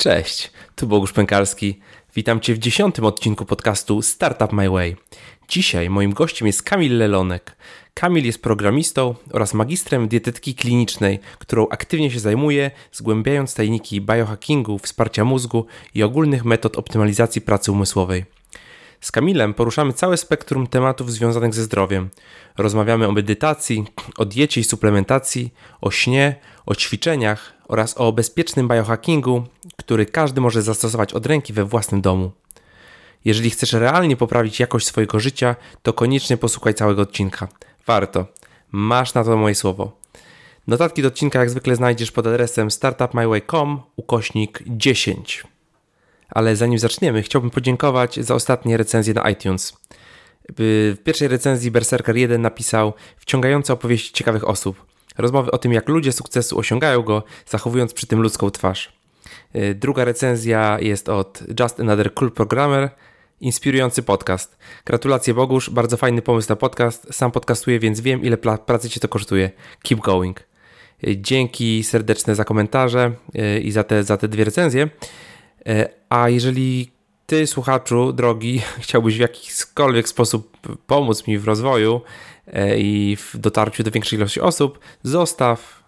Cześć, tu Bogusz Pękalski. Witam Cię w dziesiątym odcinku podcastu Startup My Way. Dzisiaj moim gościem jest Kamil Lelonek. Kamil jest programistą oraz magistrem dietetyki klinicznej, którą aktywnie się zajmuje, zgłębiając tajniki biohackingu, wsparcia mózgu i ogólnych metod optymalizacji pracy umysłowej. Z Kamilem poruszamy całe spektrum tematów związanych ze zdrowiem. Rozmawiamy o medytacji, o diecie i suplementacji, o śnie, o ćwiczeniach oraz o bezpiecznym biohackingu, który każdy może zastosować od ręki we własnym domu. Jeżeli chcesz realnie poprawić jakość swojego życia, to koniecznie posłuchaj całego odcinka. Warto. Masz na to moje słowo. Notatki do odcinka jak zwykle znajdziesz pod adresem startupmyway.com ukośnik 10. Ale zanim zaczniemy, chciałbym podziękować za ostatnie recenzje na iTunes. W pierwszej recenzji Berserker 1 napisał wciągające opowieści ciekawych osób. Rozmowy o tym, jak ludzie sukcesu osiągają go, zachowując przy tym ludzką twarz. Y, druga recenzja jest od Just Another Cool Programmer. Inspirujący podcast. Gratulacje Bogusz, bardzo fajny pomysł na podcast. Sam podcastuję, więc wiem, ile pracy cię to kosztuje. Keep going. Y, dzięki serdeczne za komentarze y, i za te, za te dwie recenzje. A jeżeli ty, słuchaczu drogi, chciałbyś w jakikolwiek sposób pomóc mi w rozwoju i w dotarciu do większej ilości osób, zostaw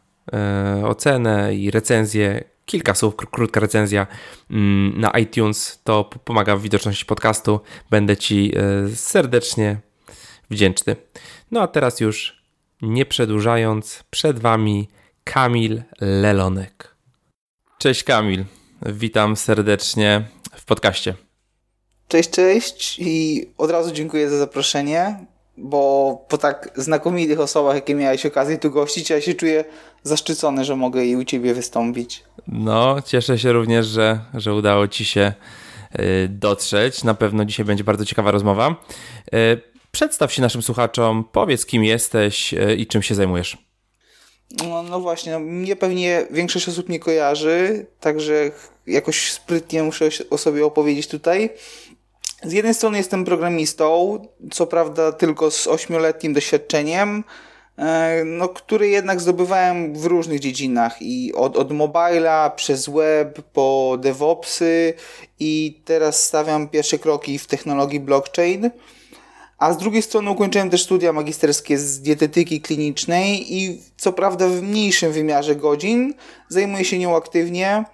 ocenę i recenzję kilka słów, krótka recenzja mm, na iTunes. To pomaga w widoczności podcastu. Będę Ci e, serdecznie wdzięczny. No a teraz już nie przedłużając, przed Wami Kamil Lelonek. Cześć Kamil, witam serdecznie w podcaście. Cześć, cześć i od razu dziękuję za zaproszenie bo po tak znakomitych osobach, jakie miałeś okazję tu gościć, ja się czuję zaszczycony, że mogę i u Ciebie wystąpić. No, cieszę się również, że, że udało Ci się y, dotrzeć. Na pewno dzisiaj będzie bardzo ciekawa rozmowa. Y, przedstaw się naszym słuchaczom, powiedz kim jesteś y, i czym się zajmujesz. No, no właśnie, no, mnie pewnie większość osób nie kojarzy, także jakoś sprytnie muszę o sobie opowiedzieć tutaj. Z jednej strony jestem programistą, co prawda tylko z ośmioletnim doświadczeniem, e, no, który jednak zdobywałem w różnych dziedzinach i od, od mobila przez web po DevOpsy i teraz stawiam pierwsze kroki w technologii blockchain. A z drugiej strony ukończyłem też studia magisterskie z dietetyki klinicznej i co prawda w mniejszym wymiarze godzin zajmuję się nią aktywnie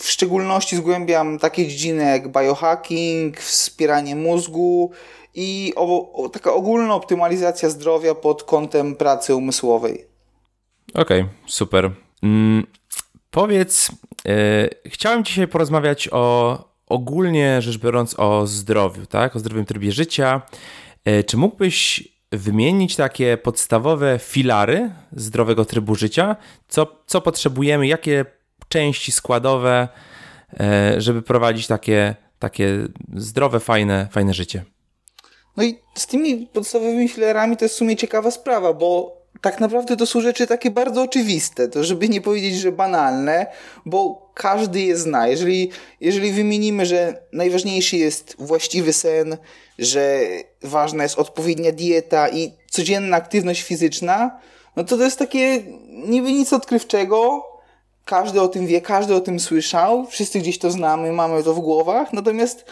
w szczególności zgłębiam takie dziedziny jak biohacking, wspieranie mózgu i o, o, taka ogólna optymalizacja zdrowia pod kątem pracy umysłowej. Okej, okay, super. Mm, powiedz, yy, chciałem dzisiaj porozmawiać o ogólnie rzecz biorąc o zdrowiu, tak? O zdrowym trybie życia. Yy, czy mógłbyś wymienić takie podstawowe filary zdrowego trybu życia? Co, co potrzebujemy, jakie części składowe, e, żeby prowadzić takie, takie zdrowe, fajne, fajne życie. No i z tymi podstawowymi filarami to jest w sumie ciekawa sprawa, bo tak naprawdę to są rzeczy takie bardzo oczywiste, to żeby nie powiedzieć, że banalne, bo każdy je zna. Jeżeli, jeżeli wymienimy, że najważniejszy jest właściwy sen, że ważna jest odpowiednia dieta i codzienna aktywność fizyczna, no to to jest takie niby nic odkrywczego, każdy o tym wie, każdy o tym słyszał, wszyscy gdzieś to znamy, mamy to w głowach, natomiast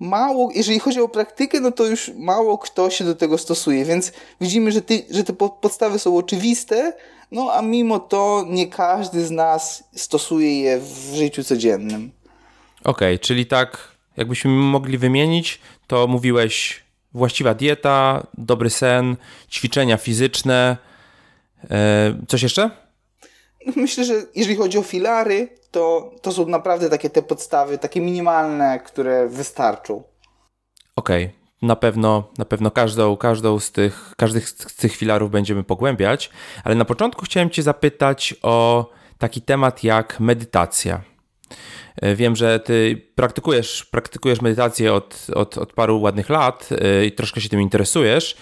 mało, jeżeli chodzi o praktykę, no to już mało kto się do tego stosuje, więc widzimy, że, ty, że te podstawy są oczywiste, no a mimo to nie każdy z nas stosuje je w życiu codziennym. Okej, okay, czyli tak, jakbyśmy mogli wymienić, to mówiłeś właściwa dieta, dobry sen, ćwiczenia fizyczne. E, coś jeszcze? Myślę, że jeżeli chodzi o filary, to, to są naprawdę takie te podstawy, takie minimalne, które wystarczą. Okej, okay. na pewno, na pewno każdą, każdą z tych, każdy z tych filarów będziemy pogłębiać, ale na początku chciałem Cię zapytać o taki temat jak medytacja. E, wiem, że ty praktykujesz, praktykujesz medytację od, od, od paru ładnych lat e, i troszkę się tym interesujesz.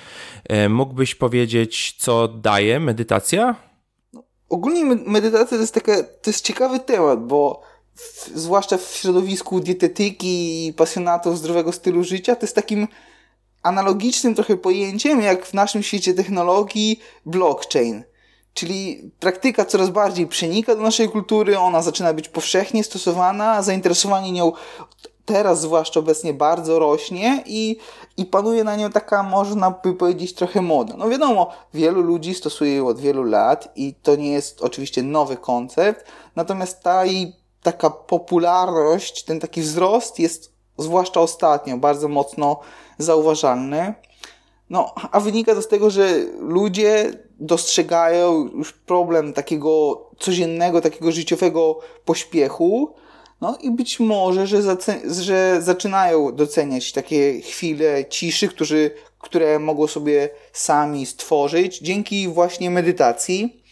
E, mógłbyś powiedzieć, co daje medytacja? Ogólnie medytacja to jest, taka, to jest ciekawy temat, bo w, zwłaszcza w środowisku dietetyki i pasjonatów zdrowego stylu życia, to jest takim analogicznym trochę pojęciem, jak w naszym świecie technologii blockchain. Czyli praktyka coraz bardziej przenika do naszej kultury, ona zaczyna być powszechnie stosowana, zainteresowanie nią teraz zwłaszcza obecnie bardzo rośnie i, i panuje na nią taka, można by powiedzieć, trochę moda. No wiadomo, wielu ludzi stosuje ją od wielu lat i to nie jest oczywiście nowy koncept, natomiast ta i taka popularność, ten taki wzrost jest zwłaszcza ostatnio bardzo mocno zauważalny. No, a wynika to z tego, że ludzie dostrzegają już problem takiego codziennego, takiego życiowego pośpiechu, no i być może, że, że zaczynają doceniać takie chwile ciszy, którzy, które mogą sobie sami stworzyć dzięki właśnie medytacji.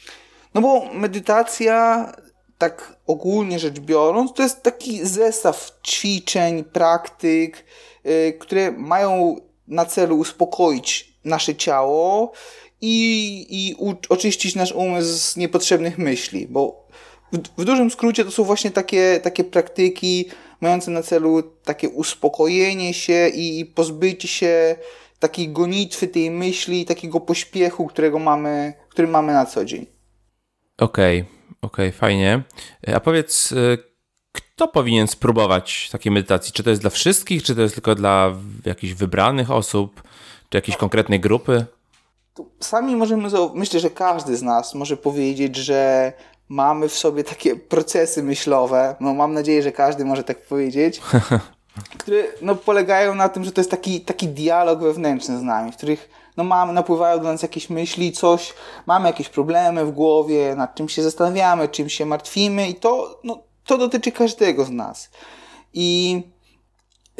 No bo medytacja, tak ogólnie rzecz biorąc, to jest taki zestaw ćwiczeń, praktyk, yy, które mają na celu uspokoić nasze ciało i, i oczyścić nasz umysł z niepotrzebnych myśli, bo w, w dużym skrócie to są właśnie takie, takie praktyki mające na celu takie uspokojenie się i pozbycie się takiej gonitwy tej myśli, takiego pośpiechu, którego mamy, który mamy na co dzień. Okej, okay, okej, okay, fajnie. A powiedz, y, kto powinien spróbować takiej medytacji? Czy to jest dla wszystkich, czy to jest tylko dla jakichś wybranych osób, czy jakiejś konkretnej grupy? Sami możemy, myślę, że każdy z nas może powiedzieć, że mamy w sobie takie procesy myślowe, no mam nadzieję, że każdy może tak powiedzieć, które no, polegają na tym, że to jest taki, taki dialog wewnętrzny z nami, w których no, mamy, napływają do nas jakieś myśli, coś, mamy jakieś problemy w głowie, nad czym się zastanawiamy, czym się martwimy i to, no, to dotyczy każdego z nas. I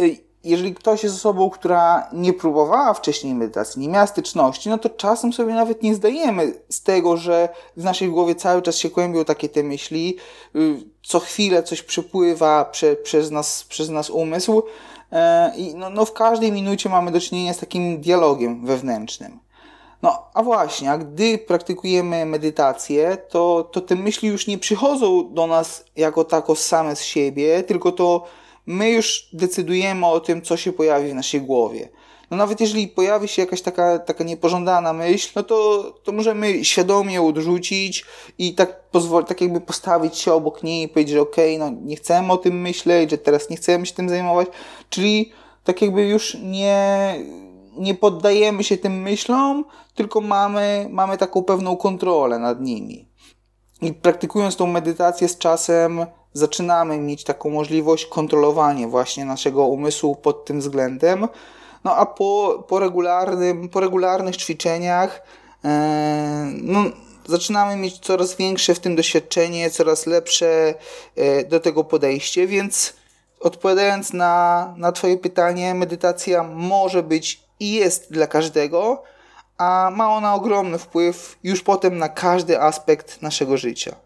y, jeżeli ktoś jest osobą, która nie próbowała wcześniej medytacji, nie miała styczności, no to czasem sobie nawet nie zdajemy z tego, że w naszej głowie cały czas się kłębią takie te myśli, y, co chwilę coś przepływa prze, przez, nas, przez nas umysł e, i no, no w każdej minucie mamy do czynienia z takim dialogiem wewnętrznym. No, a właśnie, a gdy praktykujemy medytację, to, to te myśli już nie przychodzą do nas jako tako same z siebie, tylko to my już decydujemy o tym, co się pojawi w naszej głowie. No nawet jeżeli pojawi się jakaś taka, taka niepożądana myśl, no to, to możemy świadomie odrzucić i tak pozwolić, tak jakby postawić się obok niej i powiedzieć, że okej, okay, no nie chcemy o tym myśleć, że teraz nie chcemy się tym zajmować, czyli tak jakby już nie, nie poddajemy się tym myślom, tylko mamy, mamy taką pewną kontrolę nad nimi. I praktykując tą medytację z czasem, zaczynamy mieć taką możliwość kontrolowania właśnie naszego umysłu pod tym względem. No a po, po, regularnym, po regularnych ćwiczeniach e, no, zaczynamy mieć coraz większe w tym doświadczenie, coraz lepsze e, do tego podejście, więc odpowiadając na, na Twoje pytanie, medytacja może być i jest dla każdego, a ma ona ogromny wpływ już potem na każdy aspekt naszego życia.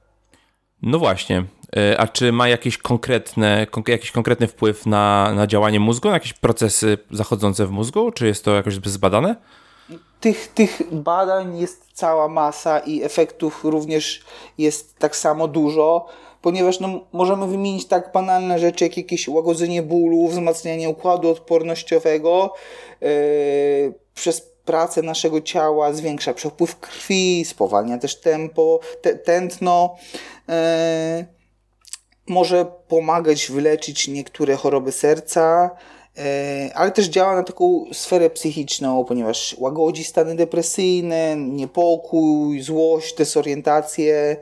No właśnie. E, a czy ma jakieś konkretne, jakiś konkretny wpływ na, na działanie mózgu, na jakieś procesy zachodzące w mózgu? Czy jest to jakoś zbadane? Tych, tych badań jest cała masa i efektów również jest tak samo dużo, ponieważ no, możemy wymienić tak banalne rzeczy jak jakieś łagodzenie bólu, wzmacnianie układu odpornościowego, yy, przez pracę naszego ciała zwiększa przepływ krwi, spowalnia też tempo, te, tętno. Yy, może pomagać wyleczyć niektóre choroby serca, e, ale też działa na taką sferę psychiczną, ponieważ łagodzi stany depresyjne, niepokój, złość, desorientację,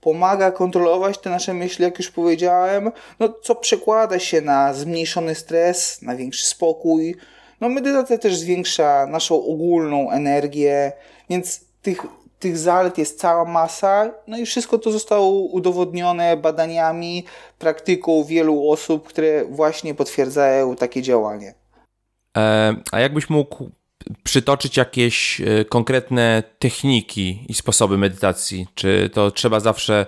pomaga kontrolować te nasze myśli, jak już powiedziałem, no, co przekłada się na zmniejszony stres, na większy spokój. No, medytacja też zwiększa naszą ogólną energię, więc tych tych zalet jest cała masa, no i wszystko to zostało udowodnione badaniami, praktyką wielu osób, które właśnie potwierdzają takie działanie. E, a jakbyś mógł przytoczyć jakieś e, konkretne techniki i sposoby medytacji? Czy to trzeba zawsze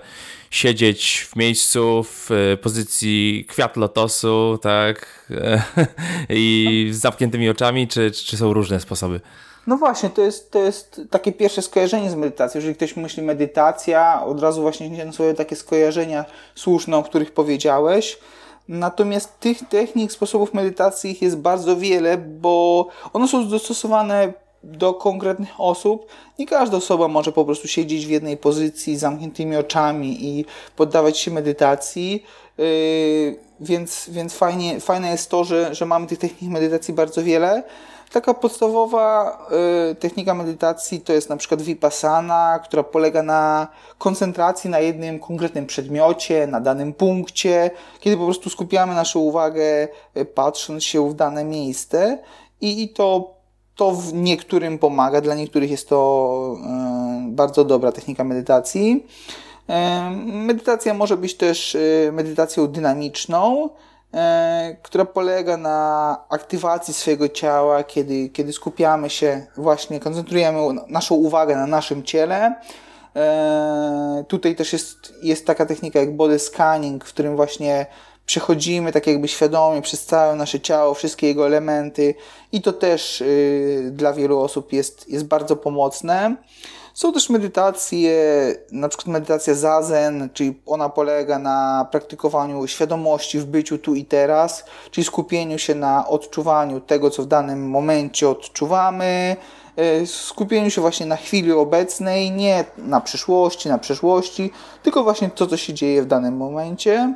siedzieć w miejscu w e, pozycji kwiat lotosu, tak? I z zamkniętymi oczami, czy, czy są różne sposoby? No właśnie, to jest, to jest takie pierwsze skojarzenie z medytacją. Jeżeli ktoś myśli medytacja, od razu właśnie sobie takie skojarzenia słuszne, o których powiedziałeś. Natomiast tych technik, sposobów medytacji jest bardzo wiele, bo one są dostosowane do konkretnych osób. Nie każda osoba może po prostu siedzieć w jednej pozycji z zamkniętymi oczami i poddawać się medytacji. Yy, więc, więc fajnie, fajne jest to, że, że mamy tych technik medytacji bardzo wiele. Taka podstawowa y, technika medytacji to jest na przykład vipassana, która polega na koncentracji na jednym konkretnym przedmiocie, na danym punkcie, kiedy po prostu skupiamy naszą uwagę y, patrząc się w dane miejsce i, i to, to w niektórym pomaga, dla niektórych jest to y, bardzo dobra technika medytacji. Y, medytacja może być też y, medytacją dynamiczną, która polega na aktywacji swojego ciała, kiedy, kiedy skupiamy się, właśnie koncentrujemy naszą uwagę na naszym ciele. E, tutaj też jest, jest taka technika jak body scanning, w którym właśnie przechodzimy tak jakby świadomie przez całe nasze ciało, wszystkie jego elementy i to też y, dla wielu osób jest, jest bardzo pomocne. Są też medytacje, na przykład medytacja zazen, czyli ona polega na praktykowaniu świadomości w byciu tu i teraz, czyli skupieniu się na odczuwaniu tego, co w danym momencie odczuwamy, e, skupieniu się właśnie na chwili obecnej, nie na przyszłości, na przeszłości, tylko właśnie to, co się dzieje w danym momencie.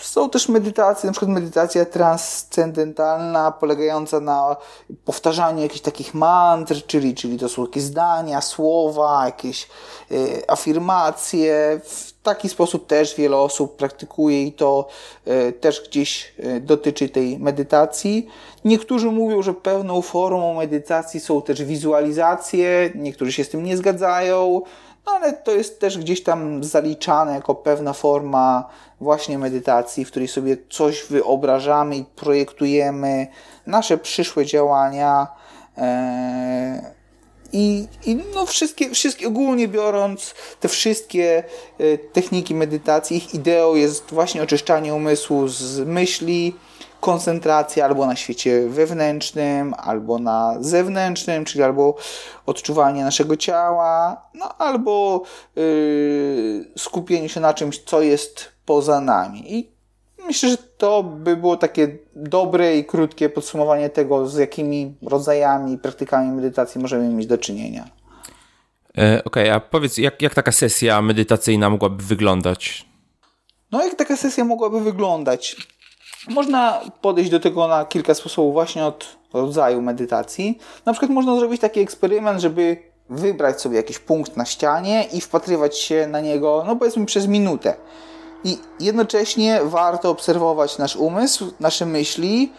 Są też medytacje, na przykład medytacja transcendentalna, polegająca na powtarzaniu jakichś takich mantr, czyli, czyli to są jakieś zdania, słowa, jakieś y, afirmacje. W taki sposób też wiele osób praktykuje i to y, też gdzieś y, dotyczy tej medytacji. Niektórzy mówią, że pewną formą medytacji są też wizualizacje, niektórzy się z tym nie zgadzają. No ale to jest też gdzieś tam zaliczane jako pewna forma właśnie medytacji, w której sobie coś wyobrażamy i projektujemy nasze przyszłe działania. E, I, i no wszystkie, wszystkie, ogólnie biorąc, te wszystkie e, techniki medytacji, ich ideą jest właśnie oczyszczanie umysłu z myśli, koncentracja albo na świecie wewnętrznym, albo na zewnętrznym, czyli albo odczuwanie naszego ciała, no albo yy, skupienie się na czymś, co jest poza nami. I myślę, że to by było takie dobre i krótkie podsumowanie tego, z jakimi rodzajami i praktykami medytacji możemy mieć do czynienia. E, Okej, okay, a powiedz, jak, jak taka sesja medytacyjna mogłaby wyglądać? No, jak taka sesja mogłaby wyglądać? Można podejść do tego na kilka sposobów, właśnie od rodzaju medytacji. Na przykład można zrobić taki eksperyment, żeby wybrać sobie jakiś punkt na ścianie i wpatrywać się na niego, no powiedzmy przez minutę. I jednocześnie warto obserwować nasz umysł, nasze myśli,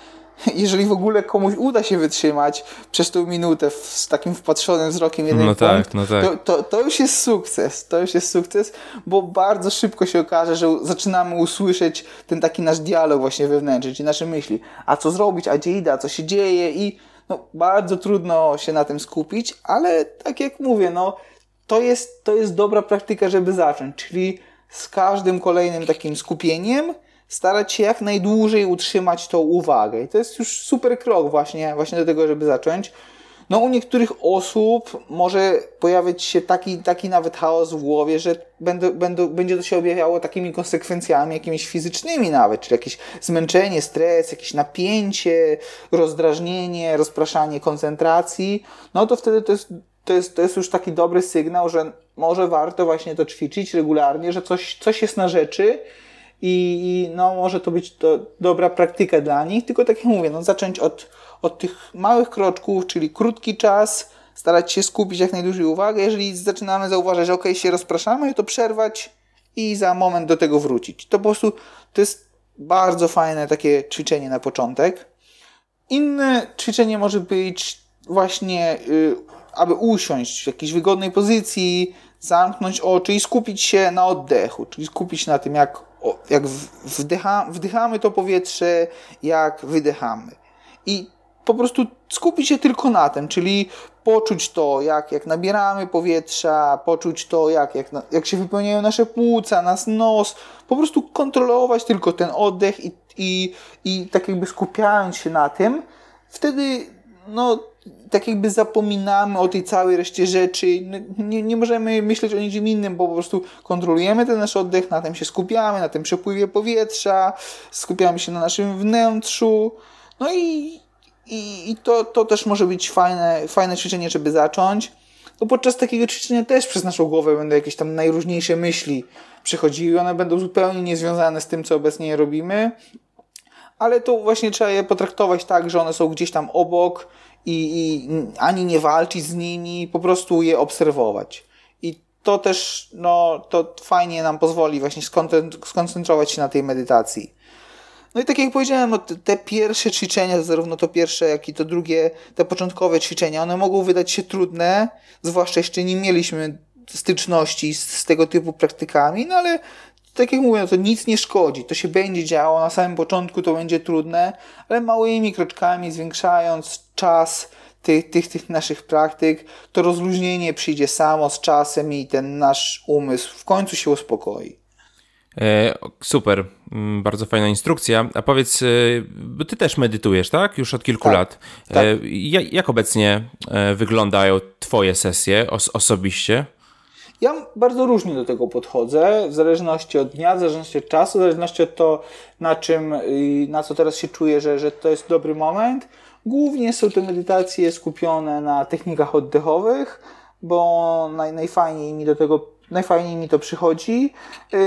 jeżeli w ogóle komuś uda się wytrzymać przez tą minutę z takim wpatrzonym wzrokiem jeden no punkt, tak, no tak. To, to, to, już jest sukces. To już jest sukces, bo bardzo szybko się okaże, że zaczynamy usłyszeć ten taki nasz dialog właśnie wewnętrzny, czyli nasze myśli. A co zrobić, a gdzie idę, a co się dzieje i no, bardzo trudno się na tym skupić, ale tak jak mówię, no, to jest, to jest dobra praktyka, żeby zacząć, czyli z każdym kolejnym takim skupieniem starać się jak najdłużej utrzymać tą uwagę. I to jest już super krok właśnie, właśnie do tego, żeby zacząć. No u niektórych osób może pojawić się taki, taki nawet chaos w głowie, że będą, będą, będzie to się objawiało takimi konsekwencjami jakimiś fizycznymi nawet, czyli jakieś zmęczenie, stres, jakieś napięcie, rozdrażnienie, rozpraszanie koncentracji. No to wtedy to jest, to jest, to jest już taki dobry sygnał, że może warto właśnie to ćwiczyć regularnie, że coś, coś jest na rzeczy i no, może to być to dobra praktyka dla nich, tylko tak jak mówię, no, zacząć od, od tych małych kroczków, czyli krótki czas, starać się skupić jak najdłużej uwagę. Jeżeli zaczynamy zauważać, że ok, się rozpraszamy, to przerwać i za moment do tego wrócić. To po prostu to jest bardzo fajne takie ćwiczenie na początek. Inne ćwiczenie może być właśnie, yy, aby usiąść w jakiejś wygodnej pozycji, zamknąć oczy i skupić się na oddechu, czyli skupić się na tym, jak jak wdycha, wdychamy to powietrze, jak wydechamy. I po prostu skupić się tylko na tym, czyli poczuć to, jak, jak nabieramy powietrza, poczuć to, jak, jak, jak się wypełniają nasze płuca, nas nos, po prostu kontrolować tylko ten oddech i, i, i tak jakby skupiając się na tym, wtedy no, tak jakby zapominamy o tej całej reszcie rzeczy. Nie, nie możemy myśleć o niczym innym, bo po prostu kontrolujemy ten nasz oddech, na tym się skupiamy, na tym przepływie powietrza, skupiamy się na naszym wnętrzu. No i, i, i to, to też może być fajne, fajne ćwiczenie, żeby zacząć. Bo podczas takiego ćwiczenia też przez naszą głowę będą jakieś tam najróżniejsze myśli przychodziły. One będą zupełnie niezwiązane z tym, co obecnie robimy. Ale to właśnie trzeba je potraktować tak, że one są gdzieś tam obok i, i ani nie walczyć z nimi, po prostu je obserwować. I to też, no, to fajnie nam pozwoli właśnie skoncentrować się na tej medytacji. No i tak jak powiedziałem, no, te pierwsze ćwiczenia, zarówno to pierwsze, jak i to drugie, te początkowe ćwiczenia, one mogą wydać się trudne, zwłaszcza jeszcze nie mieliśmy styczności z, z tego typu praktykami, no ale tak jak mówię, to nic nie szkodzi, to się będzie działo, na samym początku to będzie trudne, ale małymi kroczkami, zwiększając czas tych, tych, tych naszych praktyk, to rozluźnienie przyjdzie samo z czasem i ten nasz umysł w końcu się uspokoi. E, super, mm, bardzo fajna instrukcja. A powiedz, e, bo ty też medytujesz, tak? Już od kilku tak, lat. Tak. E, jak obecnie wyglądają twoje sesje os osobiście? Ja bardzo różnie do tego podchodzę, w zależności od dnia, w zależności od czasu, w zależności od to, na czym, na co teraz się czuję, że, że to jest dobry moment. Głównie są to medytacje skupione na technikach oddechowych, bo naj, najfajniej mi do tego najfajniej mi to przychodzi. Yy,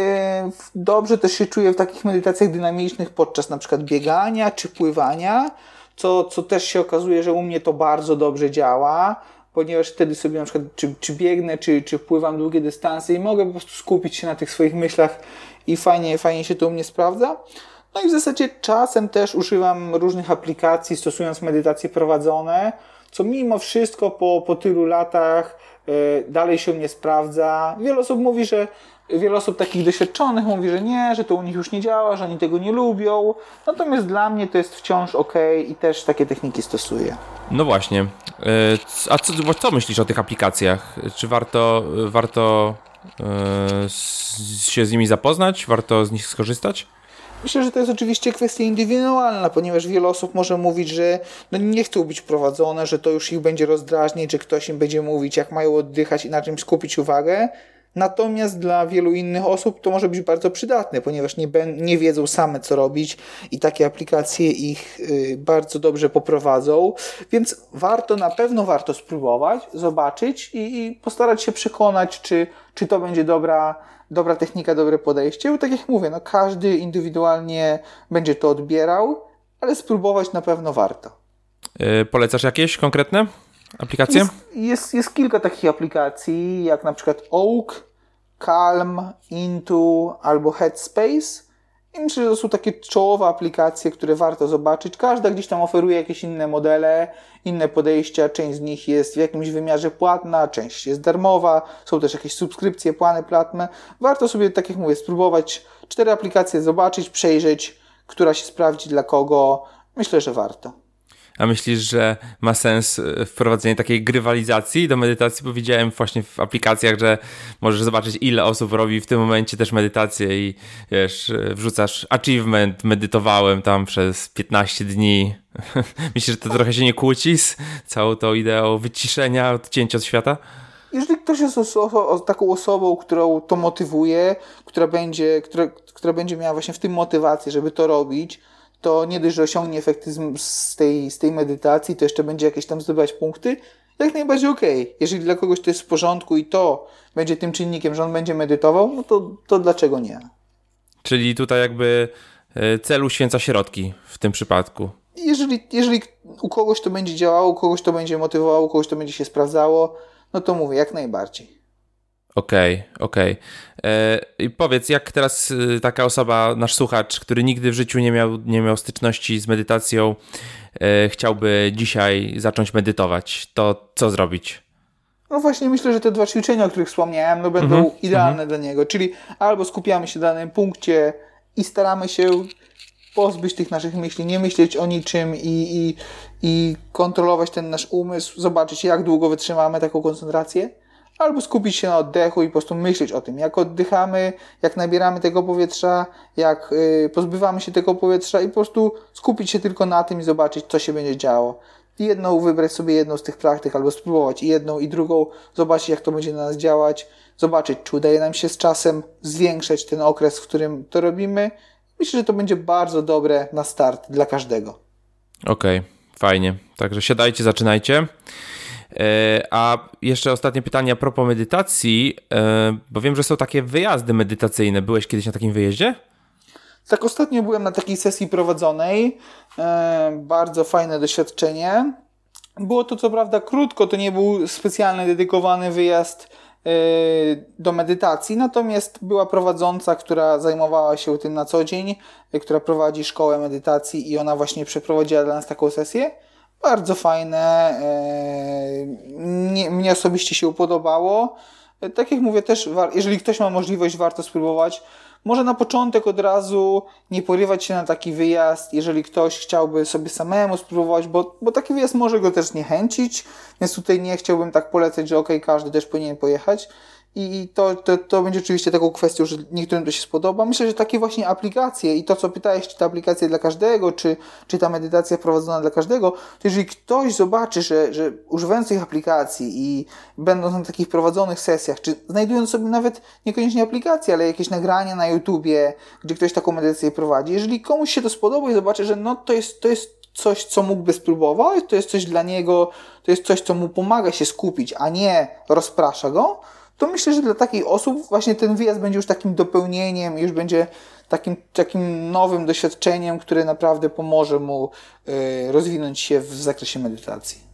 dobrze też się czuję w takich medytacjach dynamicznych podczas na przykład biegania czy pływania, co, co też się okazuje, że u mnie to bardzo dobrze działa, ponieważ wtedy sobie na przykład czy, czy biegnę, czy, czy pływam długie dystanse i mogę po prostu skupić się na tych swoich myślach i fajnie, fajnie się to u mnie sprawdza. No i w zasadzie czasem też używam różnych aplikacji, stosując medytacje prowadzone, co mimo wszystko po, po tylu latach Y, dalej się nie sprawdza. Wiele osób mówi, że wiele osób takich doświadczonych mówi, że nie, że to u nich już nie działa, że oni tego nie lubią. Natomiast dla mnie to jest wciąż ok i też takie techniki stosuję. No właśnie. Y, a co, co myślisz o tych aplikacjach? Czy warto, warto y, się z nimi zapoznać? Warto z nich skorzystać? Myślę, że to jest oczywiście kwestia indywidualna, ponieważ wiele osób może mówić, że no nie chcą być prowadzone, że to już ich będzie rozdrażnić, że ktoś im będzie mówić, jak mają oddychać i na czym skupić uwagę. Natomiast dla wielu innych osób to może być bardzo przydatne, ponieważ nie, nie wiedzą same co robić i takie aplikacje ich y, bardzo dobrze poprowadzą, więc warto, na pewno warto spróbować, zobaczyć i, i postarać się przekonać, czy, czy to będzie dobra, dobra technika, dobre podejście. Bo tak jak mówię, no każdy indywidualnie będzie to odbierał, ale spróbować na pewno warto. Yy, polecasz jakieś konkretne aplikacje? Jest, jest, jest, kilka takich aplikacji, jak na przykład Oak, Calm, Into albo Headspace. I myślę, że to są takie czołowe aplikacje, które warto zobaczyć. Każda gdzieś tam oferuje jakieś inne modele, inne podejścia. Część z nich jest w jakimś wymiarze płatna, część jest darmowa. Są też jakieś subskrypcje, plany płatne. Warto sobie, tak jak mówię, spróbować cztery aplikacje, zobaczyć, przejrzeć, która się sprawdzi dla kogo. Myślę, że warto. A myślisz, że ma sens e, wprowadzenie takiej grywalizacji do medytacji? Bo widziałem właśnie w aplikacjach, że możesz zobaczyć, ile osób robi w tym momencie też medytację i wiesz, e, wrzucasz achievement, medytowałem tam przez 15 dni. Myślisz, że to trochę się nie kłóci z całą tą ideą wyciszenia, odcięcia od świata? Jeżeli ktoś jest taką osobą, którą to motywuje, która będzie, która, która będzie miała właśnie w tym motywację, żeby to robić, to nie dość, że osiągnie efektyzm z tej, z tej medytacji, to jeszcze będzie jakieś tam zdobywać punkty, jak najbardziej okej. Okay. Jeżeli dla kogoś to jest w porządku i to będzie tym czynnikiem, że on będzie medytował, no to, to dlaczego nie? Czyli tutaj jakby e, celu święca środki w tym przypadku. Jeżeli, jeżeli u kogoś to będzie działało, u kogoś to będzie motywowało, u kogoś to będzie się sprawdzało, no to mówię, jak najbardziej. Okej, okay, okej. Okay. E, I powiedz, jak teraz y, taka osoba, nasz słuchacz, który nigdy w życiu nie miał, nie miał styczności z medytacją, e, chciałby dzisiaj zacząć medytować, to co zrobić? No właśnie myślę, że te dwa ćwiczenia, o których wspomniałem, no będą -hmm, idealne -hmm. dla niego. Czyli albo skupiamy się na danym punkcie i staramy się pozbyć tych naszych myśli, nie myśleć o niczym i, i, i kontrolować ten nasz umysł, zobaczyć jak długo wytrzymamy taką koncentrację albo skupić się na oddechu i po prostu myśleć o tym, jak oddychamy, jak nabieramy tego powietrza, jak y, pozbywamy się tego powietrza i po prostu skupić się tylko na tym i zobaczyć, co się będzie działo. Jedną wybrać sobie jedną z tych praktyk, albo spróbować jedną i drugą, zobaczyć, jak to będzie na nas działać, zobaczyć, czy udaje nam się z czasem zwiększać ten okres, w którym to robimy. Myślę, że to będzie bardzo dobre na start dla każdego. Okej. Okay. fajnie. Także siadajcie, zaczynajcie. E, a jeszcze ostatnie pytanie a propos medytacji, e, bo wiem, że są takie wyjazdy medytacyjne. Byłeś kiedyś na takim wyjeździe? Tak, ostatnio byłem na takiej sesji prowadzonej. E, bardzo fajne doświadczenie. Było to co prawda krótko, to nie był specjalny, dedykowany wyjazd do medytacji, natomiast była prowadząca, która zajmowała się tym na co dzień, która prowadzi szkołę medytacji i ona właśnie przeprowadziła dla nas taką sesję bardzo fajne. Mnie, mnie osobiście się podobało. Tak jak mówię, też jeżeli ktoś ma możliwość, warto spróbować. Może na początek od razu nie porywać się na taki wyjazd, jeżeli ktoś chciałby sobie samemu spróbować, bo, bo taki wyjazd może go też niechęcić, więc tutaj nie chciałbym tak polecać, że ok, każdy też powinien pojechać. I to, to, to będzie oczywiście taką kwestią, że niektórym to się spodoba. Myślę, że takie właśnie aplikacje i to, co pytałeś, czy ta aplikacja dla każdego, czy, czy ta medytacja prowadzona dla każdego, to jeżeli ktoś zobaczy, że, że używając tych aplikacji i będąc na takich prowadzonych sesjach, czy znajdując sobie nawet niekoniecznie aplikacje, ale jakieś nagrania na YouTubie, gdzie ktoś taką medytację prowadzi, jeżeli komuś się to spodoba i zobaczy, że no to jest, to jest coś, co mógłby spróbować, to jest coś dla niego, to jest coś, co mu pomaga się skupić, a nie rozprasza go, to myślę, że dla takich osób właśnie ten wyjazd będzie już takim dopełnieniem, już będzie takim, takim nowym doświadczeniem, które naprawdę pomoże mu y, rozwinąć się w zakresie medytacji.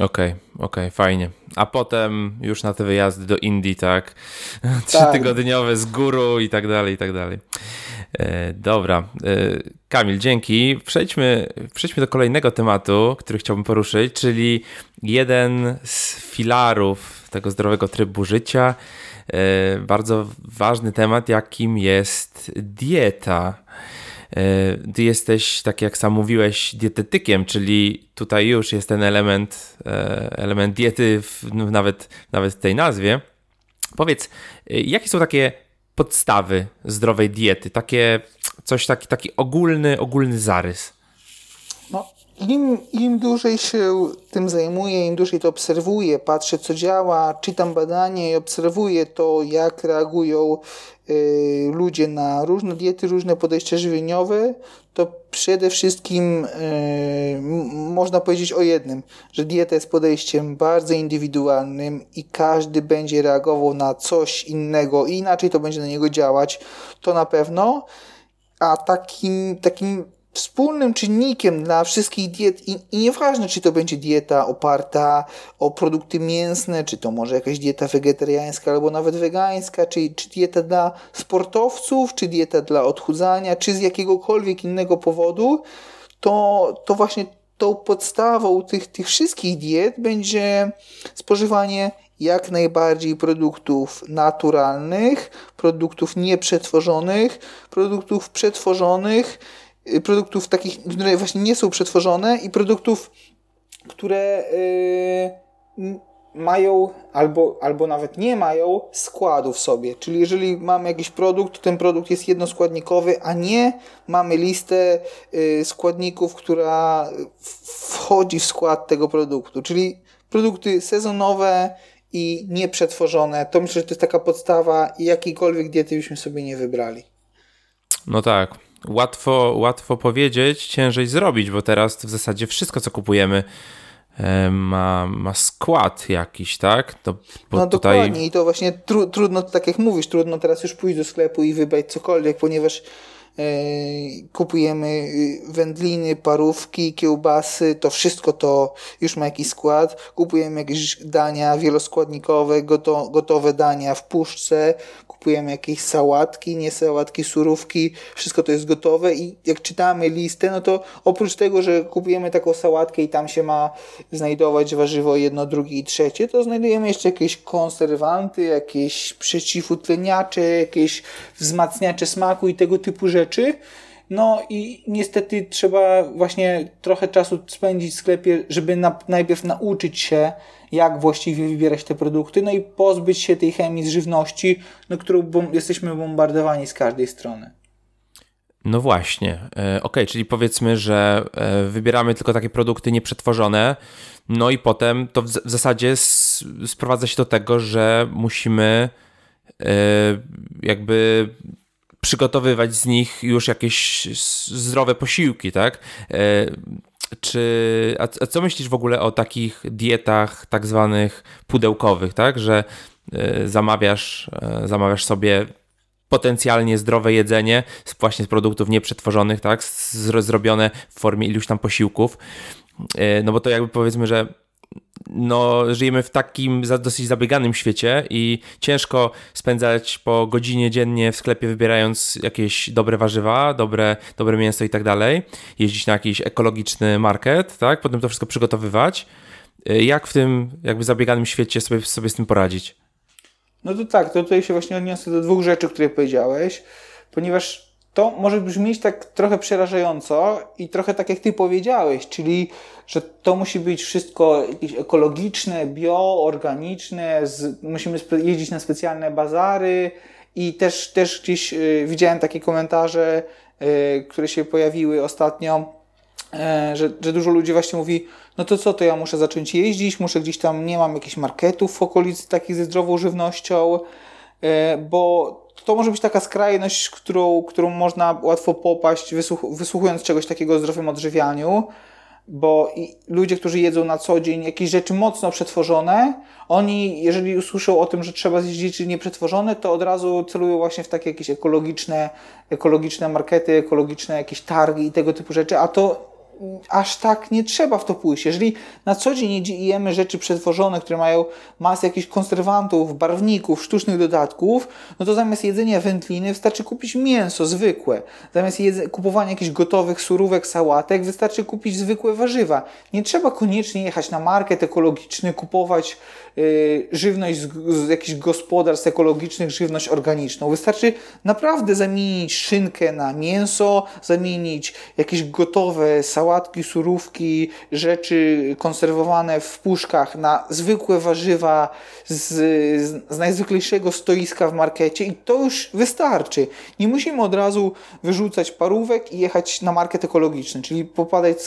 Okej, okay, okej, okay, fajnie. A potem już na te wyjazdy do Indii, tak? Trzytygodniowe z góru i tak dalej, i tak dalej. E, dobra. E, Kamil, dzięki. Przejdźmy, przejdźmy do kolejnego tematu, który chciałbym poruszyć, czyli jeden z filarów tego zdrowego trybu życia. E, bardzo ważny temat, jakim jest dieta. E, ty jesteś, tak jak sam mówiłeś, dietetykiem, czyli tutaj już jest ten element, e, element diety w, no, nawet, nawet w tej nazwie. Powiedz, jakie są takie podstawy zdrowej diety? Takie coś, taki, taki ogólny, ogólny zarys. Im, im dłużej się tym zajmuję, im dłużej to obserwuję, patrzę co działa, czytam badania i obserwuję to, jak reagują y, ludzie na różne diety, różne podejścia żywieniowe, to przede wszystkim y, można powiedzieć o jednym, że dieta jest podejściem bardzo indywidualnym i każdy będzie reagował na coś innego i inaczej to będzie na niego działać, to na pewno. A takim, takim wspólnym czynnikiem dla wszystkich diet i, i nieważne, czy to będzie dieta oparta o produkty mięsne, czy to może jakaś dieta wegetariańska albo nawet wegańska, czy, czy dieta dla sportowców, czy dieta dla odchudzania, czy z jakiegokolwiek innego powodu, to, to właśnie tą podstawą tych, tych wszystkich diet będzie spożywanie jak najbardziej produktów naturalnych, produktów nieprzetworzonych, produktów przetworzonych, produktów takich, które właśnie nie są przetworzone i produktów, które yy, mają albo, albo nawet nie mają składu w sobie. Czyli jeżeli mamy jakiś produkt, to ten produkt jest jednoskładnikowy, a nie mamy listę yy, składników, która wchodzi w skład tego produktu. Czyli produkty sezonowe i nieprzetworzone. To myślę, że to jest taka podstawa jakiejkolwiek diety byśmy sobie nie wybrali. No tak łatwo, łatwo powiedzieć, ciężej zrobić, bo teraz w zasadzie wszystko, co kupujemy, ma, ma skład jakiś, tak? To, no tutaj... dokładnie i to właśnie tru, trudno, tak jak mówisz, trudno teraz już pójść do sklepu i wybrać cokolwiek, ponieważ kupujemy y, wędliny, parówki, kiełbasy, to wszystko to już ma jakiś skład. Kupujemy jakieś dania wieloskładnikowe, goto, gotowe dania w puszce, kupujemy jakieś sałatki, nie sałatki, surówki, wszystko to jest gotowe i jak czytamy listę, no to oprócz tego, że kupujemy taką sałatkę i tam się ma znajdować warzywo jedno, drugie i trzecie, to znajdujemy jeszcze jakieś konserwanty, jakieś przeciwutleniacze, jakieś wzmacniacze smaku i tego typu rzeczy. No i niestety trzeba właśnie trochę czasu spędzić w sklepie, żeby na, najpierw nauczyć się, jak właściwie wybierać te produkty, no i pozbyć się tej chemii z żywności, no, którą bom jesteśmy bombardowani z każdej strony. No właśnie. E, ok, czyli powiedzmy, że e, wybieramy tylko takie produkty nieprzetworzone, no i potem to w, w zasadzie sprowadza się do tego, że musimy e, jakby przygotowywać z nich już jakieś zdrowe posiłki, tak? czy, a, co myślisz w ogóle o takich dietach tak zwanych pudełkowych, tak, że y, zamawiasz, y, zamawiasz sobie potencjalnie zdrowe jedzenie właśnie z produktów nieprzetworzonych, tak, zrobione w formie iluś tam posiłków, no bo to jakby powiedzmy, że no, żyjemy w takim dosyć zabieganym świecie i ciężko spędzać po godzinie dziennie w sklepie wybierając jakieś dobre warzywa, dobre, dobre mięso i tak dalej, jeździć na jakiś ekologiczny market, tak, potem to wszystko przygotowywać. Jak w tym jakby zabieganym świecie sobie, sobie z tym poradzić? No to tak, to tutaj się właśnie odniosę do dwóch rzeczy, które powiedziałeś, ponieważ to może brzmieć tak trochę przerażająco i trochę tak jak ty powiedziałeś, czyli że to musi być wszystko jakieś ekologiczne, bio, organiczne, z, musimy jeździć na specjalne bazary i też, też gdzieś y, widziałem takie komentarze, y, które się pojawiły ostatnio, y, że, że dużo ludzi właśnie mówi, no to co, to ja muszę zacząć jeździć, muszę gdzieś tam, nie mam jakichś marketów w okolicy takich ze zdrową żywnością, bo to może być taka skrajność, którą, którą można łatwo popaść, wysłuch wysłuchując czegoś takiego o zdrowym odżywianiu, bo ludzie, którzy jedzą na co dzień jakieś rzeczy mocno przetworzone, oni, jeżeli usłyszą o tym, że trzeba zjeść rzeczy nieprzetworzone, to od razu celują właśnie w takie jakieś ekologiczne, ekologiczne markety, ekologiczne jakieś targi i tego typu rzeczy, a to aż tak nie trzeba w to pójść. Jeżeli na co dzień jemy rzeczy przetworzone, które mają masę jakichś konserwantów, barwników, sztucznych dodatków, no to zamiast jedzenia wędliny wystarczy kupić mięso zwykłe. Zamiast kupowania jakichś gotowych surówek, sałatek, wystarczy kupić zwykłe warzywa. Nie trzeba koniecznie jechać na market ekologiczny, kupować yy, żywność z, z jakichś gospodarstw ekologicznych, żywność organiczną. Wystarczy naprawdę zamienić szynkę na mięso, zamienić jakieś gotowe sałaty, sałatki, surówki, rzeczy konserwowane w puszkach na zwykłe warzywa z, z, najzwyklejszego stoiska w markecie i to już wystarczy. Nie musimy od razu wyrzucać parówek i jechać na market ekologiczny, czyli popadać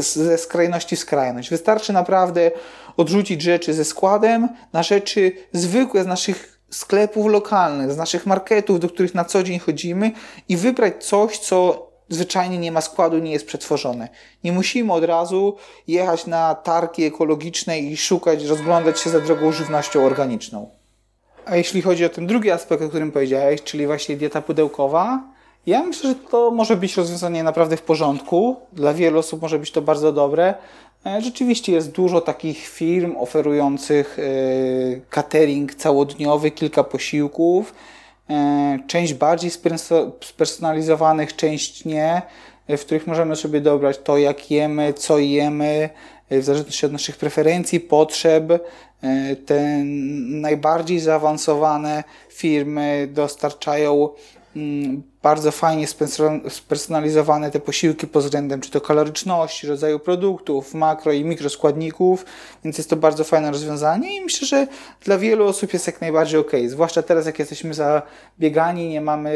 ze skrajności w skrajność. Wystarczy naprawdę odrzucić rzeczy ze składem na rzeczy zwykłe z naszych sklepów lokalnych, z naszych marketów, do których na co dzień chodzimy i wybrać coś, co zwyczajnie nie ma składu, nie jest przetworzone. Nie musimy od razu jechać na targi ekologiczne i szukać, rozglądać się za drogą żywnością organiczną. A jeśli chodzi o ten drugi aspekt, o którym powiedziałeś, czyli właśnie dieta pudełkowa, ja myślę, że to może być rozwiązanie naprawdę w porządku. Dla wielu osób może być to bardzo dobre. E, rzeczywiście jest dużo takich firm oferujących e, catering całodniowy, kilka posiłków część bardziej spersonalizowanych, część nie, w których możemy sobie dobrać to, jak jemy, co jemy, w zależności od naszych preferencji, potrzeb. E, te najbardziej zaawansowane firmy dostarczają mm, bardzo fajnie spersonalizowane te posiłki pod względem czy to kaloryczności, rodzaju produktów, makro i mikroskładników, więc jest to bardzo fajne rozwiązanie i myślę, że dla wielu osób jest jak najbardziej ok. Zwłaszcza teraz, jak jesteśmy zabiegani, nie mamy,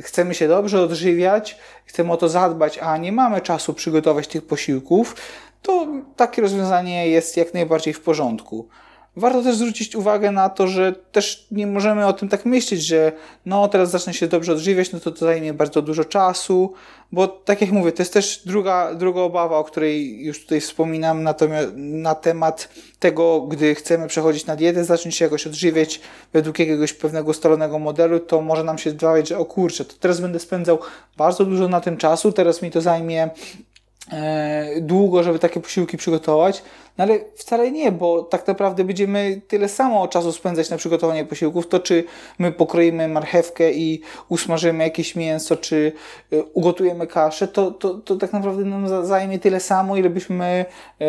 chcemy się dobrze odżywiać, chcemy o to zadbać, a nie mamy czasu przygotować tych posiłków, to takie rozwiązanie jest jak najbardziej w porządku. Warto też zwrócić uwagę na to, że też nie możemy o tym tak myśleć, że no teraz zacznę się dobrze odżywiać, no to to zajmie bardzo dużo czasu, bo tak jak mówię, to jest też druga, druga obawa, o której już tutaj wspominam natomiast na temat tego, gdy chcemy przechodzić na dietę, zacząć się jakoś odżywiać według jakiegoś pewnego ustalonego modelu, to może nam się zdawać, że o kurczę, to teraz będę spędzał bardzo dużo na tym czasu, teraz mi to zajmie długo, żeby takie posiłki przygotować, no ale wcale nie, bo tak naprawdę będziemy tyle samo czasu spędzać na przygotowanie posiłków, to czy my pokroimy marchewkę i usmażymy jakieś mięso, czy e, ugotujemy kaszę, to, to, to tak naprawdę nam zajmie tyle samo, ile byśmy e,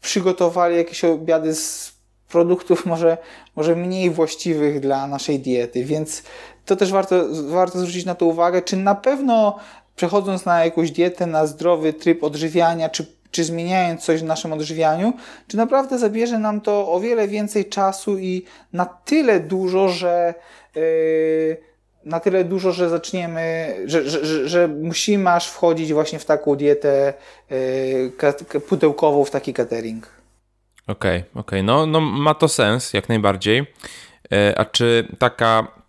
przygotowali jakieś obiady z produktów może, może mniej właściwych dla naszej diety, więc to też warto, warto zwrócić na to uwagę, czy na pewno przechodząc na jakąś dietę, na zdrowy tryb odżywiania, czy, czy zmieniając coś w naszym odżywianiu, czy naprawdę zabierze nam to o wiele więcej czasu i na tyle dużo, że yy, na tyle dużo, że zaczniemy, że, że, że, że, musimy aż wchodzić właśnie w taką dietę yy, pudełkową, w taki catering. Okej, okay, okej. Okay. No, no ma to sens, jak najbardziej. Yy, a czy taka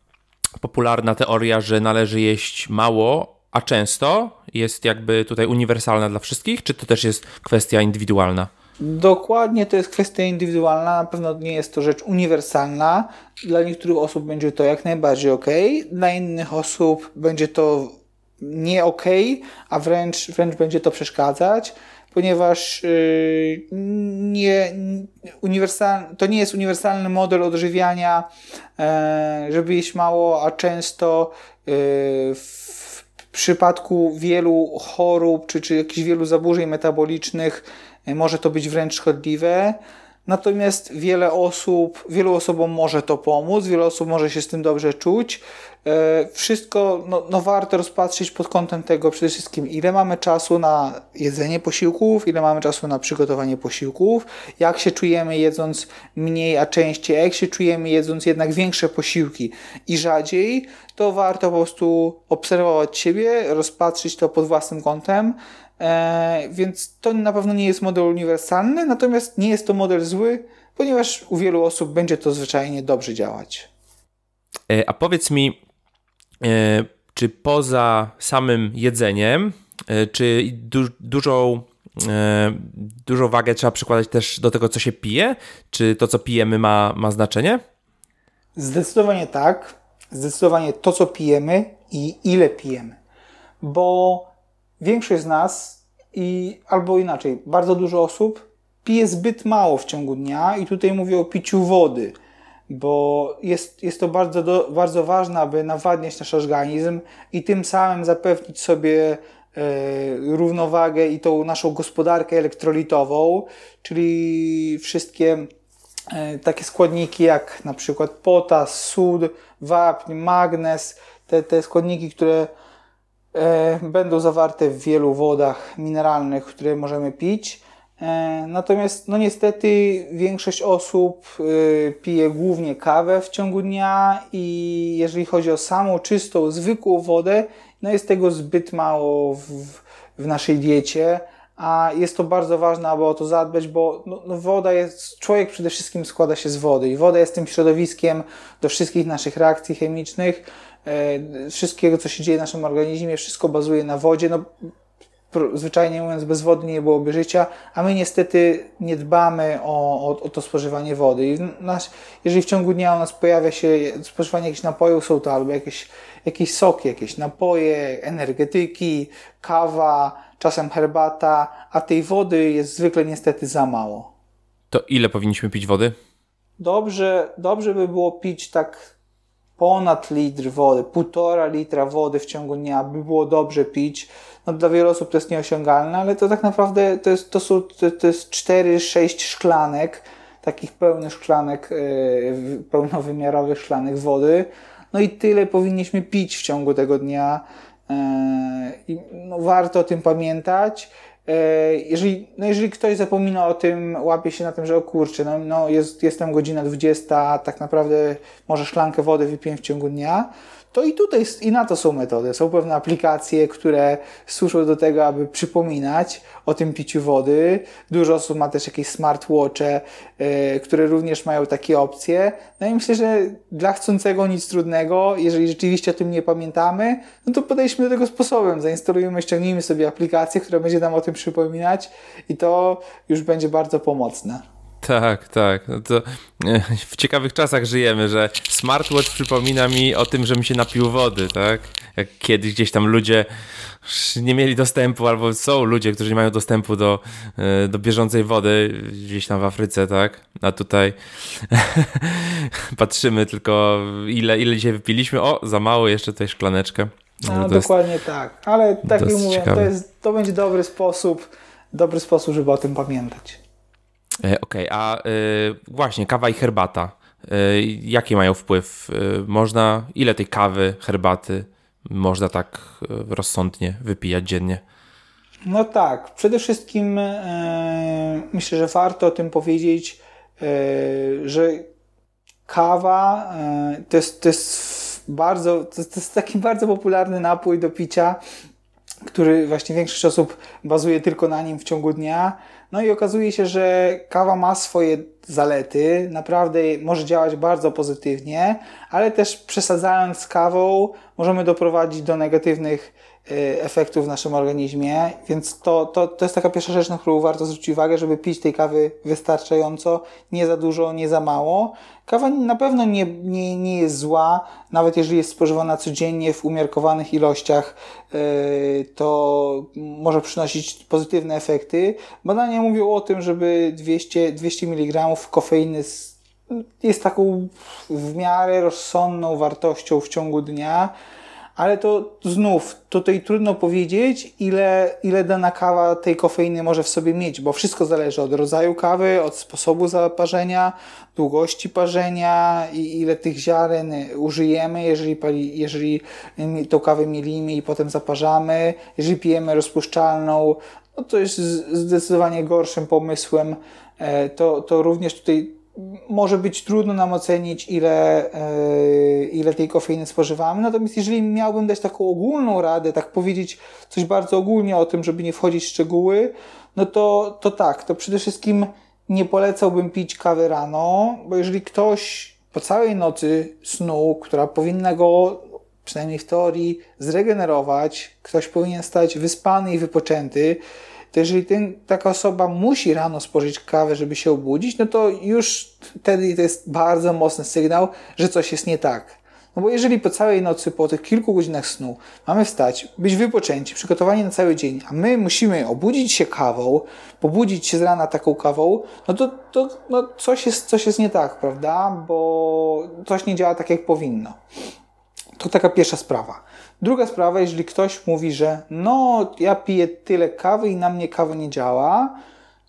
popularna teoria, że należy jeść mało a często jest jakby tutaj uniwersalna dla wszystkich, czy to też jest kwestia indywidualna? Dokładnie to jest kwestia indywidualna, na pewno nie jest to rzecz uniwersalna. Dla niektórych osób będzie to jak najbardziej ok, dla innych osób będzie to nie ok, a wręcz, wręcz będzie to przeszkadzać, ponieważ yy, nie, uniwersal, to nie jest uniwersalny model odżywiania, yy, żeby jeść mało, a często yy, w przypadku wielu chorób czy, czy jakichś wielu zaburzeń metabolicznych może to być wręcz szkodliwe. Natomiast wiele osób, wielu osobom może to pomóc, wiele osób może się z tym dobrze czuć. E, wszystko no, no warto rozpatrzyć pod kątem tego przede wszystkim, ile mamy czasu na jedzenie posiłków, ile mamy czasu na przygotowanie posiłków, jak się czujemy jedząc mniej, a częściej, jak się czujemy jedząc jednak większe posiłki i rzadziej, to warto po prostu obserwować siebie, rozpatrzyć to pod własnym kątem E, więc to na pewno nie jest model uniwersalny, natomiast nie jest to model zły, ponieważ u wielu osób będzie to zwyczajnie dobrze działać. E, a powiedz mi, e, czy poza samym jedzeniem, czy du dużą, dużą wagę trzeba przykładać też do tego, co się pije? Czy to, co pijemy, ma, ma znaczenie? Zdecydowanie tak. Zdecydowanie to, co pijemy i ile pijemy. Bo większość z nas i albo inaczej, bardzo dużo osób pije zbyt mało w ciągu dnia i tutaj mówię o piciu wody, bo jest, jest to bardzo, do, bardzo ważne, aby nawadniać nasz organizm i tym samym zapewnić sobie e, równowagę i tą naszą gospodarkę elektrolitową, czyli wszystkie e, takie składniki jak na przykład potas, sód, wapń, magnez, te, te składniki, które będą zawarte w wielu wodach mineralnych, które możemy pić. E, natomiast, no niestety, większość osób e, pije głównie kawę w ciągu dnia i jeżeli chodzi o samą czystą, zwykłą wodę, no jest tego zbyt mało w, w naszej diecie, a jest to bardzo ważne, aby o to zadbać, bo no, no woda jest, człowiek przede wszystkim składa się z wody i woda jest tym środowiskiem do wszystkich naszych reakcji chemicznych E, wszystkiego, co się dzieje w naszym organizmie, wszystko bazuje na wodzie. No, zwyczajnie mówiąc, bez wody nie byłoby życia, a my niestety nie dbamy o, o, o to spożywanie wody. I nas, jeżeli w ciągu dnia u nas pojawia się spożywanie jakichś napojów, są to albo jakieś, jakieś soki, jakieś napoje, energetyki, kawa, czasem herbata, a tej wody jest zwykle niestety za mało. To ile powinniśmy pić wody? Dobrze, dobrze by było pić tak ponad litr wody, półtora litra wody w ciągu dnia, by było dobrze pić. No, dla wielu osób to jest nieosiągalne, ale to tak naprawdę to jest, to są, to, to jest 4-6 szklanek, takich pełnych szklanek, yy, pełnowymiarowych szklanek wody. No i tyle powinniśmy pić w ciągu tego dnia. Yy, no, warto o tym pamiętać. E, jeżeli, no jeżeli ktoś zapomina o tym, łapie się na tym, że o kurczę, no, no jest, jestem godzina 20, tak naprawdę może szklankę wody wypiję w ciągu dnia, to i tutaj i na to są metody. Są pewne aplikacje, które służą do tego, aby przypominać o tym piciu wody. Dużo osób ma też jakieś smartwatche, yy, które również mają takie opcje. No i myślę, że dla chcącego nic trudnego, jeżeli rzeczywiście o tym nie pamiętamy, no to podejdźmy do tego sposobem. Zainstalujemy, ściągnijmy sobie aplikację, która będzie nam o tym przypominać i to już będzie bardzo pomocne. Tak, tak. No to e, w ciekawych czasach żyjemy, że smartwatch przypomina mi o tym, że mi się napił wody, tak? Jak kiedyś gdzieś tam ludzie nie mieli dostępu, albo są ludzie, którzy nie mają dostępu do, e, do bieżącej wody gdzieś tam w Afryce, tak? A tutaj patrzymy tylko ile, ile dzisiaj wypiliśmy. O, za mało jeszcze tutaj szklaneczkę. No, dokładnie tak. Ale tak jak mówię, to, jest, to będzie dobry sposób, dobry sposób, żeby o tym pamiętać. E, okej, okay, a y, właśnie kawa i herbata. Y, jaki mają wpływ? Y, można, ile tej kawy, herbaty można tak rozsądnie wypijać dziennie? No tak, przede wszystkim myślę, że warto o tym powiedzieć, że kawa to jest, to jest bardzo, to jest taki bardzo popularny napój do picia, który właśnie większość osób bazuje tylko na nim w ciągu dnia. No i okazuje się, że kawa ma swoje zalety, naprawdę może działać bardzo pozytywnie, ale też przesadzając z kawą możemy doprowadzić do negatywnych Y, efektów w naszym organizmie, więc to, to, to jest taka pierwsza rzecz, na którą warto zwrócić uwagę, żeby pić tej kawy wystarczająco, nie za dużo, nie za mało. Kawa na pewno nie, nie, nie jest zła, nawet jeżeli jest spożywana codziennie w umiarkowanych ilościach, y, to może przynosić pozytywne efekty. Badania mówią o tym, żeby 200, 200 mg kofeiny jest taką w miarę rozsądną wartością w ciągu dnia ale to znów tutaj trudno powiedzieć, ile, ile dana kawa tej kofeiny może w sobie mieć, bo wszystko zależy od rodzaju kawy, od sposobu zaparzenia, długości parzenia i ile tych ziaren użyjemy, jeżeli, jeżeli tą kawę mielimy i potem zaparzamy, jeżeli pijemy rozpuszczalną, no to jest zdecydowanie gorszym pomysłem. E, to, to również tutaj może być trudno nam ocenić, ile, e, ile tej kofeiny spożywamy. Natomiast jeżeli miałbym dać taką ogólną radę, tak powiedzieć coś bardzo ogólnie o tym, żeby nie wchodzić w szczegóły, no to, to tak, to przede wszystkim nie polecałbym pić kawy rano, bo jeżeli ktoś po całej nocy snu, która powinna go przynajmniej w teorii zregenerować, ktoś powinien stać wyspany i wypoczęty, to jeżeli ten, taka osoba musi rano spożyć kawę, żeby się obudzić, no to już wtedy to jest bardzo mocny sygnał, że coś jest nie tak. No bo jeżeli po całej nocy, po tych kilku godzinach snu mamy wstać, być wypoczęci, przygotowani na cały dzień, a my musimy obudzić się kawą, pobudzić się z rana taką kawą, no to, to no coś, jest, coś jest nie tak, prawda? Bo coś nie działa tak, jak powinno. To taka pierwsza sprawa. Druga sprawa, jeżeli ktoś mówi, że no, ja piję tyle kawy i na mnie kawa nie działa,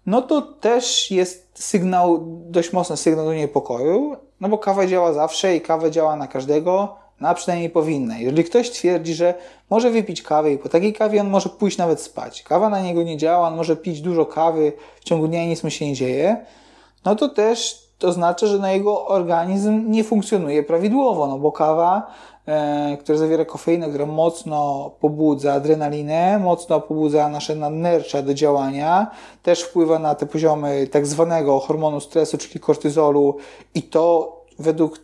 no to też jest sygnał, dość mocny sygnał do niepokoju, no bo kawa działa zawsze i kawa działa na każdego, no a przynajmniej powinna. Jeżeli ktoś twierdzi, że może wypić kawę i po takiej kawie on może pójść nawet spać, kawa na niego nie działa, on może pić dużo kawy w ciągu dnia i nic mu się nie dzieje, no to też to znaczy, że na jego organizm nie funkcjonuje prawidłowo, no bo kawa które zawiera kofeinę, która mocno pobudza adrenalinę, mocno pobudza nasze nadnercza do działania, też wpływa na te poziomy tak zwanego hormonu stresu, czyli kortyzolu i to według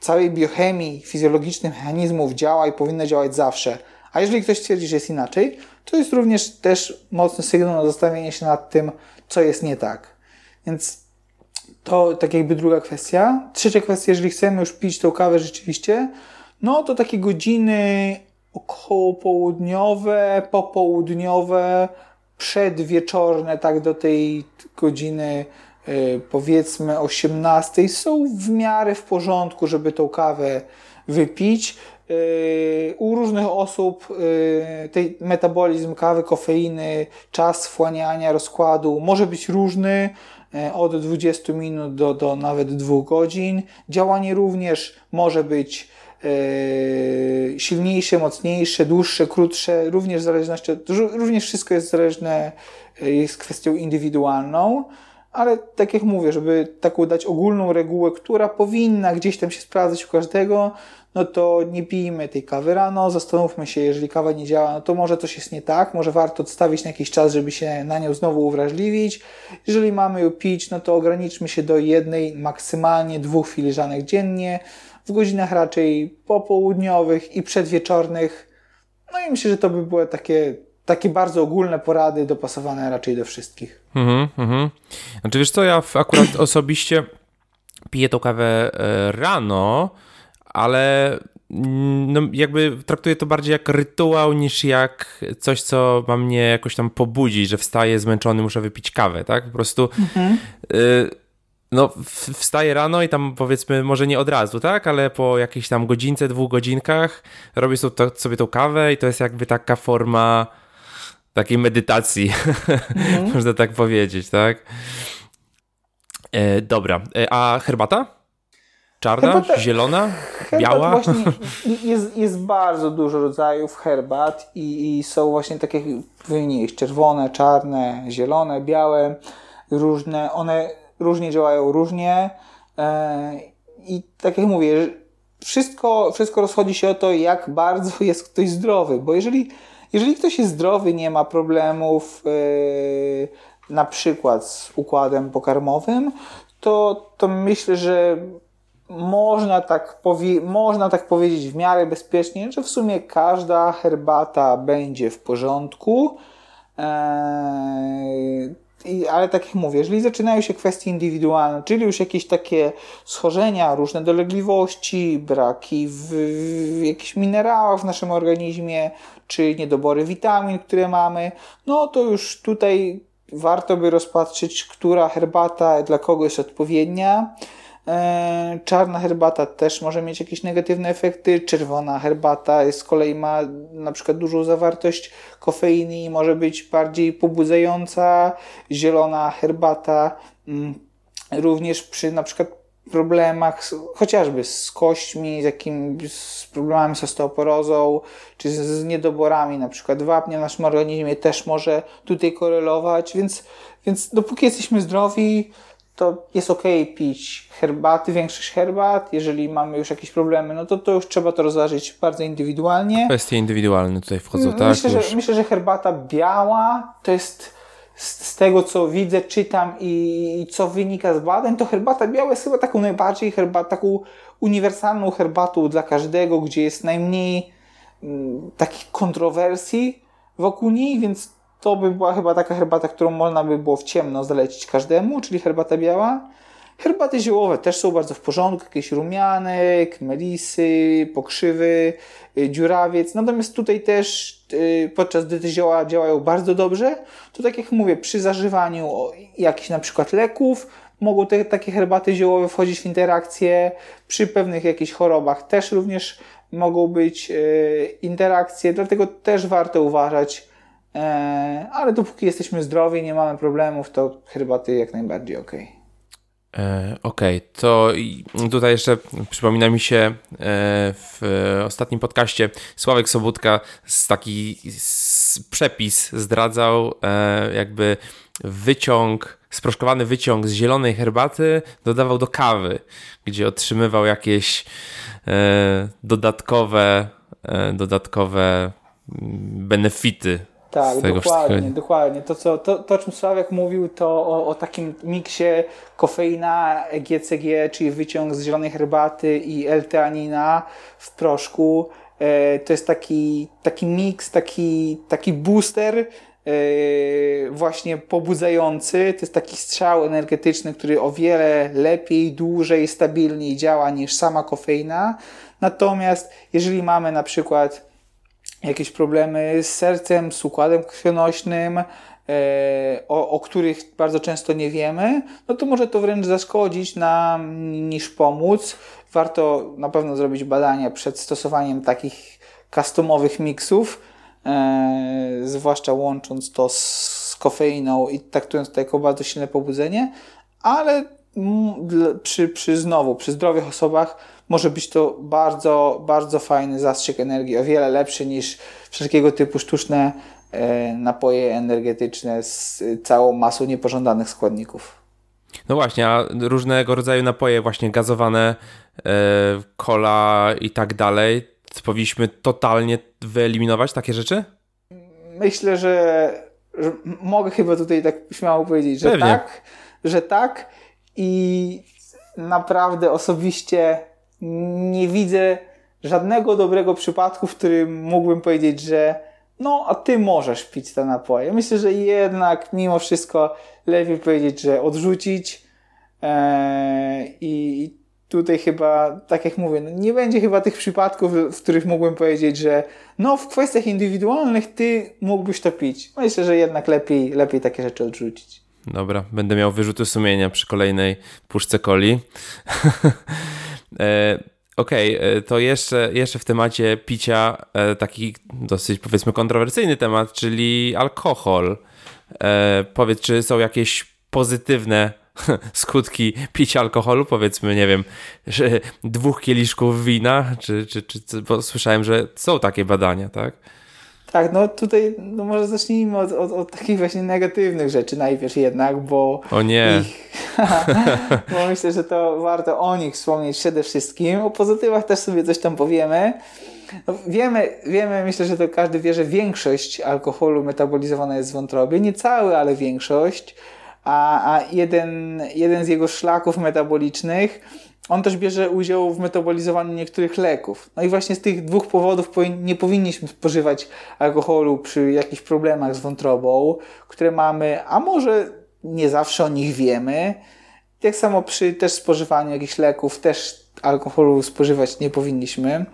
całej biochemii, fizjologicznych mechanizmów działa i powinno działać zawsze. A jeżeli ktoś twierdzi, że jest inaczej, to jest również też mocny sygnał na zastanowienie się nad tym, co jest nie tak. Więc to tak jakby druga kwestia. Trzecia kwestia, jeżeli chcemy już pić tą kawę rzeczywiście, no to takie godziny około południowe, popołudniowe, przedwieczorne, tak do tej godziny y, powiedzmy 18 są w miarę w porządku, żeby tą kawę wypić. Y, u różnych osób y, tej metabolizm kawy, kofeiny, czas wchłaniania, rozkładu może być różny od 20 minut do, do nawet 2 godzin. Działanie również może być silniejsze, mocniejsze, dłuższe, krótsze, również zależności również wszystko jest zależne, yy, jest kwestią indywidualną, ale tak jak mówię, żeby taką dać ogólną regułę, która powinna gdzieś tam się sprawdzać u każdego, no to nie pijmy tej kawy rano, zastanówmy się, jeżeli kawa nie działa, no to może coś jest nie tak, może warto odstawić na jakiś czas, żeby się na nią znowu uwrażliwić. Jeżeli mamy ją pić, no to ograniczmy się do jednej, maksymalnie dwóch filiżanek dziennie, w godzinach raczej popołudniowych i przedwieczornych. No i myślę, że to by były takie, takie bardzo ogólne porady, dopasowane raczej do wszystkich. Mhm, mhm. Znaczy wiesz co, ja akurat osobiście piję tą kawę e, rano, ale mm, no, jakby traktuję to bardziej jak rytuał niż jak coś, co ma mnie jakoś tam pobudzić, że wstaję zmęczony, muszę wypić kawę, tak? Po prostu mhm. y no, wstaję rano i tam powiedzmy, może nie od razu, tak, ale po jakiejś tam godzince, dwóch godzinkach robię sobie tą kawę i to jest jakby taka forma takiej medytacji, mhm. można tak powiedzieć, tak. E, dobra, e, a herbata? Czarna, herbata, zielona, herbat biała? Właśnie jest, jest bardzo dużo rodzajów herbat i, i są właśnie takie, wymieniłeś, czerwone, czarne, zielone, białe, różne. One różnie działają różnie e, i tak jak mówię, wszystko, wszystko rozchodzi się o to, jak bardzo jest ktoś zdrowy, bo jeżeli, jeżeli ktoś jest zdrowy, nie ma problemów e, na przykład z układem pokarmowym, to, to myślę, że można tak, powie, można tak powiedzieć w miarę bezpiecznie, że w sumie każda herbata będzie w porządku. Eee, i, ale tak jak mówię, jeżeli zaczynają się kwestie indywidualne, czyli już jakieś takie schorzenia, różne dolegliwości, braki w, w jakichś minerałach w naszym organizmie, czy niedobory witamin, które mamy, no to już tutaj warto by rozpatrzyć, która herbata dla kogo jest odpowiednia. E, czarna herbata też może mieć jakieś negatywne efekty. Czerwona herbata z kolei ma na przykład dużą zawartość kofeiny i może być bardziej pobudzająca. Zielona herbata mm, również przy na przykład problemach chociażby z kośćmi, z, jakim, problemami z osteoporozą, czy z, z niedoborami, na przykład wapnia w naszym organizmie też może tutaj korelować, więc, więc dopóki jesteśmy zdrowi, to jest ok pić herbaty, większość herbat. Jeżeli mamy już jakieś problemy, no to, to już trzeba to rozważyć bardzo indywidualnie. Kwestie indywidualne tutaj wchodzą, tak? Myślę, że, myślę, że herbata biała to jest z, z tego, co widzę, czytam i, i, co wynika z badań, to herbata biała jest chyba taką najbardziej herbat, taką uniwersalną herbatą dla każdego, gdzie jest najmniej m, takich kontrowersji wokół niej, więc to by była chyba taka herbata, którą można by było w ciemno zalecić każdemu, czyli herbata biała. Herbaty ziołowe też są bardzo w porządku, jakieś rumianek, melisy, pokrzywy, y, dziurawiec. Natomiast tutaj też y, podczas gdy te zioła działają bardzo dobrze, to tak jak mówię, przy zażywaniu jakichś na przykład leków, mogą te, takie herbaty ziołowe wchodzić w interakcje. Przy pewnych jakichś chorobach też również mogą być y, interakcje, dlatego też warto uważać, ale dopóki jesteśmy zdrowi, nie mamy problemów, to herbaty jak najbardziej ok. E, Okej, okay. to tutaj jeszcze przypomina mi się e, w ostatnim podcaście Sławek Sobutka z taki przepis zdradzał e, jakby wyciąg, sproszkowany wyciąg z zielonej herbaty dodawał do kawy, gdzie otrzymywał jakieś e, dodatkowe, e, dodatkowe mm, benefity tak, dokładnie, dokładnie. To, co, to, to, o czym Sławek mówił, to o, o takim miksie kofeina, GCG, czyli wyciąg z zielonej herbaty i L-teanina w proszku. E, to jest taki, taki miks, taki, taki booster e, właśnie pobudzający. To jest taki strzał energetyczny, który o wiele lepiej, dłużej, stabilniej działa niż sama kofeina. Natomiast jeżeli mamy na przykład jakieś problemy z sercem, z układem krwionośnym, e, o, o, których bardzo często nie wiemy, no to może to wręcz zaszkodzić nam niż pomóc. Warto na pewno zrobić badania przed stosowaniem takich customowych miksów, e, zwłaszcza łącząc to z kofeiną i traktując to jako bardzo silne pobudzenie, ale przy, przy znowu, przy zdrowych osobach może być to bardzo, bardzo fajny zastrzyk energii, o wiele lepszy niż wszelkiego typu sztuczne e, napoje energetyczne z całą masą niepożądanych składników. No właśnie, a różnego rodzaju napoje, właśnie gazowane, kola e, i tak dalej, powinniśmy totalnie wyeliminować takie rzeczy? Myślę, że, że mogę chyba tutaj tak śmiało powiedzieć, że Pewnie. tak, że tak i naprawdę osobiście nie widzę żadnego dobrego przypadku, w którym mógłbym powiedzieć, że no, a ty możesz pić te napoje. Myślę, że jednak mimo wszystko lepiej powiedzieć, że odrzucić eee, i tutaj chyba, tak jak mówię, no nie będzie chyba tych przypadków, w których mógłbym powiedzieć, że no w kwestiach indywidualnych ty mógłbyś to pić. Myślę, że jednak lepiej, lepiej takie rzeczy odrzucić. Dobra, będę miał wyrzuty sumienia przy kolejnej puszce coli. E, okej, okay, e, to jeszcze, jeszcze w temacie picia e, taki dosyć powiedzmy kontrowersyjny temat, czyli alkohol. Powiedz, czy są jakieś pozytywne skutki picia alkoholu, powiedzmy, nie wiem, dwóch kieliszków wina, czy, czy, czy, bo słyszałem, że są takie badania, tak? Tak, no tutaj no może zacznijmy od, od, od, takich właśnie negatywnych rzeczy najpierw jednak, bo... O nie. Ich, bo myślę, że to warto o nich wspomnieć przede wszystkim. O pozytywach też sobie coś tam powiemy. No wiemy, wiemy, myślę, że to każdy wie, że większość alkoholu metabolizowana jest w wątrobie. Nie cały, ale większość. A, a jeden, jeden z jego szlaków metabolicznych on też bierze udział w metabolizowaniu niektórych leków. No i właśnie z tych dwóch powodów nie powinniśmy spożywać alkoholu przy jakichś problemach z wątrobą, które mamy, a może nie zawsze o nich wiemy. Tak samo przy też spożywaniu jakichś leków też alkoholu spożywać nie powinniśmy.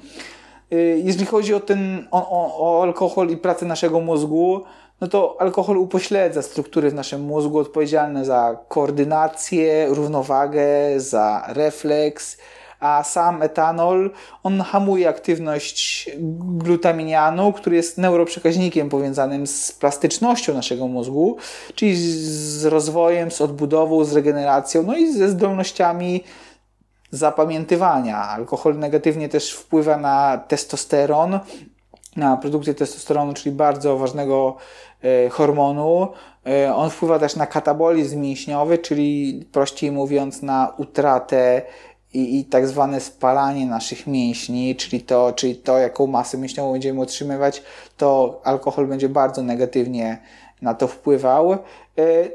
Y, jeżeli chodzi o ten o, o, o alkohol i pracę naszego mózgu, no to alkohol upośledza struktury w naszym mózgu odpowiedzialne za koordynację, równowagę, za refleks, a sam etanol, on hamuje aktywność glutaminianu, który jest neuroprzekaźnikiem powiązanym z plastycznością naszego mózgu, czyli z rozwojem, z odbudową, z regeneracją, no i ze zdolnościami zapamiętywania. Alkohol negatywnie też wpływa na testosteron, na produkcję testosteronu, czyli bardzo ważnego hormonu. E, on wpływa też na katabolizm mięśniowy, czyli prościej mówiąc na utratę i, i tak zwane spalanie naszych mięśni, czyli to, czyli to, jaką masę mięśniową będziemy utrzymywać, to alkohol będzie bardzo negatywnie na to wpływał. E,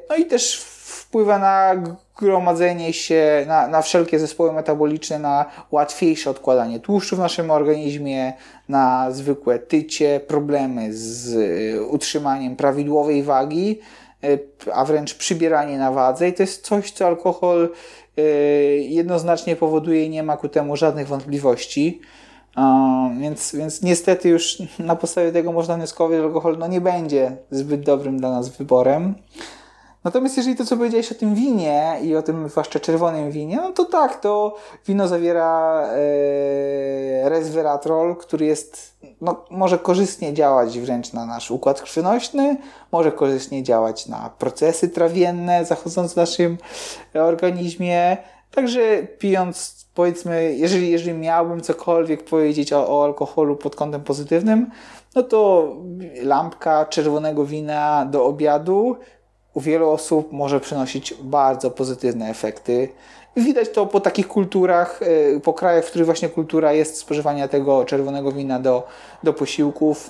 no i też wpływa na gromadzenie się, na, na wszelkie zespoły metaboliczne, na łatwiejsze odkładanie tłuszczu w naszym organizmie, na zwykłe tycie, problemy z e, utrzymaniem prawidłowej wagi, e, a wręcz przybieranie na wadze. I to jest coś, co alkohol jednoznacznie powoduje i nie ma ku temu żadnych wątpliwości. Więc, więc niestety już na podstawie tego można wnioskować, że alkohol no, nie będzie zbyt dobrym dla nas wyborem. Natomiast jeżeli to, co powiedziałeś o tym winie i o tym zwłaszcza czerwonym winie, no to tak, to wino zawiera e, resveratrol, który jest, no, może korzystnie działać wręcz na nasz układ krwionośny, może korzystnie działać na procesy trawienne zachodzące w naszym organizmie. Także pijąc, powiedzmy, jeżeli, jeżeli miałbym cokolwiek powiedzieć o, o alkoholu pod kątem pozytywnym, no to lampka czerwonego wina do obiadu u wielu osób może przynosić bardzo pozytywne efekty. Widać to po takich kulturach, y, po krajach, w których właśnie kultura jest spożywania tego czerwonego wina do, do posiłków.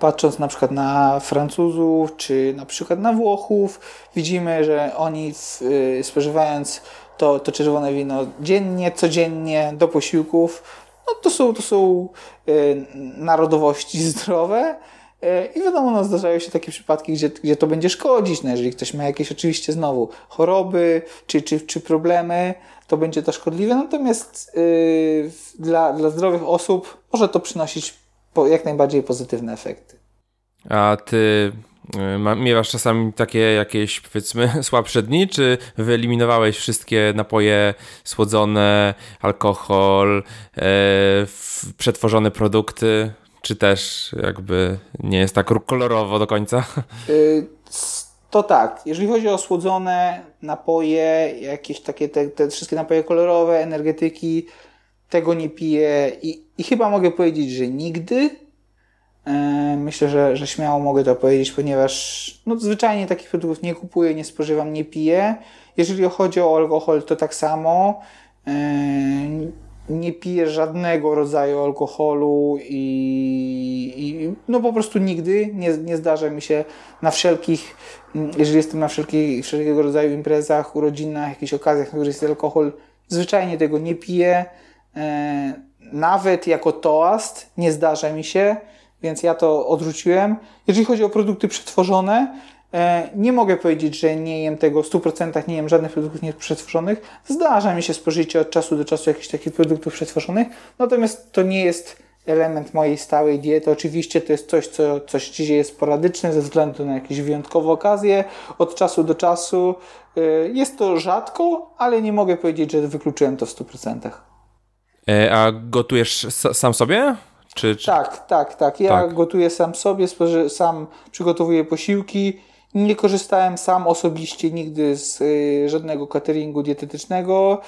Patrząc na przykład na Francuzów, czy na przykład na Włochów, widzimy, że oni y, spożywając to, to czerwone wino dziennie, codziennie do posiłków, no to są, to są y, narodowości zdrowe, E, I wiadomo, no, zdarzają się takie przypadki, gdzie, gdzie to będzie szkodzić. No, jeżeli ktoś ma jakieś oczywiście znowu choroby czy, czy, czy problemy, to będzie to szkodliwe. Natomiast yy, dla, dla zdrowych osób może to przynosić po, jak najbardziej pozytywne efekty. A ty y, miewasz czasami takie jakieś powiedzmy słabsze dni, czy wyeliminowałeś wszystkie napoje słodzone, alkohol, e, przetworzone produkty? Czy też jakby nie jest tak kolorowo do końca? Y, to tak, jeżeli chodzi o słodzone napoje, jakieś takie te, te wszystkie napoje kolorowe, energetyki, tego nie piję i, i chyba mogę powiedzieć, że nigdy. E, myślę, że, że śmiało mogę to powiedzieć, ponieważ no, zwyczajnie takich produktów nie kupuję, nie spożywam, nie piję. Jeżeli chodzi o alkohol, to tak samo. Nie piję żadnego rodzaju alkoholu i, i, no po prostu nigdy nie, nie zdarza mi się na wszelkich, jeżeli jestem na wszelki, wszelkiego rodzaju imprezach, urodzinach, jakichś okazjach, na których jest alkohol, zwyczajnie tego nie piję. E, nawet jako toast nie zdarza mi się, więc ja to odrzuciłem. Jeżeli chodzi o produkty przetworzone, nie mogę powiedzieć, że nie jem tego w 100%, nie jem żadnych produktów nieprzetworzonych. Zdarza mi się spożycie od czasu do czasu jakichś takich produktów przetworzonych, natomiast to nie jest element mojej stałej diety. Oczywiście to jest coś, co, coś się dzieje sporadycznie ze względu na jakieś wyjątkowe okazje, od czasu do czasu. E, jest to rzadko, ale nie mogę powiedzieć, że wykluczyłem to w 100%. E, a gotujesz sam sobie? Czy, czy... Tak, tak, tak. Ja tak. gotuję sam sobie, sam przygotowuję posiłki nie korzystałem sam osobiście nigdy z y, żadnego cateringu dietetycznego.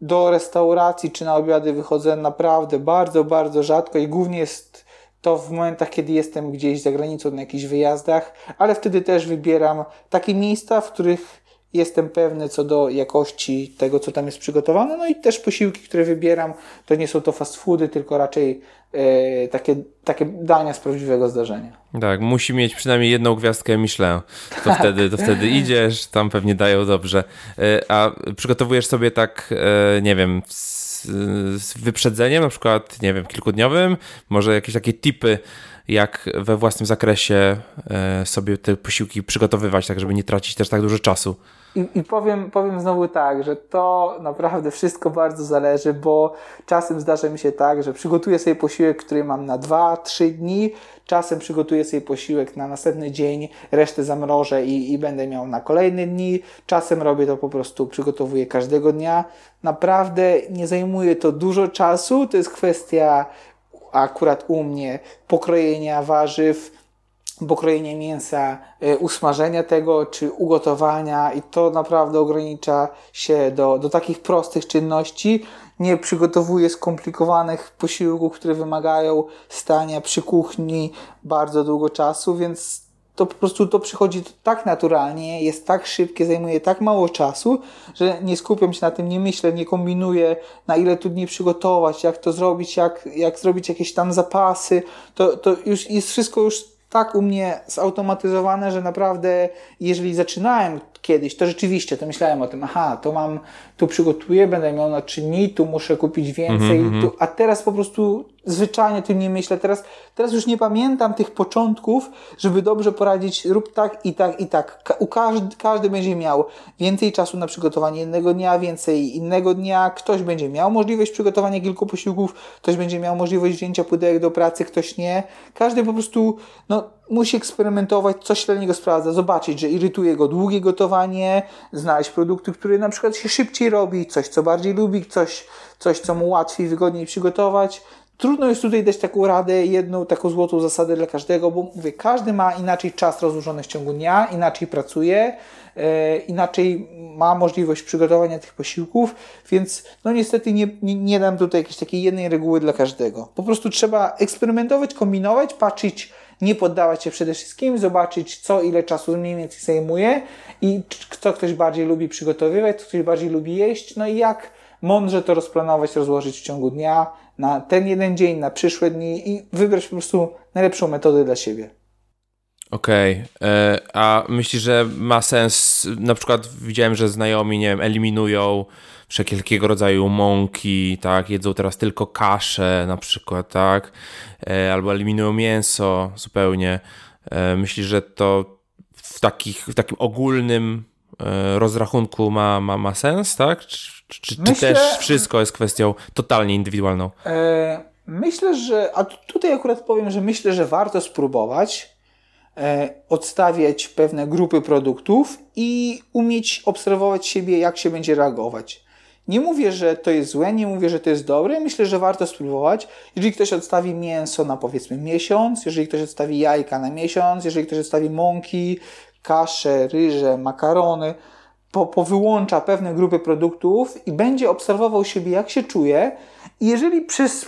Do restauracji czy na obiady wychodzę naprawdę bardzo, bardzo rzadko i głównie jest to w momentach, kiedy jestem gdzieś za granicą na jakichś wyjazdach, ale wtedy też wybieram takie miejsca, w których jestem pewny co do jakości tego, co tam jest przygotowane. No i też posiłki, które wybieram, to nie są to fast foody, tylko raczej e, takie, takie dania z prawdziwego zdarzenia. Tak, musi mieć przynajmniej jedną gwiazdkę Michelin. To, tak. wtedy, to wtedy idziesz, tam pewnie dają dobrze. E, a przygotowujesz sobie tak, e, nie wiem, z, z wyprzedzeniem, na przykład, nie wiem, kilkudniowym, może jakieś takie tipy jak we własnym zakresie sobie te posiłki przygotowywać, tak żeby nie tracić też tak dużo czasu. I, I, powiem, powiem znowu tak, że to naprawdę wszystko bardzo zależy, bo czasem zdarza mi się tak, że przygotuję sobie posiłek, który mam na 2-3 dni, czasem przygotuję sobie posiłek na następny dzień, resztę zamrożę i, i będę miał na kolejne dni, czasem robię to po prostu, przygotowuję każdego dnia. Naprawdę nie zajmuje to dużo czasu, to jest kwestia akurat u mnie pokrojenia warzyw, pokrojenia mięsa, e, usmażenia tego czy ugotowania i to naprawdę ogranicza się do, do takich prostych czynności. Nie przygotowuję skomplikowanych posiłków, które wymagają stania przy kuchni bardzo długo czasu, więc to po prostu to przychodzi tak naturalnie, jest tak szybkie, zajmuje tak mało czasu, że nie skupiam się na tym, nie myślę, nie kombinuję, na ile tu dni przygotować, jak to zrobić, jak, jak zrobić jakieś tam zapasy. To, to już jest wszystko już tak u mnie zautomatyzowane, że naprawdę, jeżeli zaczynałem kiedyś, to rzeczywiście, to myślałem o tym, aha, to mam, tu przygotuję, będę miał na trzy dni, tu muszę kupić więcej, mm -hmm. tu, a teraz po prostu zwyczajnie tym nie myślę. Teraz, teraz już nie pamiętam tych początków, żeby dobrze poradzić, rób tak i tak i tak. U każdy, każdy będzie miał więcej czasu na przygotowanie jednego dnia, więcej innego dnia. Ktoś będzie miał możliwość przygotowania kilku posiłków, ktoś będzie miał możliwość wzięcia pudełek do pracy, ktoś nie. Każdy po prostu, no, musi eksperymentować, coś dla niego sprawdza, zobaczyć, że irytuje go długie gotowanie, znaleźć produkty, które na przykład się szybciej robi, coś, co bardziej lubi, coś, coś co mu łatwiej, wygodniej przygotować. Trudno jest tutaj dać taką radę, jedną taką złotą zasadę dla każdego, bo mówię, każdy ma inaczej czas rozłożony w ciągu dnia, inaczej pracuje, e, inaczej ma możliwość przygotowania tych posiłków, więc no niestety nie, nie, nie dam tutaj jakiejś takiej jednej reguły dla każdego. Po prostu trzeba eksperymentować, kombinować, patrzeć, nie poddawać się przede wszystkim, zobaczyć co ile czasu mniej więcej zajmuje i co ktoś bardziej lubi przygotowywać, co ktoś bardziej lubi jeść, no i jak mądrze to rozplanować, rozłożyć w ciągu dnia, na ten jeden dzień, na przyszłe dni i wybrać po prostu najlepszą metodę dla siebie. Okej, okay. E, a myślisz, że ma sens, na przykład widziałem, że znajomi, nie wiem, eliminują wszelkiego rodzaju mąki, tak, jedzą teraz tylko kaszę na przykład, tak, e, albo eliminują mięso zupełnie. E, myślisz, że to w, takich, w takim ogólnym rozrachunku ma, ma, ma sens, tak? Czy, czy, czy Myślę, też wszystko jest kwestią totalnie indywidualną? myślę, że, a tutaj akurat powiem, że myślę, że warto spróbować E, odstawiać pewne grupy produktów i umieć obserwować siebie, jak się będzie reagować. Nie mówię, że to jest złe, nie mówię, że to jest dobre. Myślę, że warto spróbować. Jeżeli ktoś odstawi mięso na powiedzmy miesiąc, jeżeli ktoś odstawi jajka na miesiąc, jeżeli ktoś odstawi mąki, kasze, ryże, makarony, po, powyłącza pewne grupy produktów i będzie obserwował siebie, jak się czuje. I jeżeli przez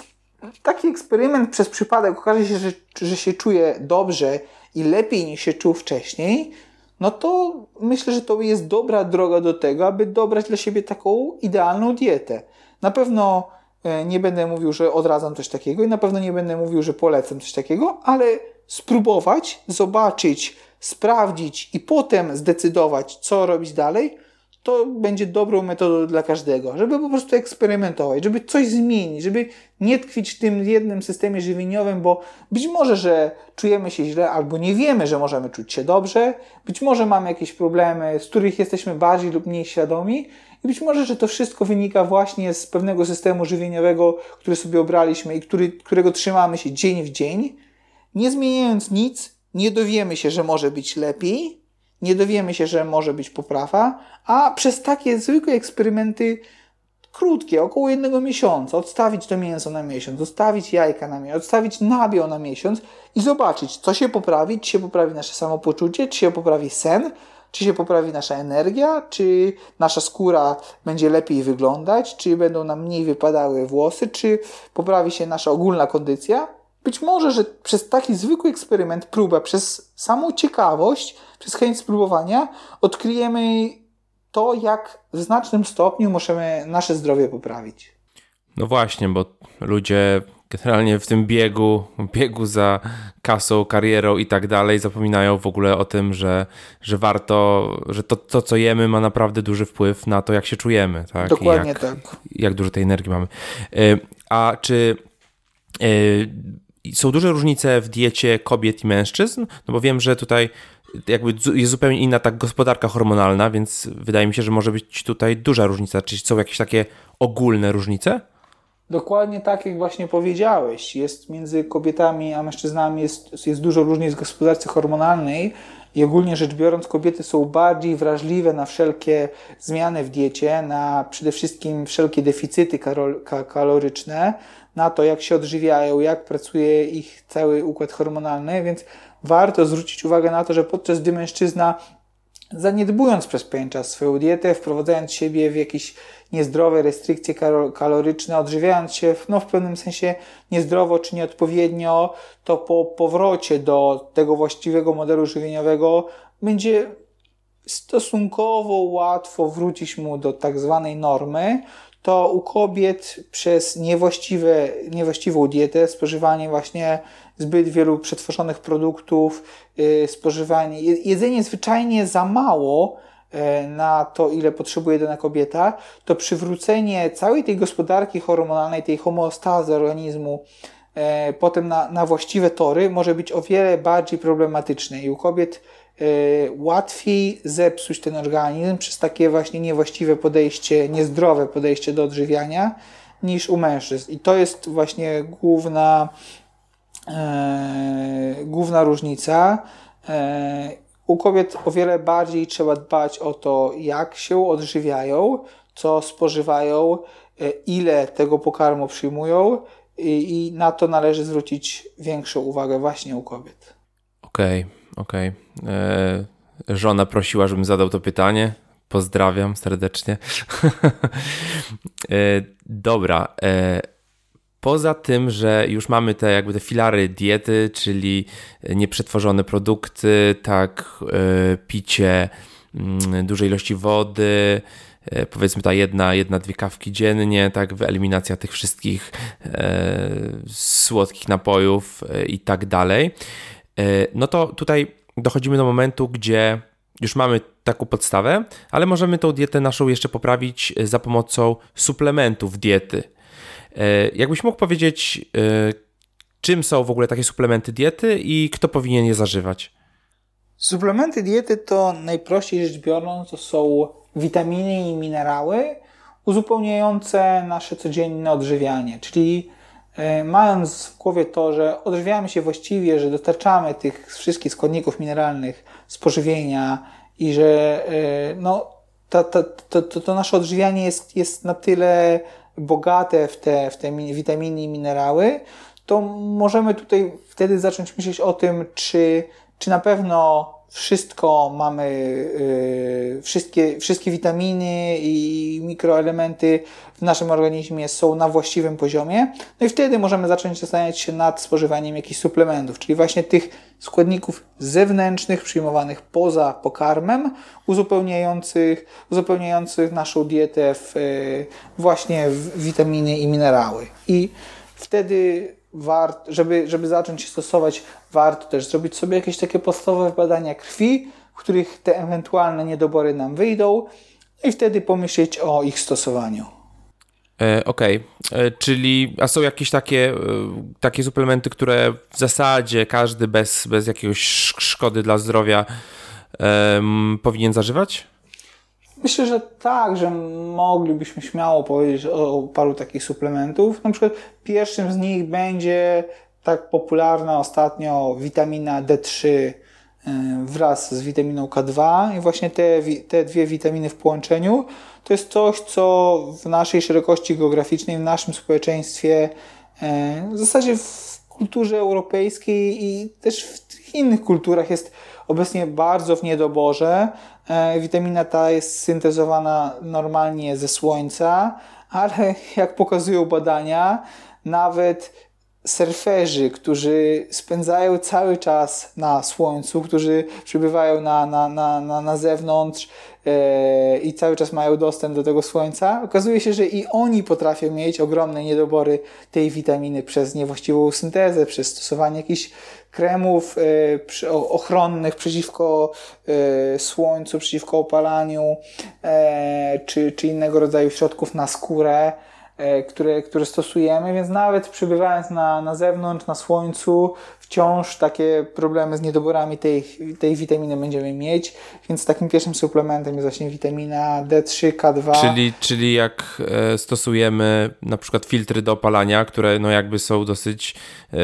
taki eksperyment, przez przypadek okaże się, że, że się czuje dobrze i lepiej niż się czuł wcześniej, no to myślę, że to jest dobra droga do tego, aby dobrać dla siebie taką idealną dietę. Na pewno e, nie będę mówił, że odradzam coś takiego i na pewno nie będę mówił, że polecam coś takiego, ale spróbować, zobaczyć, sprawdzić i potem zdecydować, co robić dalej, to będzie dobrą metodą dla każdego, żeby po prostu eksperymentować, żeby coś zmienić, żeby nie tkwić w tym jednym systemie żywieniowym, bo być może, że czujemy się źle albo nie wiemy, że możemy czuć się dobrze, być może mamy jakieś problemy, z których jesteśmy bardziej lub mniej świadomi i być może, że to wszystko wynika właśnie z pewnego systemu żywieniowego, który sobie obraliśmy i który, którego trzymamy się dzień w dzień. Nie zmieniając nic, nie dowiemy się, że może być lepiej, nie dowiemy się, że może być poprawa, a przez takie zwykłe eksperymenty krótkie, około jednego miesiąca, odstawić to mięso na miesiąc, odstawić jajka na miesiąc, odstawić nabiał na miesiąc i zobaczyć, co się poprawi, czy się poprawi nasze samopoczucie, czy się poprawi sen, czy się poprawi nasza energia, czy nasza skóra będzie lepiej wyglądać, czy będą nam mniej wypadały włosy, czy poprawi się nasza ogólna kondycja. Być może, że przez taki zwykły eksperyment, próbę, przez samą ciekawość, przez chęć spróbowania, odkryjemy to, jak w znacznym stopniu możemy nasze zdrowie poprawić. No właśnie, bo ludzie generalnie w tym biegu, biegu za kasą, karierą i tak dalej, zapominają w ogóle o tym, że, że warto, że to, to, co jemy, ma naprawdę duży wpływ na to, jak się czujemy. Tak? Dokładnie jak, tak. Jak dużo tej energii mamy. E, a czy e, są duże różnice w diecie kobiet i mężczyzn? No bo wiem, że tutaj jakby jest zupełnie inna tak gospodarka hormonalna, więc wydaje mi się, że może być tutaj duża różnica. Czy są jakieś takie ogólne różnice? Dokładnie tak, jak właśnie powiedziałeś. Jest między kobietami a mężczyznami jest, jest dużo różnic w gospodarce hormonalnej i ogólnie rzecz biorąc kobiety są bardziej wrażliwe na wszelkie zmiany w diecie, na przede wszystkim wszelkie deficyty kaloryczne, na to jak się odżywiają, jak pracuje ich cały układ hormonalny, więc warto zwrócić uwagę na to, że podczas gdy mężczyzna zaniedbując przez pewien czas swoją dietę, wprowadzając siebie w jakieś niezdrowe restrykcje kaloryczne, odżywiając się no, w pewnym sensie niezdrowo czy nieodpowiednio, to po powrocie do tego właściwego modelu żywieniowego będzie stosunkowo łatwo wrócić mu do tak zwanej normy, to u kobiet przez niewłaściwe, niewłaściwą dietę, spożywanie właśnie zbyt wielu przetworzonych produktów, yy, spożywanie, jedzenie zwyczajnie za mało yy, na to, ile potrzebuje dana kobieta, to przywrócenie całej tej gospodarki hormonalnej, tej homeostazy organizmu, yy, potem na, na właściwe tory może być o wiele bardziej problematyczne i u kobiet Y, łatwiej zepsuć ten organizm przez takie właśnie niewłaściwe podejście, niezdrowe podejście do odżywiania niż u mężczyzn. I to jest właśnie główna, e, główna różnica. E, u kobiet o wiele bardziej trzeba dbać o to, jak się odżywiają, co spożywają, e, ile tego pokarmu przyjmują i, i na to należy zwrócić większą uwagę właśnie u kobiet. Okej. Okay. Okej. Okay. E, żona prosiła, żebym zadał to pytanie. Pozdrawiam serdecznie. e, dobra. E, poza tym, że już mamy te jakby te filary diety, czyli nieprzetworzone produkty, tak, picie mm, dużej ilości wody, powiedzmy ta jedna, jedna, dwie kawki dziennie, tak, eliminacja tych wszystkich słodkich napojów i tak dalej. E, no to tutaj dochodzimy do momentu, gdzie już mamy taką podstawę, ale możemy tą dietę naszą jeszcze poprawić e, za pomocą suplementów diety. E, jakbyś mógł powiedzieć, czym są w ogóle takie suplementy diety i kto powinien je zażywać? Suplementy diety to najprościej rzecz biorąc to są witaminy i minerały uzupełniające nasze codzienne odżywianie, czyli mając w głowie to, że odżywiamy się właściwie, że dostarczamy tych wszystkich składników mineralnych z pożywienia i że e, no, to, to, to, to nasze odżywianie jest, jest na tyle bogate w te, w te witaminy i minerały, to możemy tutaj wtedy zacząć myśleć o tym, czy, czy na pewno wszystko mamy, yy, wszystkie, wszystkie witaminy i mikroelementy w naszym organizmie są na właściwym poziomie. No i wtedy możemy zacząć zastanawiać się nad spożywaniem jakichś suplementów, czyli właśnie tych składników zewnętrznych przyjmowanych poza pokarmem, uzupełniających, uzupełniających naszą dietę w, yy, właśnie w witaminy i minerały. I wtedy wart, żeby, żeby zacząć się stosować, warto też zrobić sobie jakieś takie podstawowe badania krwi, w których te ewentualne niedobory nam wyjdą i wtedy pomyśleć o ich stosowaniu. E, Okej, okay. E, czyli a są jakieś takie, e, takie suplementy, które w zasadzie każdy bez, bez jakiegoś szkody dla zdrowia powinien zażywać? Myślę, że tak, że moglibyśmy śmiało powiedzieć o paru takich suplementów. Na przykład pierwszym z nich będzie tak popularna ostatnio witamina D3 e, wraz z witaminą K2 i właśnie te, te dwie witaminy w połączeniu to jest coś, co w naszej szerokości geograficznej, w naszym społeczeństwie, e, w zasadzie w kulturze europejskiej i też w innych kulturach jest obecnie bardzo w niedoborze. E, witamina ta jest syntezowana normalnie ze słońca, ale jak pokazują badania, nawet surferzy, którzy spędzają cały czas na słońcu, którzy przybywają na, na, na, na, na zewnątrz e, i cały czas mają dostęp do tego słońca, okazuje się, że i oni potrafią mieć ogromne niedobory tej witaminy przez niewłaściwą syntezę, przez stosowanie jakichś kremów e, ochronnych przeciwko e, słońcu, przeciwko opalaniu, czy, czy innego rodzaju środków na skórę. E, które, które stosujemy, więc nawet przybywając na, na zewnątrz, na słońcu, wciąż takie problemy z niedoborami tej, tej witaminy będziemy mieć, więc takim pierwszym suplementem jest właśnie witamina D3, K2. Czyli, czyli jak e, stosujemy na przykład filtry do opalania, które no jakby są dosyć e,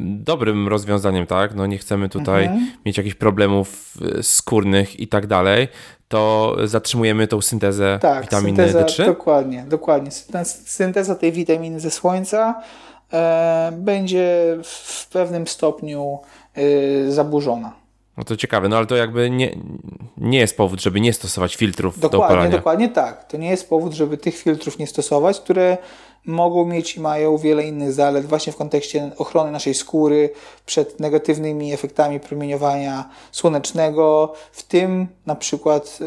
dobrym rozwiązaniem, tak? No nie chcemy tutaj mhm. mieć jakichś problemów skórnych i tak dalej, to zatrzymujemy tą syntezę tak, witaminy synteza, D3? Dokładnie, dokładnie. Synteza tej witaminy ze słońca e, będzie w pewnym stopniu e, zaburzona. No to ciekawe, no ale to jakby nie, nie jest powód, żeby nie stosować filtrów dokładnie, do opalania. Dokładnie tak. To nie jest powód, żeby tych filtrów nie stosować, które mogą mieć i mają wiele innych zalet właśnie w kontekście ochrony naszej skóry przed negatywnymi efektami promieniowania słonecznego, w tym na przykład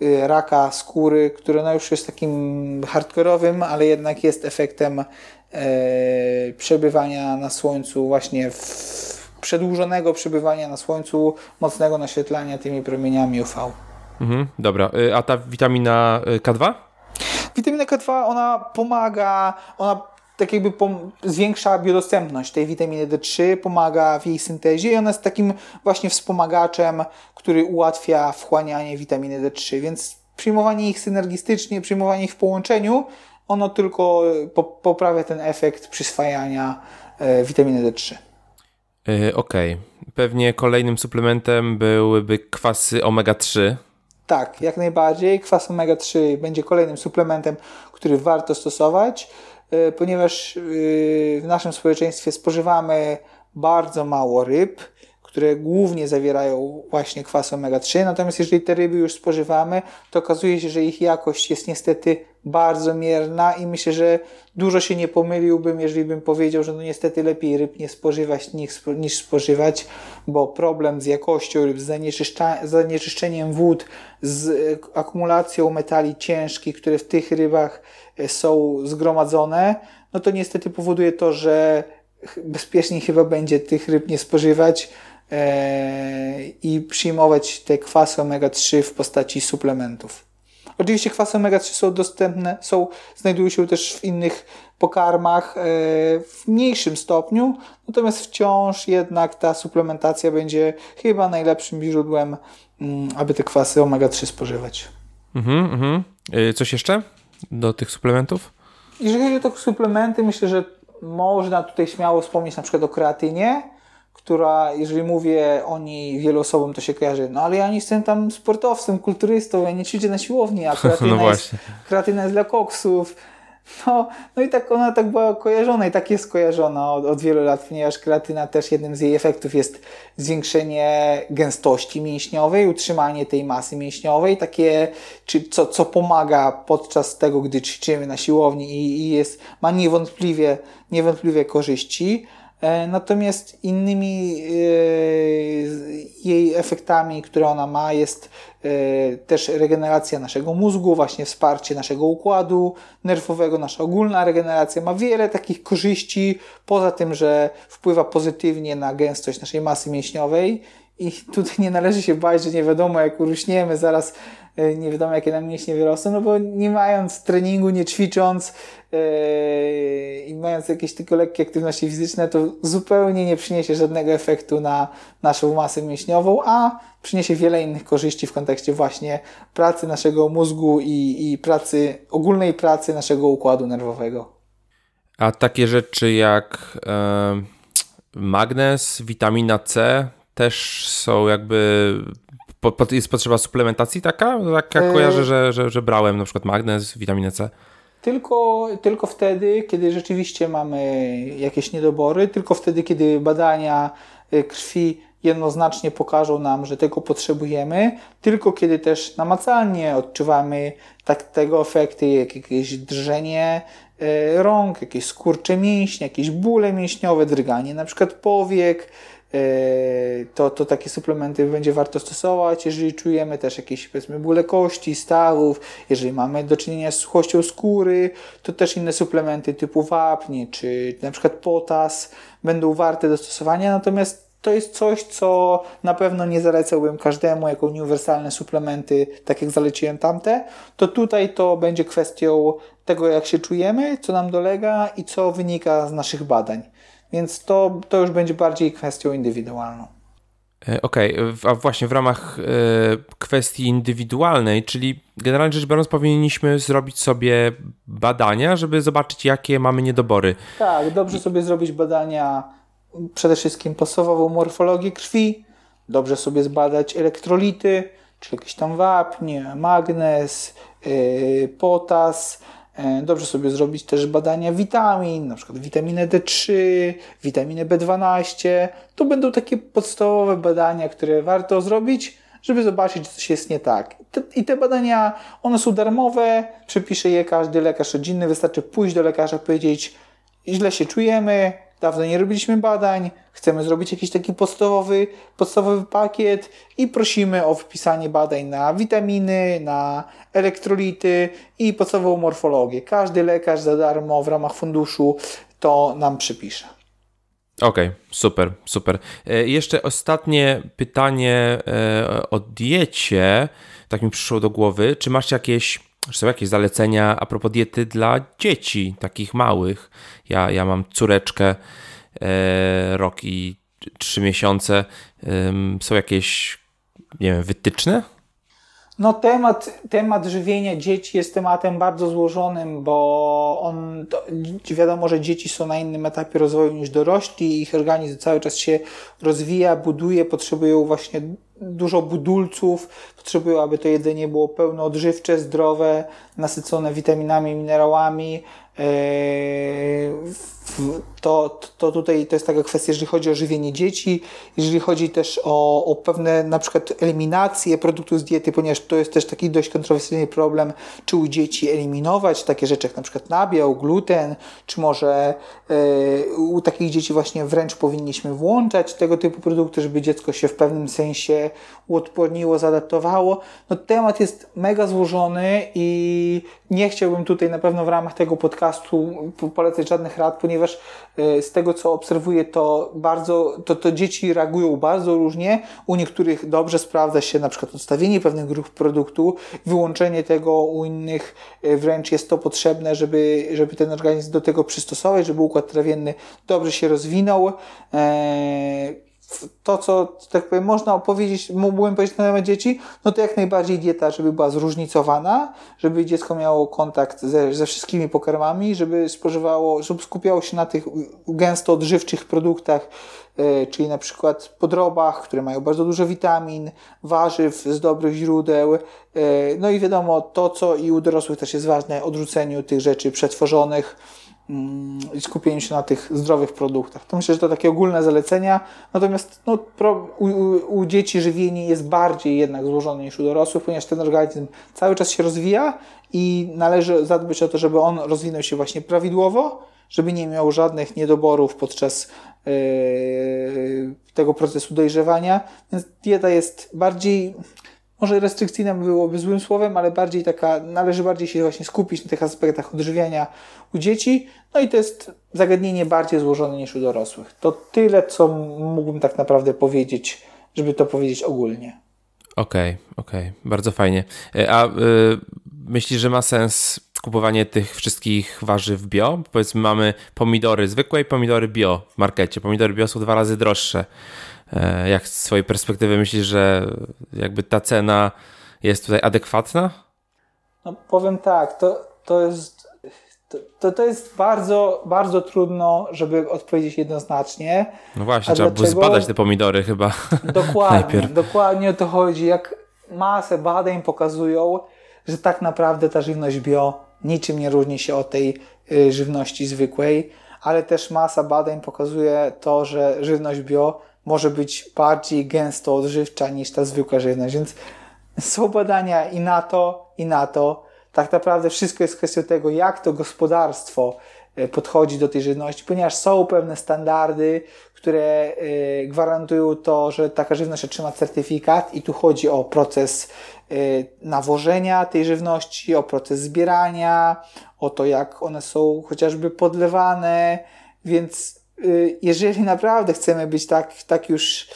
yy, raka skóry, które no już jest takim hardkorowym, ale jednak jest efektem yy, przebywania na słońcu właśnie w przedłużonego przebywania na słońcu, mocnego naświetlania tymi promieniami UV. Mhm, dobra, y, a ta witamina K2? Witamina K2, ona pomaga, ona tak jakby zwiększa biodostępność tej witaminy D3, pomaga w jej syntezie i ona jest takim właśnie wspomagaczem, który ułatwia wchłanianie witaminy D3, więc przyjmowanie ich synergistycznie, przyjmowanie ich w połączeniu, ono tylko poprawia ten efekt przyswajania e, witaminy D3. Yy, Okej. Okay. Pewnie kolejnym suplementem byłyby kwasy omega-3. Tak, jak najbardziej. Kwas omega-3 będzie kolejnym suplementem, który warto stosować, yy, ponieważ yy, w naszym społeczeństwie spożywamy bardzo mało ryb które głównie zawierają właśnie kwas omega-3. Natomiast jeżeli te ryby już spożywamy, to okazuje się, że ich jakość jest niestety bardzo mierna i myślę, że dużo się nie pomyliłbym, jeżeli bym powiedział, że no niestety lepiej ryb nie spożywać niż spożywać, bo problem z jakością ryb, z zanieczyszczeniem wód, z akumulacją metali ciężkich, które w tych rybach e, są zgromadzone, no to niestety powoduje to, że bezpieczniej chyba będzie tych ryb nie spożywać, E, i przyjmować te kwasy omega-3 w postaci suplementów. Oczywiście kwasy omega-3 są dostępne, są, znajdują się też w innych pokarmach e, w mniejszym stopniu, natomiast wciąż jednak ta suplementacja będzie chyba najlepszym źródłem, mm, aby te kwasy omega-3 spożywać. Mhm, mhm. E, coś jeszcze do tych suplementów? Jeżeli chodzi o te suplementy, myślę, że można tutaj śmiało wspomnieć na przykład o kreatynie, która, jeżeli mówię o niej wielu osobom, to się kojarzy, no ale ja nie jestem tam sportowcem, kulturystą, ja nie ćwiczę na siłowni, a kreatyna, no jest, kreatyna jest dla koksów. No, no i tak ona tak była kojarzona i tak jest kojarzona od, od wielu lat, ponieważ kreatyna też jednym z jej efektów jest zwiększenie gęstości mięśniowej, utrzymanie tej masy mięśniowej, takie, czy, co, co pomaga podczas tego, gdy ćwiczymy na siłowni i, i jest, ma niewątpliwie, niewątpliwie korzyści. E, natomiast innymi e, jej efektami, które ona ma, jest e, też regeneracja naszego mózgu, właśnie wsparcie naszego układu nerwowego, nasza ogólna regeneracja ma wiele takich korzyści, poza tym, że wpływa pozytywnie na gęstość naszej masy mięśniowej. I tutaj nie należy się bać, że nie wiadomo, jak urośniemy, zaraz nie wiadomo jakie nam mięśnie wyrosną, no bo nie mając treningu, nie ćwicząc i mając jakieś tylko lekkie aktywności fizyczne, to zupełnie nie przyniesie żadnego efektu na naszą masę mięśniową, a przyniesie wiele innych korzyści w kontekście właśnie pracy naszego mózgu i, i pracy, ogólnej pracy naszego układu nerwowego. A takie rzeczy jak e, magnez, witamina C też są jakby po, jest potrzeba suplementacji taka? Tak jak kojarzę, że, że, że brałem na przykład magnez, witaminę C. Tylko, tylko wtedy, kiedy rzeczywiście mamy jakieś niedobory, tylko wtedy, kiedy badania y, krwi jednoznacznie pokażą nam, że tego potrzebujemy, tylko kiedy też namacalnie odczuwamy tak, tego efekty, jak jakieś drżenie e, rąk, jakieś skurcze mięśnie, jakieś bóle mięśniowe, drganie na przykład powiek, to, to takie suplementy będzie warto stosować. Jeżeli czujemy też jakieś powiedzmy bóle kości, stawów, jeżeli mamy do czynienia z suchością skóry, to też inne suplementy typu wapnie czy na przykład potas będą warte do stosowania. Natomiast to jest coś, co na pewno nie zalecałbym każdemu jako uniwersalne suplementy, tak jak zaleciłem tamte, to tutaj to będzie kwestią tego, jak się czujemy, co nam dolega i co wynika z naszych badań. Więc to, to już będzie bardziej kwestią indywidualną. E, okej, okay. a właśnie w ramach e, kwestii indywidualnej, czyli generalnie rzecz biorąc, powinniśmy zrobić sobie badania, żeby zobaczyć, jakie mamy niedobory. Tak, dobrze sobie zrobić badania przede wszystkim podstawową morfologię krwi, dobrze sobie zbadać elektrolity, czyli jakieś tam wapnie, magnez, yy, potas, Dobrze sobie zrobić też badania witamin, na przykład witaminę D3, witaminę B12. To będą takie podstawowe badania, które warto zrobić, żeby zobaczyć, czy coś jest nie tak. I te badania, one są darmowe, przepisze je każdy lekarz rodzinny. Wystarczy pójść do lekarza, powiedzieć, źle się czujemy, dawno nie robiliśmy badań, chcemy zrobić jakiś taki podstawowy, podstawowy pakiet i prosimy o wpisanie badań na witaminy, na elektrolity i podstawową morfologię. Każdy lekarz za darmo w ramach funduszu to nam przypisze. Okej, okay, super, super. E, jeszcze ostatnie pytanie e, o diecie, tak mi przyszło do głowy. Czy masz jakieś czy są jakieś zalecenia a propos diety dla dzieci, takich małych? Ja, ja mam córeczkę, e, rok i trzy miesiące. Są jakieś, nie wiem, wytyczne? No temat, temat żywienia dzieci jest tematem bardzo złożonym, bo on, to, wiadomo, że dzieci są na innym etapie rozwoju niż dorośli, ich organizm cały czas się rozwija, buduje, potrzebują właśnie dużo budulców, potrzebują, aby to jedzenie było pełno odżywcze, zdrowe, nasycone witaminami, minerałami. Eee, to, to tutaj to jest taka kwestia, jeżeli chodzi o żywienie dzieci, jeżeli chodzi też o, o pewne na przykład eliminację produktów z diety, ponieważ to jest też taki dość kontrowersyjny problem, czy u dzieci eliminować takie rzeczy jak na przykład nabiał, gluten, czy może e, u takich dzieci właśnie wręcz powinniśmy włączać tego typu produkty, żeby dziecko się w pewnym sensie uodporniło, zaadaptowało. No temat jest mega złożony i nie chciałbym tutaj na pewno w ramach tego podcastu polecać żadnych rad, ponieważ e, z tego co obserwuję, to bardzo, to, to dzieci reagują bardzo różnie. U niektórych dobrze sprawdza się na przykład odstawienie pewnych grup produktu, wyłączenie tego, u innych e, wręcz jest to potrzebne, żeby, żeby ten organizm do tego przystosować, żeby układ trawienny dobrze się rozwinął. Eee, to, co tak powiem, można opowiedzieć, mógłbym powiedzieć na temat dzieci, no to jak najbardziej dieta, żeby była zróżnicowana, żeby dziecko miało kontakt ze, ze wszystkimi pokarmami, żeby spożywało, żeby skupiało się na tych gęsto odżywczych produktach, yy, czyli na przykład podrobach, które mają bardzo dużo witamin, warzyw z dobrych źródeł, yy, no i wiadomo, to co i u dorosłych też jest ważne, odrzuceniu tych rzeczy przetworzonych, i skupieniu się na tych zdrowych produktach. To myślę, że to takie ogólne zalecenia. Natomiast no, pro, u, u, dzieci żywienie jest bardziej jednak złożone niż u dorosłych, ponieważ ten organizm cały czas się rozwija i należy zadbać o to, żeby on rozwinął się właśnie prawidłowo, żeby nie miał żadnych niedoborów podczas yy, tego procesu dojrzewania. Więc dieta jest bardziej może restrykcyjna byłoby złym słowem, ale bardziej taka, należy bardziej się właśnie skupić na tych aspektach odżywiania u dzieci. No i to jest zagadnienie bardziej złożone niż u dorosłych. To tyle, co mógłbym tak naprawdę powiedzieć, żeby to powiedzieć ogólnie. Okej, okay, okej, okay. bardzo fajnie. E, a y, myślisz, że ma sens kupowanie tych wszystkich warzyw bio? Powiedzmy, mamy pomidory zwykłe i pomidory bio w markecie. Pomidory bio są dwa razy droższe. E, jak z swojej perspektywy myślisz, że jakby ta cena jest tutaj adekwatna? No powiem tak, to, to jest to, to jest bardzo, bardzo trudno, żeby odpowiedzieć jednoznacznie. No właśnie, trzeba było zbadać te pomidory chyba. Dokładnie, dokładnie o to chodzi. Jak masę badań pokazują, że tak naprawdę ta żywność bio niczym nie różni się od tej y, żywności zwykłej, ale też masa badań pokazuje to, że żywność bio może być bardziej gęsto odżywcza niż ta zwykła żywność. Więc są badania i na to, i na to. Tak naprawdę wszystko jest kwestią tego, jak to gospodarstwo e, podchodzi do tej żywności, ponieważ są pewne standardy, które e, gwarantują to, że taka żywność otrzyma certyfikat i tu chodzi o proces e, nawożenia tej żywności, o proces zbierania, o to, jak one są chociażby podlewane, więc jeżeli naprawdę chcemy być tak, tak już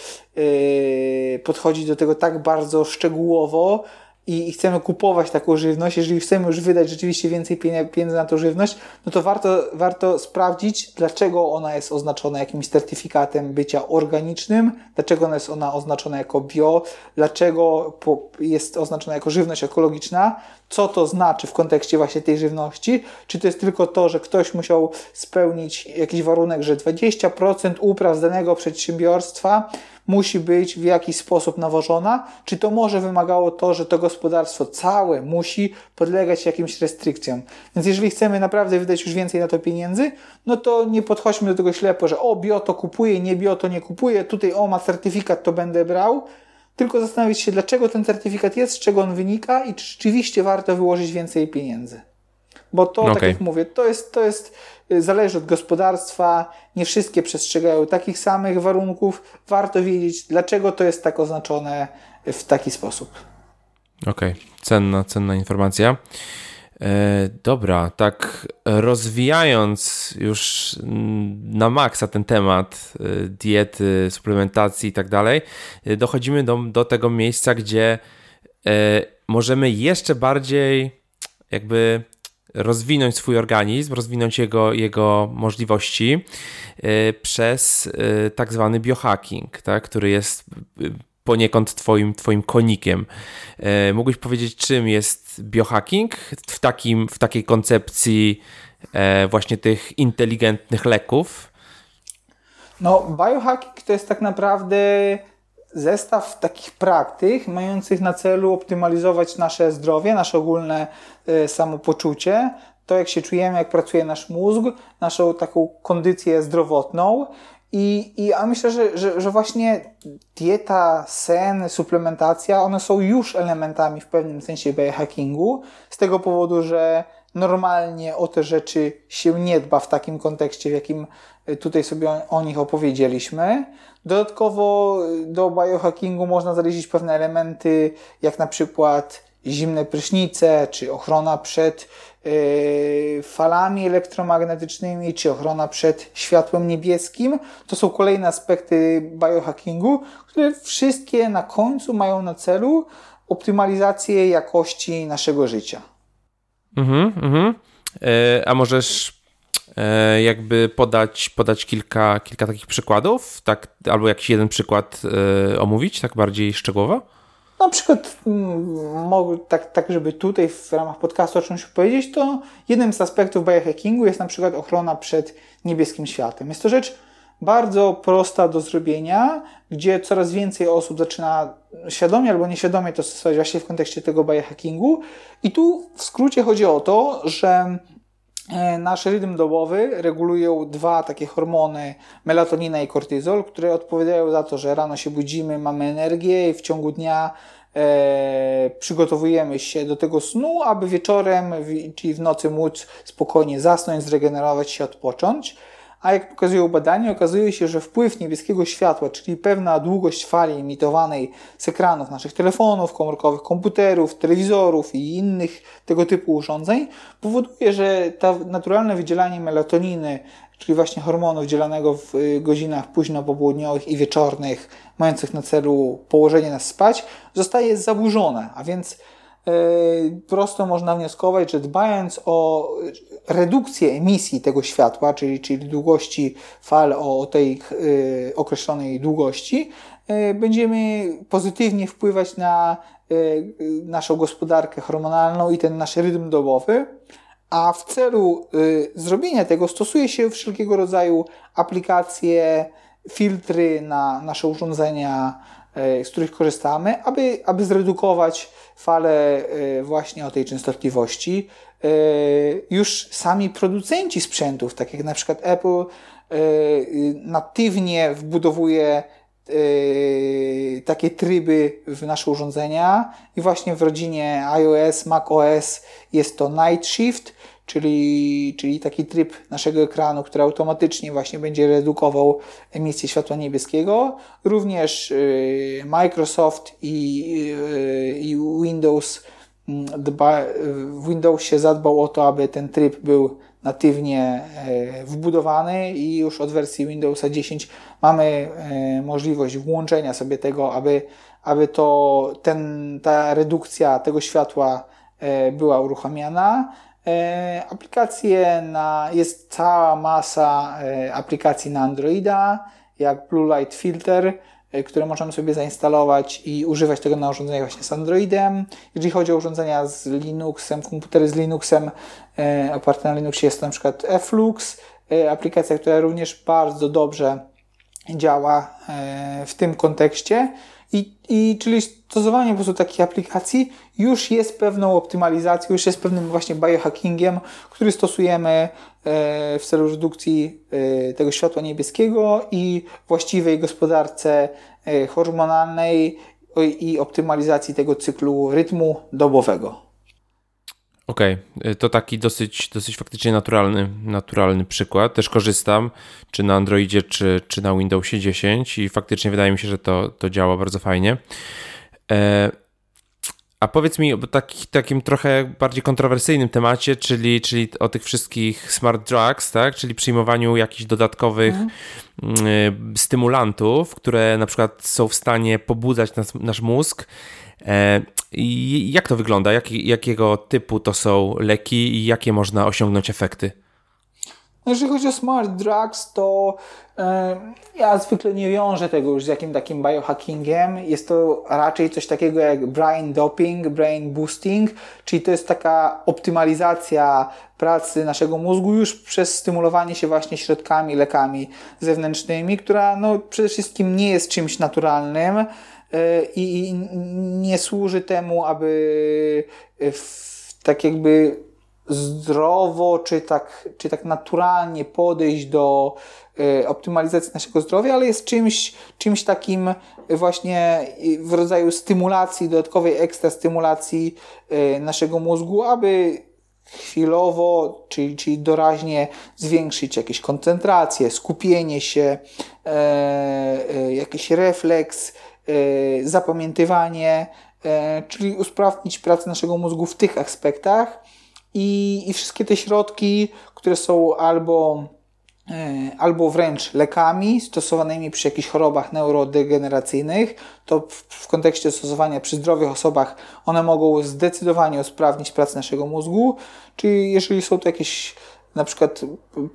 podchodzić do tego tak bardzo szczegółowo, i chcemy kupować taką żywność, jeżeli chcemy już wydać rzeczywiście więcej pieniędzy na tą żywność, no to warto, warto sprawdzić, dlaczego ona jest oznaczona jakimś certyfikatem bycia organicznym, dlaczego ona jest ona oznaczona jako bio, dlaczego jest oznaczona jako żywność ekologiczna, co to znaczy w kontekście właśnie tej żywności, czy to jest tylko to, że ktoś musiał spełnić jakiś warunek, że 20% upraw z danego przedsiębiorstwa musi być w jakiś sposób nawożona, czy to może wymagało to, że to gospodarstwo całe musi podlegać jakimś restrykcjom. Więc jeżeli chcemy naprawdę wydać już więcej na to pieniędzy, no to nie podchodźmy do tego ślepo, że o bio to kupuję, nie bio to nie kupuję, tutaj o ma certyfikat to będę brał, tylko zastanowić się, dlaczego ten certyfikat jest, z czego on wynika i czy rzeczywiście warto wyłożyć więcej pieniędzy. Bo to, okay. tak jak mówię, to jest, to jest, y, zależy od gospodarstwa, nie wszystkie przestrzegają takich samych warunków. Warto wiedzieć, dlaczego to jest tak oznaczone w taki sposób. Okej, okay. cenna, cenna informacja. E, dobra, tak rozwijając już na maksa ten temat e, diety, suplementacji i tak dalej, e, dochodzimy do, do tego miejsca, gdzie możemy jeszcze bardziej jakby rozwinąć swój organizm, rozwinąć jego, jego możliwości przez tak zwany biohacking, tak, który jest poniekąd twoim, twoim konikiem. E, mógłbyś powiedzieć, czym jest biohacking w, takim, w takiej koncepcji e, właśnie tych inteligentnych leków? No, biohacking to jest tak naprawdę zestaw takich praktyk mających na celu optymalizować nasze zdrowie, nasze ogólne e, samopoczucie, to jak się czujemy, jak pracuje nasz mózg, naszą taką kondycję zdrowotną i, i a myślę, że, że, że właśnie dieta, sen, suplementacja, one są już elementami w pewnym sensie biohackingu, z tego powodu, że normalnie o te rzeczy się nie dba w takim kontekście, w jakim tutaj sobie o, o nich opowiedzieliśmy. Dodatkowo do biohackingu można zaliczyć pewne elementy, jak na przykład zimne prysznice, czy ochrona przed yy, falami elektromagnetycznymi, czy ochrona przed światłem niebieskim. To są kolejne aspekty biohackingu, które wszystkie na końcu mają na celu optymalizację jakości naszego życia. Mhm, mhm. E, a możesz e, jakby podać, podać kilka, kilka takich przykładów, tak, albo jakiś jeden przykład e, omówić, tak bardziej szczegółowo? Na przykład, mm, tak, tak, żeby tutaj w ramach podcastu o czymś powiedzieć, to jednym z aspektów biohackingu jest na przykład ochrona przed niebieskim światłem. Jest to rzecz bardzo prosta do zrobienia, gdzie coraz więcej osób zaczyna świadomie albo nieświadomie to stosować właśnie w kontekście tego biohackingu. I tu w skrócie chodzi o to, że Nasz rytm dobowy regulują dwa takie hormony, melatonina i kortyzol, które odpowiadają za to, że rano się budzimy, mamy energię i w ciągu dnia e, przygotowujemy się do tego snu, aby wieczorem, czyli w nocy móc spokojnie zasnąć, zregenerować się, odpocząć. A jak pokazują badania, okazuje się, że wpływ niebieskiego światła, czyli pewna długość fali emitowanej z ekranów naszych telefonów, komórkowych komputerów, telewizorów i innych tego typu urządzeń, powoduje, że to naturalne wydzielanie melatoniny, czyli właśnie hormonu wydzielanego w y, godzinach późno popołudniowych i wieczornych, mających na celu położenie nas spać, zostaje zaburzone, a więc prosto można wnioskować, że dbając o redukcję emisji tego światła, czyli, czyli długości fal o tej e, określonej długości, e, będziemy pozytywnie wpływać na naszą gospodarkę hormonalną i ten nasz rytm dobowy. A w celu zrobienia tego stosuje się wszelkiego rodzaju aplikacje, filtry na nasze urządzenia, z których korzystamy, aby, aby zredukować fale y, właśnie o tej częstotliwości, y, już sami producenci sprzętów, tak jak na przykład Apple, y, natywnie wbudowuje takie tryby w nasze urządzenia i właśnie w rodzinie iOS, macOS jest to Night Shift, czyli, czyli taki tryb naszego ekranu, który automatycznie właśnie będzie redukował emisję światła niebieskiego. Również yy, Microsoft i, yy, i Windows mm, dba, w Windowsie zadbał o to, aby ten tryb był natywnie e, wbudowany i już od wersji Windowsa 10 mamy e, możliwość włączenia sobie tego, aby, aby to, ten, ta redukcja tego światła e, była uruchamiana. Aplikacje na, jest cała masa aplikacji na Androida, jak Blue Light Filter, E, które możemy sobie zainstalować i używać tego na urządzeniach właśnie z Androidem. Jeżeli chodzi o urządzenia z Linuxem, komputery z Linuxem e, oparte na Linuxie jest to na przykład Flux, e, aplikacja, która również bardzo dobrze działa e, w tym kontekście. I, I czyli stosowanie po prostu takich aplikacji już jest pewną optymalizacją, już jest pewnym właśnie biohackingiem, który stosujemy e, w celu redukcji e, tego światła niebieskiego i właściwej gospodarce e, hormonalnej i optymalizacji tego cyklu rytmu dobowego. Okej, okay. to taki dosyć, dosyć faktycznie naturalny, naturalny przykład. Też korzystam, czy na Androidzie, czy, czy na Windowsie 10 i faktycznie wydaje mi się, że to, to działa bardzo fajnie. E, a powiedz mi o taki, takim trochę bardziej kontrowersyjnym temacie, czyli, czyli o tych wszystkich smart drugs, tak? czyli przyjmowaniu jakichś dodatkowych mhm. stymulantów, które na przykład są w stanie pobudzać nas, nasz mózg. E, jak to wygląda? Jak, jakiego typu to są leki i jakie można osiągnąć efekty? No, jeżeli chodzi o smart drugs, to e, ja zwykle nie wiążę tego już z jakim takim biohackingiem. Jest to raczej coś takiego jak brain doping, brain boosting, czyli to jest taka optymalizacja pracy naszego mózgu już przez stymulowanie się właśnie środkami, lekami zewnętrznymi, która no, przede wszystkim nie jest czymś naturalnym i nie służy temu, aby tak jakby zdrowo, czy tak, czy tak naturalnie podejść do e, optymalizacji naszego zdrowia, ale jest czymś, czymś takim właśnie w rodzaju stymulacji, dodatkowej ekstra stymulacji e, naszego mózgu, aby chwilowo, czyli, czyli doraźnie zwiększyć jakieś koncentrację, skupienie się, e, jakiś refleks, zapamiętywanie, czyli usprawnić pracę naszego mózgu w tych aspektach i, i wszystkie te środki, które są albo e, albo wręcz lekami stosowanymi przy jakichś chorobach neurodegeneracyjnych, to w, w, kontekście stosowania przy zdrowych osobach one mogą zdecydowanie usprawnić pracę naszego mózgu, czyli jeżeli są to jakieś na przykład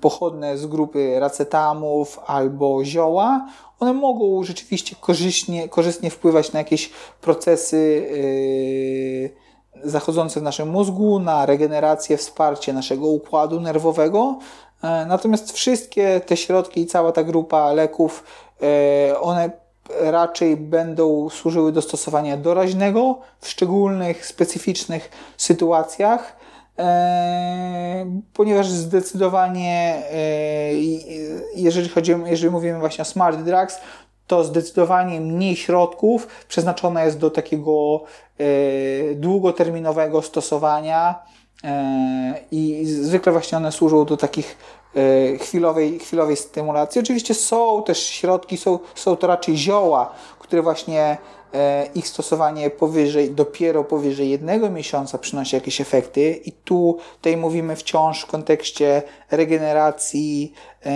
pochodne z grupy racetamów albo zioła, one mogą rzeczywiście korzystnie, korzystnie wpływać na jakieś procesy yy, zachodzące w naszym mózgu, na regenerację, wsparcie naszego układu nerwowego. E, natomiast wszystkie te środki i cała ta grupa leków, e, one raczej będą służyły do stosowania doraźnego w szczególnych, specyficznych sytuacjach, ponieważ zdecydowanie, jeżeli, chodzi, jeżeli mówimy właśnie o smart drugs, to zdecydowanie mniej środków przeznaczone jest do takiego e, długoterminowego stosowania e, i zwykle właśnie one służą do takich e, chwilowej, chwilowej stymulacji. Oczywiście są też środki, są, są to raczej zioła, które właśnie E, ich stosowanie powyżej, dopiero powyżej jednego miesiąca przynosi jakieś efekty i tu tutaj mówimy wciąż w kontekście regeneracji e,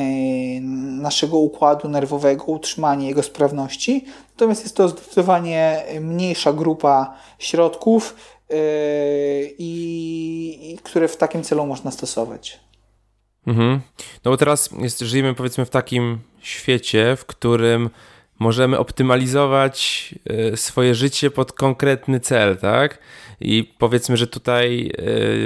naszego układu nerwowego, utrzymania jego sprawności. Natomiast jest to zdecydowanie mniejsza grupa środków, e, i, i które w takim celu można stosować. Mhm. No bo teraz jest, żyjemy powiedzmy w takim świecie, w którym możemy optymalizować e, swoje życie pod konkretny cel, tak? I powiedzmy, że tutaj e,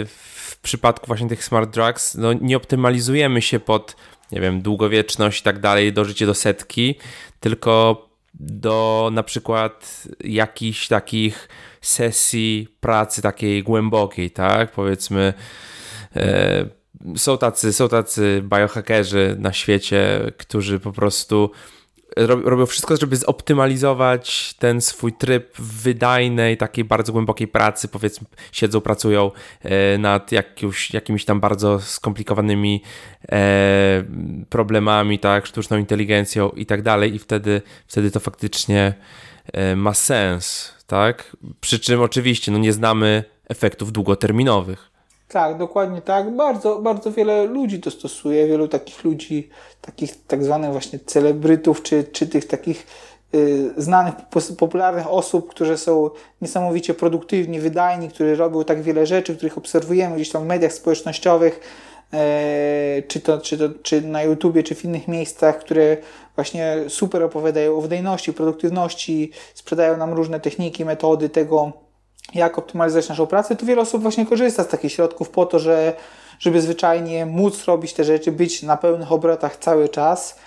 w przypadku właśnie tych smart drugs, no nie optymalizujemy się pod, nie wiem, długowieczność i tak dalej, do życia do setki, tylko do na przykład jakichś takich sesji pracy takiej głębokiej, tak? Powiedzmy, e, są tacy, są tacy biohackerzy na świecie, którzy po prostu robią wszystko, żeby zoptymalizować ten swój tryb wydajnej, takiej bardzo głębokiej pracy. Powiedzmy, siedzą, pracują e, nad jakimś, jakimiś tam bardzo skomplikowanymi e, problemami, tak, sztuczną inteligencją i tak dalej, i wtedy, wtedy to faktycznie e, ma sens, tak? Przy czym oczywiście no, nie znamy efektów długoterminowych. Tak, dokładnie tak. Bardzo, bardzo wiele ludzi to stosuje, wielu takich ludzi, takich tak zwanych właśnie celebrytów, czy, czy tych takich y, znanych, popularnych osób, które są niesamowicie produktywni, wydajni, którzy robią tak wiele rzeczy, których obserwujemy gdzieś tam w mediach społecznościowych, e, czy, to, czy, to, czy na YouTubie, czy w innych miejscach, które właśnie super opowiadają o wydajności, produktywności, sprzedają nam różne techniki, metody tego, jak optymalizować naszą pracę, to wiele osób właśnie korzysta z takich środków po to, że, żeby zwyczajnie móc robić te rzeczy, być na pełnych obrotach cały czas.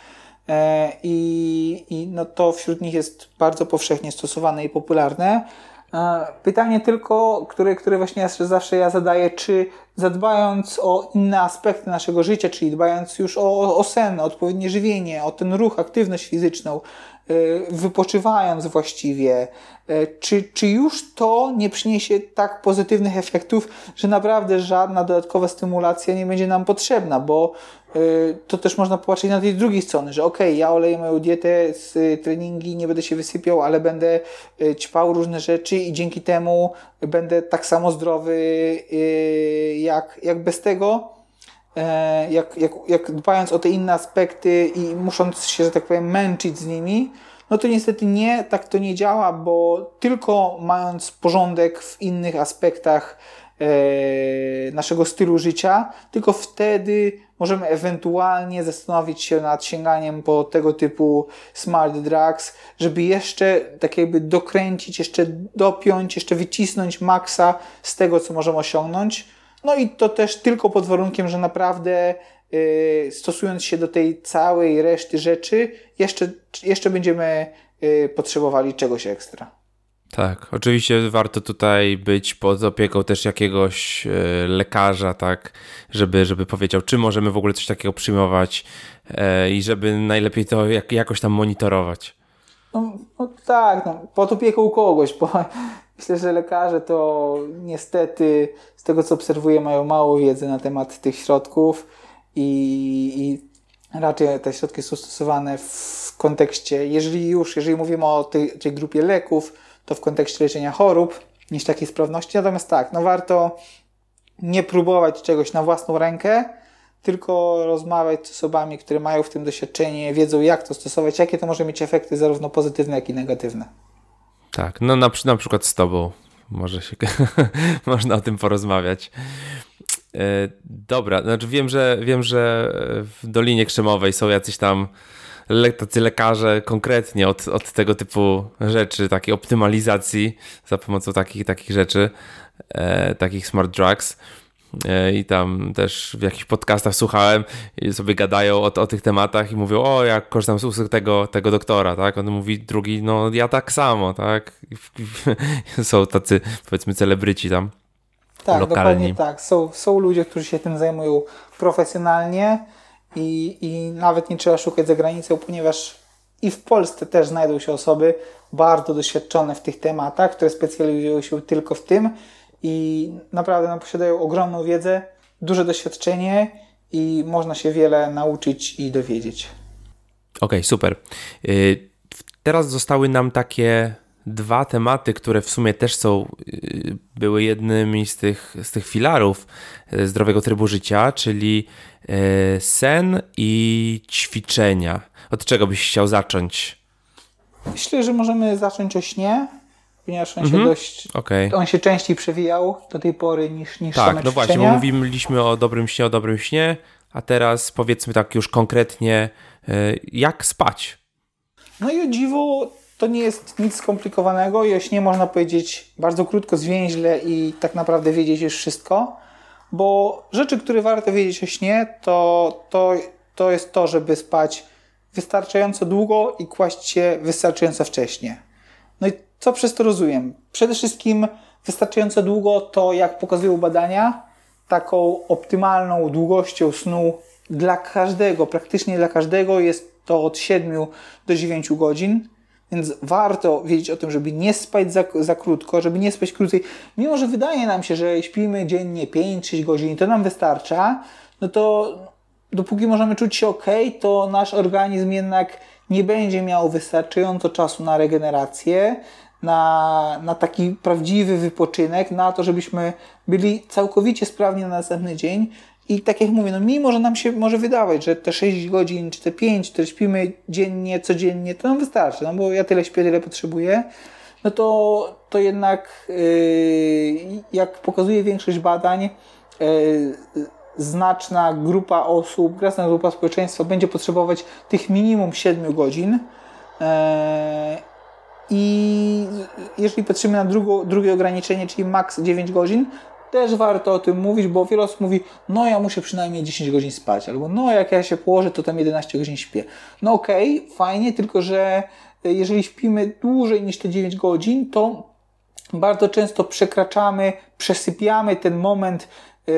E, I, i no to wśród nich jest bardzo powszechnie stosowane i popularne. E, pytanie tylko, które, które właśnie zawsze ja zadaję, czy zadbając o inne aspekty naszego życia, czyli dbając już o, o sen, odpowiednie żywienie, o ten ruch, aktywność fizyczną, e, wypoczywając właściwie, e, czy, czy już to nie przyniesie tak pozytywnych efektów, że naprawdę żadna dodatkowa stymulacja nie będzie nam potrzebna, bo Y, to też można popatrzeć na tej drugiej strony, że ok, ja oleję moją dietę z y, treningi, nie będę się wysypiał, ale będę y, ćpał różne rzeczy i dzięki temu będę tak samo zdrowy jak, jak bez tego. E, jak, jak, jak dbając o te inne aspekty i musząc się, że tak powiem, męczyć z nimi, no to niestety nie, tak to nie działa, bo tylko mając porządek w innych aspektach e, naszego stylu życia, tylko wtedy możemy ewentualnie zastanowić się nad sięganiem po tego typu smart drugs, żeby jeszcze tak jakby dokręcić, jeszcze dopiąć, jeszcze wycisnąć maksa z tego, co możemy osiągnąć. No i to też tylko pod warunkiem, że naprawdę yy, stosując się do tej całej reszty rzeczy, jeszcze, jeszcze będziemy yy, potrzebowali czegoś ekstra. Tak, oczywiście warto tutaj być pod opieką też jakiegoś e, lekarza, tak, żeby, żeby powiedział, czy możemy w ogóle coś takiego przyjmować e, i żeby najlepiej to jak, jakoś tam monitorować. No, no tak, no, pod opieką kogoś, bo myślę, że lekarze to niestety z tego co obserwuję mają mało wiedzy na temat tych środków i, i raczej te środki są stosowane w kontekście, jeżeli już, jeżeli mówimy o tej, tej grupie leków, to w kontekście leczenia chorób niż takiej sprawności. Natomiast tak, no warto nie próbować czegoś na własną rękę, tylko rozmawiać z osobami, które mają w tym doświadczenie, wiedzą jak to stosować, jakie to może mieć efekty zarówno pozytywne, jak i negatywne. Tak, no na, na przykład z Tobą może się, można o tym porozmawiać. E, dobra, znaczy wiem, że wiem, że w Dolinie Krzemowej są jacyś tam le, tacy lekarze konkretnie od, od tego typu rzeczy, takiej optymalizacji za pomocą takich, takich rzeczy, e, takich smart drugs. E, I tam też w jakichś podcastach słuchałem i sobie gadają o, o tych tematach i mówią, o jak korzystam z usług tego, tego doktora, tak? On mówi drugi, no ja tak samo, tak? Są tacy powiedzmy celebryci tam tak, lokalni. Dokładnie tak. Są, są ludzie, którzy się tym zajmują profesjonalnie i, i nawet nie trzeba szukać za granicą, ponieważ i w Polsce też znajdą się osoby bardzo doświadczone w tych tematach, które specjalizują się tylko w tym i naprawdę no, posiadają ogromną wiedzę, duże doświadczenie i można się wiele nauczyć i dowiedzieć. Okej, okay, super. Y, teraz zostały nam takie dwa tematy, które w sumie też są, y, były jednymi z tych, z tych filarów y, zdrowego trybu życia, czyli y, sen i ćwiczenia. Od czego byś chciał zacząć? Myślę, że możemy zacząć o śnie, ponieważ on mhm. się dość. Okay. On się częściej przewijał do tej pory niż, niż Tak, no właśnie, bo mówiliśmy o dobrym śnie, o dobrym śnie, a teraz powiedzmy tak już konkretnie, jak spać. No i o dziwo to nie jest nic skomplikowanego śnie można powiedzieć bardzo krótko, zwięźle i tak naprawdę wiedzieć już wszystko, bo rzeczy, które warto wiedzieć o śnie, to, to, to jest to, żeby spać wystarczająco długo i kłaść się wystarczająco wcześnie. No i co przez to rozumiem? Przede wszystkim wystarczająco długo to, jak pokazują badania, taką optymalną długością snu dla każdego, praktycznie dla każdego jest to od 7 do 9 godzin. Więc warto wiedzieć o tym, żeby nie spać za, za krótko, żeby nie spać krócej. Mimo, że wydaje nam się, że śpimy dziennie 5-6 godzin i to nam wystarcza, no to dopóki możemy czuć się ok, to nasz organizm jednak nie będzie miał wystarczająco czasu na regenerację, na, na taki prawdziwy wypoczynek, na to, żebyśmy byli całkowicie sprawni na następny dzień. I tak jak mówię, no mimo, że nam się może wydawać, że te 6 godzin, czy te 5, które śpimy dziennie, codziennie, to nam wystarczy, no bo ja tyle śpię, tyle potrzebuję, no to, to jednak, yy, jak pokazuje większość badań, yy, znaczna grupa osób, znaczna grupa społeczeństwa będzie potrzebować tych minimum 7 godzin. Yy, I jeżeli patrzymy na drugo, drugie ograniczenie, czyli maks 9 godzin, też warto o tym mówić, bo wiele osób mówi, no ja muszę przynajmniej 10 godzin spać, albo no jak ja się położę, to tam 11 godzin śpię. No okej, okay, fajnie, tylko że jeżeli śpimy dłużej niż te 9 godzin, to bardzo często przekraczamy, przesypiamy ten moment yy,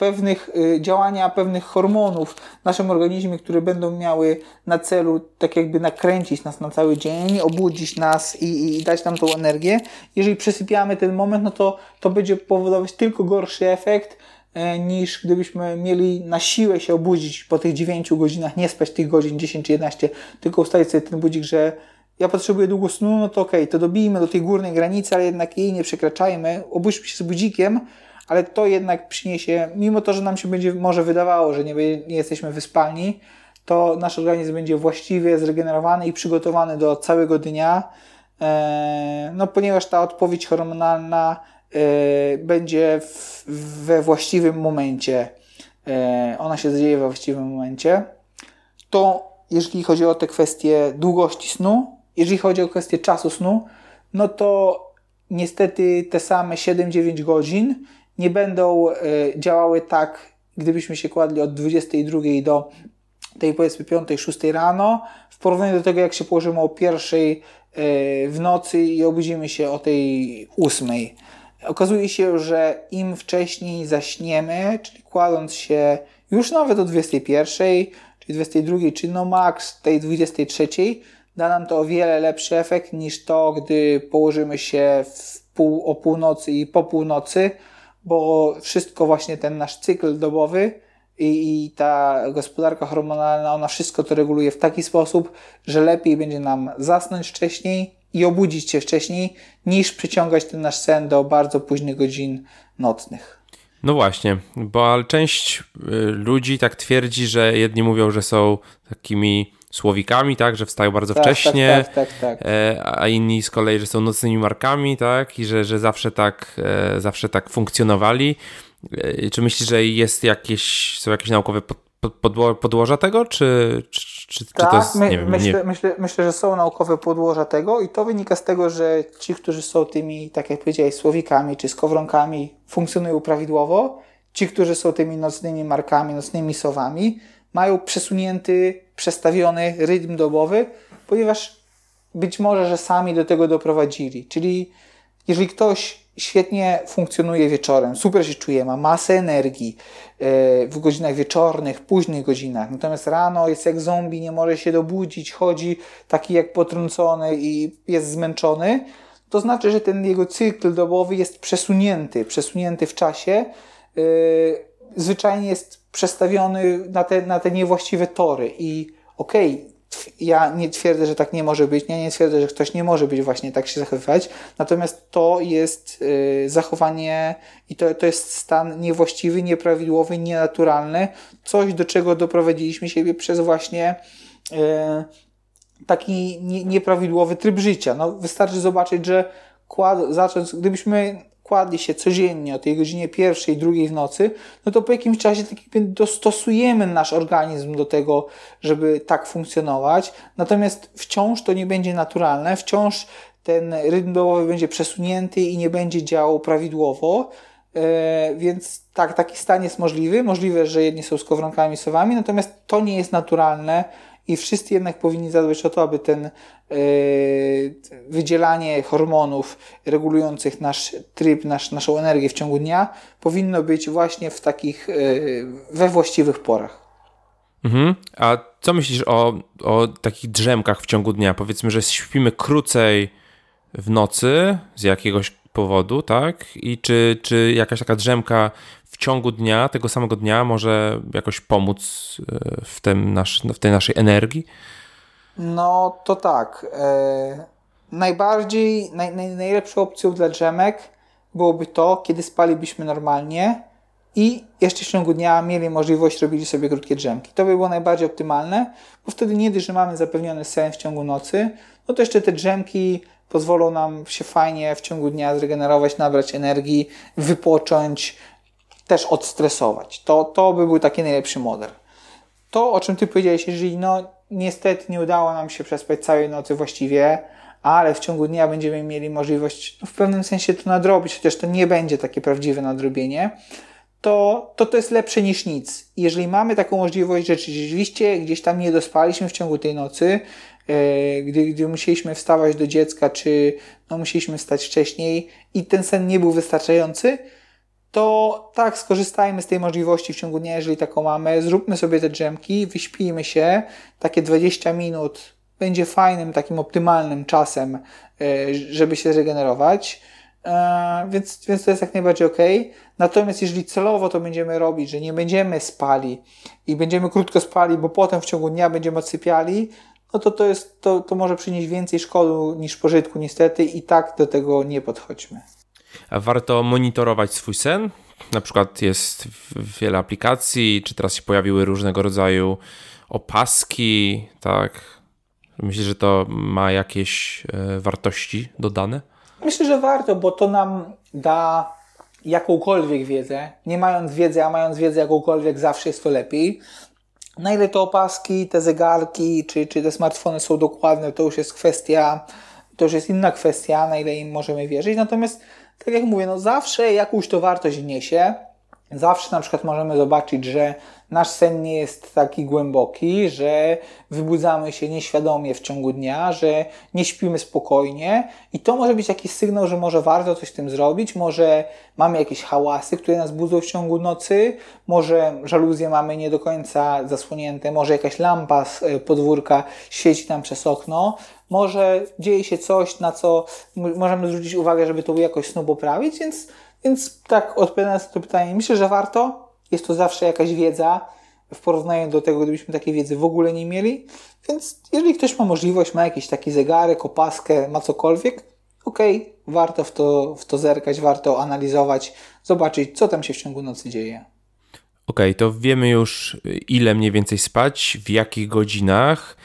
pewnych y, działania pewnych hormonów w naszym organizmie, które będą miały na celu tak jakby nakręcić nas na cały dzień, obudzić nas i, i dać nam tą energię. Jeżeli przesypiamy ten moment, no to to będzie powodować tylko gorszy efekt e, niż gdybyśmy mieli na siłę się obudzić po tych 9 godzinach, nie spać tych godzin 10 czy 11, tylko ustalić sobie ten budzik, że ja potrzebuję długo snu, no to okej, okay, to dobijmy do tej górnej granicy, ale jednak jej nie przekraczajmy, obudźmy się z budzikiem, ale to jednak przyniesie, mimo to, że nam się będzie może wydawało, że nie, nie jesteśmy wyspalni, to nasz organizm będzie właściwie zregenerowany i przygotowany do całego dnia, e, no ponieważ ta odpowiedź hormonalna e, będzie w, we właściwym momencie, e, ona się dzieje we właściwym momencie, to jeżeli chodzi o te kwestie długości snu, jeżeli chodzi o kwestię czasu snu, no to niestety te same 7-9 godzin nie będą e, działały tak, gdybyśmy się kładli od 22 do tej powiedzmy 5-6 rano, w porównaniu do tego, jak się położymy o pierwszej e, w nocy i obudzimy się o tej 8. Okazuje się, że im wcześniej zaśniemy, czyli kładąc się już nawet o 21, czyli 22, czy no max tej 23, da nam to o wiele lepszy efekt niż to, gdy położymy się pół, o północy i po północy, bo wszystko właśnie ten nasz cykl dobowy i, i ta gospodarka hormonalna, ona wszystko to reguluje w taki sposób, że lepiej będzie nam zasnąć wcześniej i obudzić się wcześniej, niż przyciągać ten nasz sen do bardzo późnych godzin nocnych. No właśnie, bo część y, ludzi tak twierdzi, że jedni mówią, że są takimi słowikami, tak, że wstają bardzo tak, wcześnie, tak, tak, tak, tak. E, a inni z kolei, że są nocnymi markami, tak, i że, że zawsze tak, e, zawsze tak funkcjonowali. E, czy myślisz, że jest jakieś, są jakieś naukowe podłoża tego, czy, czy, czy, tak, to jest, my, wiem, myślę, nie... myślę, myślę, że są naukowe podłoża tego i to wynika z tego, że ci, którzy są tymi, tak jak powiedziałeś, słowikami czy skowronkami, funkcjonują prawidłowo. Ci, którzy są tymi nocnymi markami, nocnymi sowami, mają przesunięty, przestawiony rytm dobowy, ponieważ być może, że sami do tego doprowadzili. Czyli jeżeli ktoś świetnie funkcjonuje wieczorem, super się czuje, ma masę energii e, w godzinach wieczornych, późnych godzinach, natomiast rano jest jak zombie, nie może się dobudzić, chodzi taki jak potrącony i jest zmęczony, to znaczy, że ten jego cykl dobowy jest przesunięty, przesunięty w czasie. E, zwyczajnie jest przestawiony na te, na te niewłaściwe tory. I okej, okay, ja nie twierdzę, że tak nie może być, ja nie twierdzę, że ktoś nie może być właśnie tak się zachowywać, natomiast to jest y, zachowanie i to, to jest stan niewłaściwy, nieprawidłowy, nienaturalny, coś do czego doprowadziliśmy siebie przez właśnie y, taki nie, nieprawidłowy tryb życia. No, wystarczy zobaczyć, że kład, zacząć, gdybyśmy kładli się codziennie o tej godzinie pierwszej, drugiej w nocy, no to po jakimś czasie tak jakby dostosujemy nasz organizm do tego, żeby tak funkcjonować. Natomiast wciąż to nie będzie naturalne, wciąż ten rytm dobowy będzie przesunięty i nie będzie działał prawidłowo. E, więc tak, taki stan jest możliwy. Możliwe, że jedni są skowronkami sowami, natomiast to nie jest naturalne i wszyscy jednak powinni zadbać o to, aby ten e, wydzielanie hormonów regulujących nasz tryb, nasz, naszą energię w ciągu dnia powinno być właśnie w takich, e, we właściwych porach. Mhm. A co myślisz o, o takich drzemkach w ciągu dnia? Powiedzmy, że śpimy krócej w nocy z jakiegoś powodu, tak? I czy, czy jakaś taka drzemka ciągu dnia, tego samego dnia może jakoś pomóc e, w, tym nasz, w tej naszej energii? No to tak. E, najbardziej, naj, naj, najlepszą opcją dla drzemek byłoby to, kiedy spalibyśmy normalnie i jeszcze w ciągu dnia mieli możliwość robili sobie krótkie drzemki. To by było najbardziej optymalne, bo wtedy nie dość, że mamy zapewniony sen w ciągu nocy, no to jeszcze te drzemki pozwolą nam się fajnie w ciągu dnia zregenerować, nabrać energii, wypocząć, też odstresować. To, to by był taki najlepszy model. To, o czym Ty powiedziałeś, jeżeli no niestety nie udało nam się przespać całej nocy właściwie, ale w ciągu dnia będziemy mieli możliwość no, w pewnym sensie to nadrobić, chociaż to nie będzie takie prawdziwe nadrobienie, to, to to jest lepsze niż nic. Jeżeli mamy taką możliwość, że rzeczywiście gdzieś tam nie dospaliśmy w ciągu tej nocy, e, gdy, gdy musieliśmy wstawać do dziecka, czy no, musieliśmy wstać wcześniej i ten sen nie był wystarczający, to tak, skorzystajmy z tej możliwości w ciągu dnia, jeżeli taką mamy, zróbmy sobie te drzemki, wyśpijmy się, takie 20 minut będzie fajnym, takim optymalnym czasem, e, żeby się zregenerować. E, więc, więc to jest jak najbardziej ok. Natomiast jeżeli celowo to będziemy robić, że nie będziemy spali i będziemy krótko spali, bo potem w ciągu dnia będziemy odsypiali, no to to, jest, to, to może przynieść więcej szkody niż pożytku niestety i tak do tego nie podchodźmy. Warto monitorować swój sen? Na przykład jest wiele aplikacji, czy teraz się pojawiły różnego rodzaju opaski, tak? Myślisz, że to ma jakieś e, wartości dodane? Myślę, że warto, bo to nam da jakąkolwiek wiedzę. Nie mając wiedzy, a mając wiedzę jakąkolwiek, zawsze jest to lepiej. Na ile te opaski, te zegarki, czy, czy te smartfony są dokładne, to już jest kwestia, to już jest inna kwestia, na ile im możemy wierzyć. Natomiast, tak jak mówię, no zawsze jakąś to wartość niesie. Zawsze na przykład możemy zobaczyć, że nasz sen nie jest taki głęboki, że wybudzamy się nieświadomie w ciągu dnia, że nie śpimy spokojnie i to może być jakiś sygnał, że może warto coś z tym zrobić, może mamy jakieś hałasy, które nas budzą w ciągu nocy, może żaluzje mamy nie do końca zasłonięte, może jakaś lampa z e, podwórka świeci nam przez okno, może dzieje się coś, na co możemy zwrócić uwagę, żeby to jakoś snu poprawić, więc, więc tak odpowiadając na to pytanie, myślę, że warto, jest to zawsze jakaś wiedza w porównaniu do tego, gdybyśmy takiej wiedzy w ogóle nie mieli. Więc jeżeli ktoś ma możliwość, ma jakiś taki zegarek, opaskę, ma cokolwiek, okej, okay, warto w to, w to zerkać, warto analizować, zobaczyć, co tam się w ciągu nocy dzieje. Okej, okay, to wiemy już, ile mniej więcej spać, w jakich godzinach.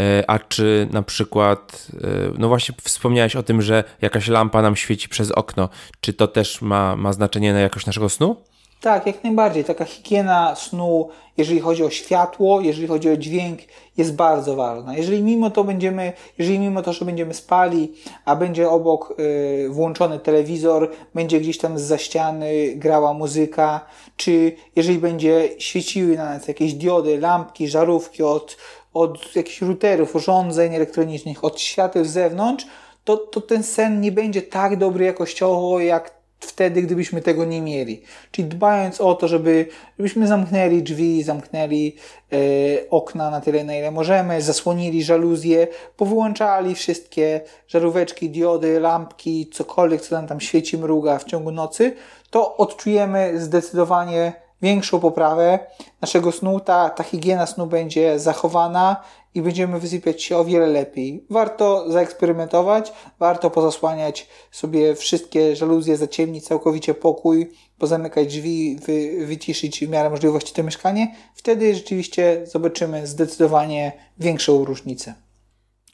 E, a czy na przykład, e, no właśnie wspomniałeś o tym, że jakaś lampa nam świeci przez okno, czy to też ma, ma znaczenie na jakość naszego snu? Tak, jak najbardziej. Taka higiena snu, jeżeli chodzi o światło, jeżeli chodzi o dźwięk, jest bardzo ważna. Jeżeli mimo to będziemy, jeżeli mimo to, że będziemy spali, a będzie obok y, włączony telewizor, będzie gdzieś tam z za ściany grała muzyka, czy jeżeli będzie świeciły na nas jakieś diody, lampki, żarówki od, od jakichś routerów, urządzeń elektronicznych, od świateł z zewnątrz, to, to ten sen nie będzie tak dobry jakościowo, jak wtedy, gdybyśmy tego nie mieli. Czyli dbając o to, żeby, żebyśmy zamknęli drzwi, zamknęli e, okna na tyle, na ile możemy, zasłonili żaluzje, powyłączali wszystkie żaróweczki, diody, lampki, cokolwiek, co nam tam świeci, mruga w ciągu nocy, to odczujemy zdecydowanie większą poprawę naszego snu. Ta, ta higiena snu będzie zachowana i będziemy wysypiać się o wiele lepiej. Warto zaeksperymentować, warto pozasłaniać sobie wszystkie żaluzje, zaciemnić całkowicie pokój, pozamykać drzwi, wy, wyciszyć w miarę możliwości to mieszkanie. Wtedy rzeczywiście zobaczymy zdecydowanie większą różnicę.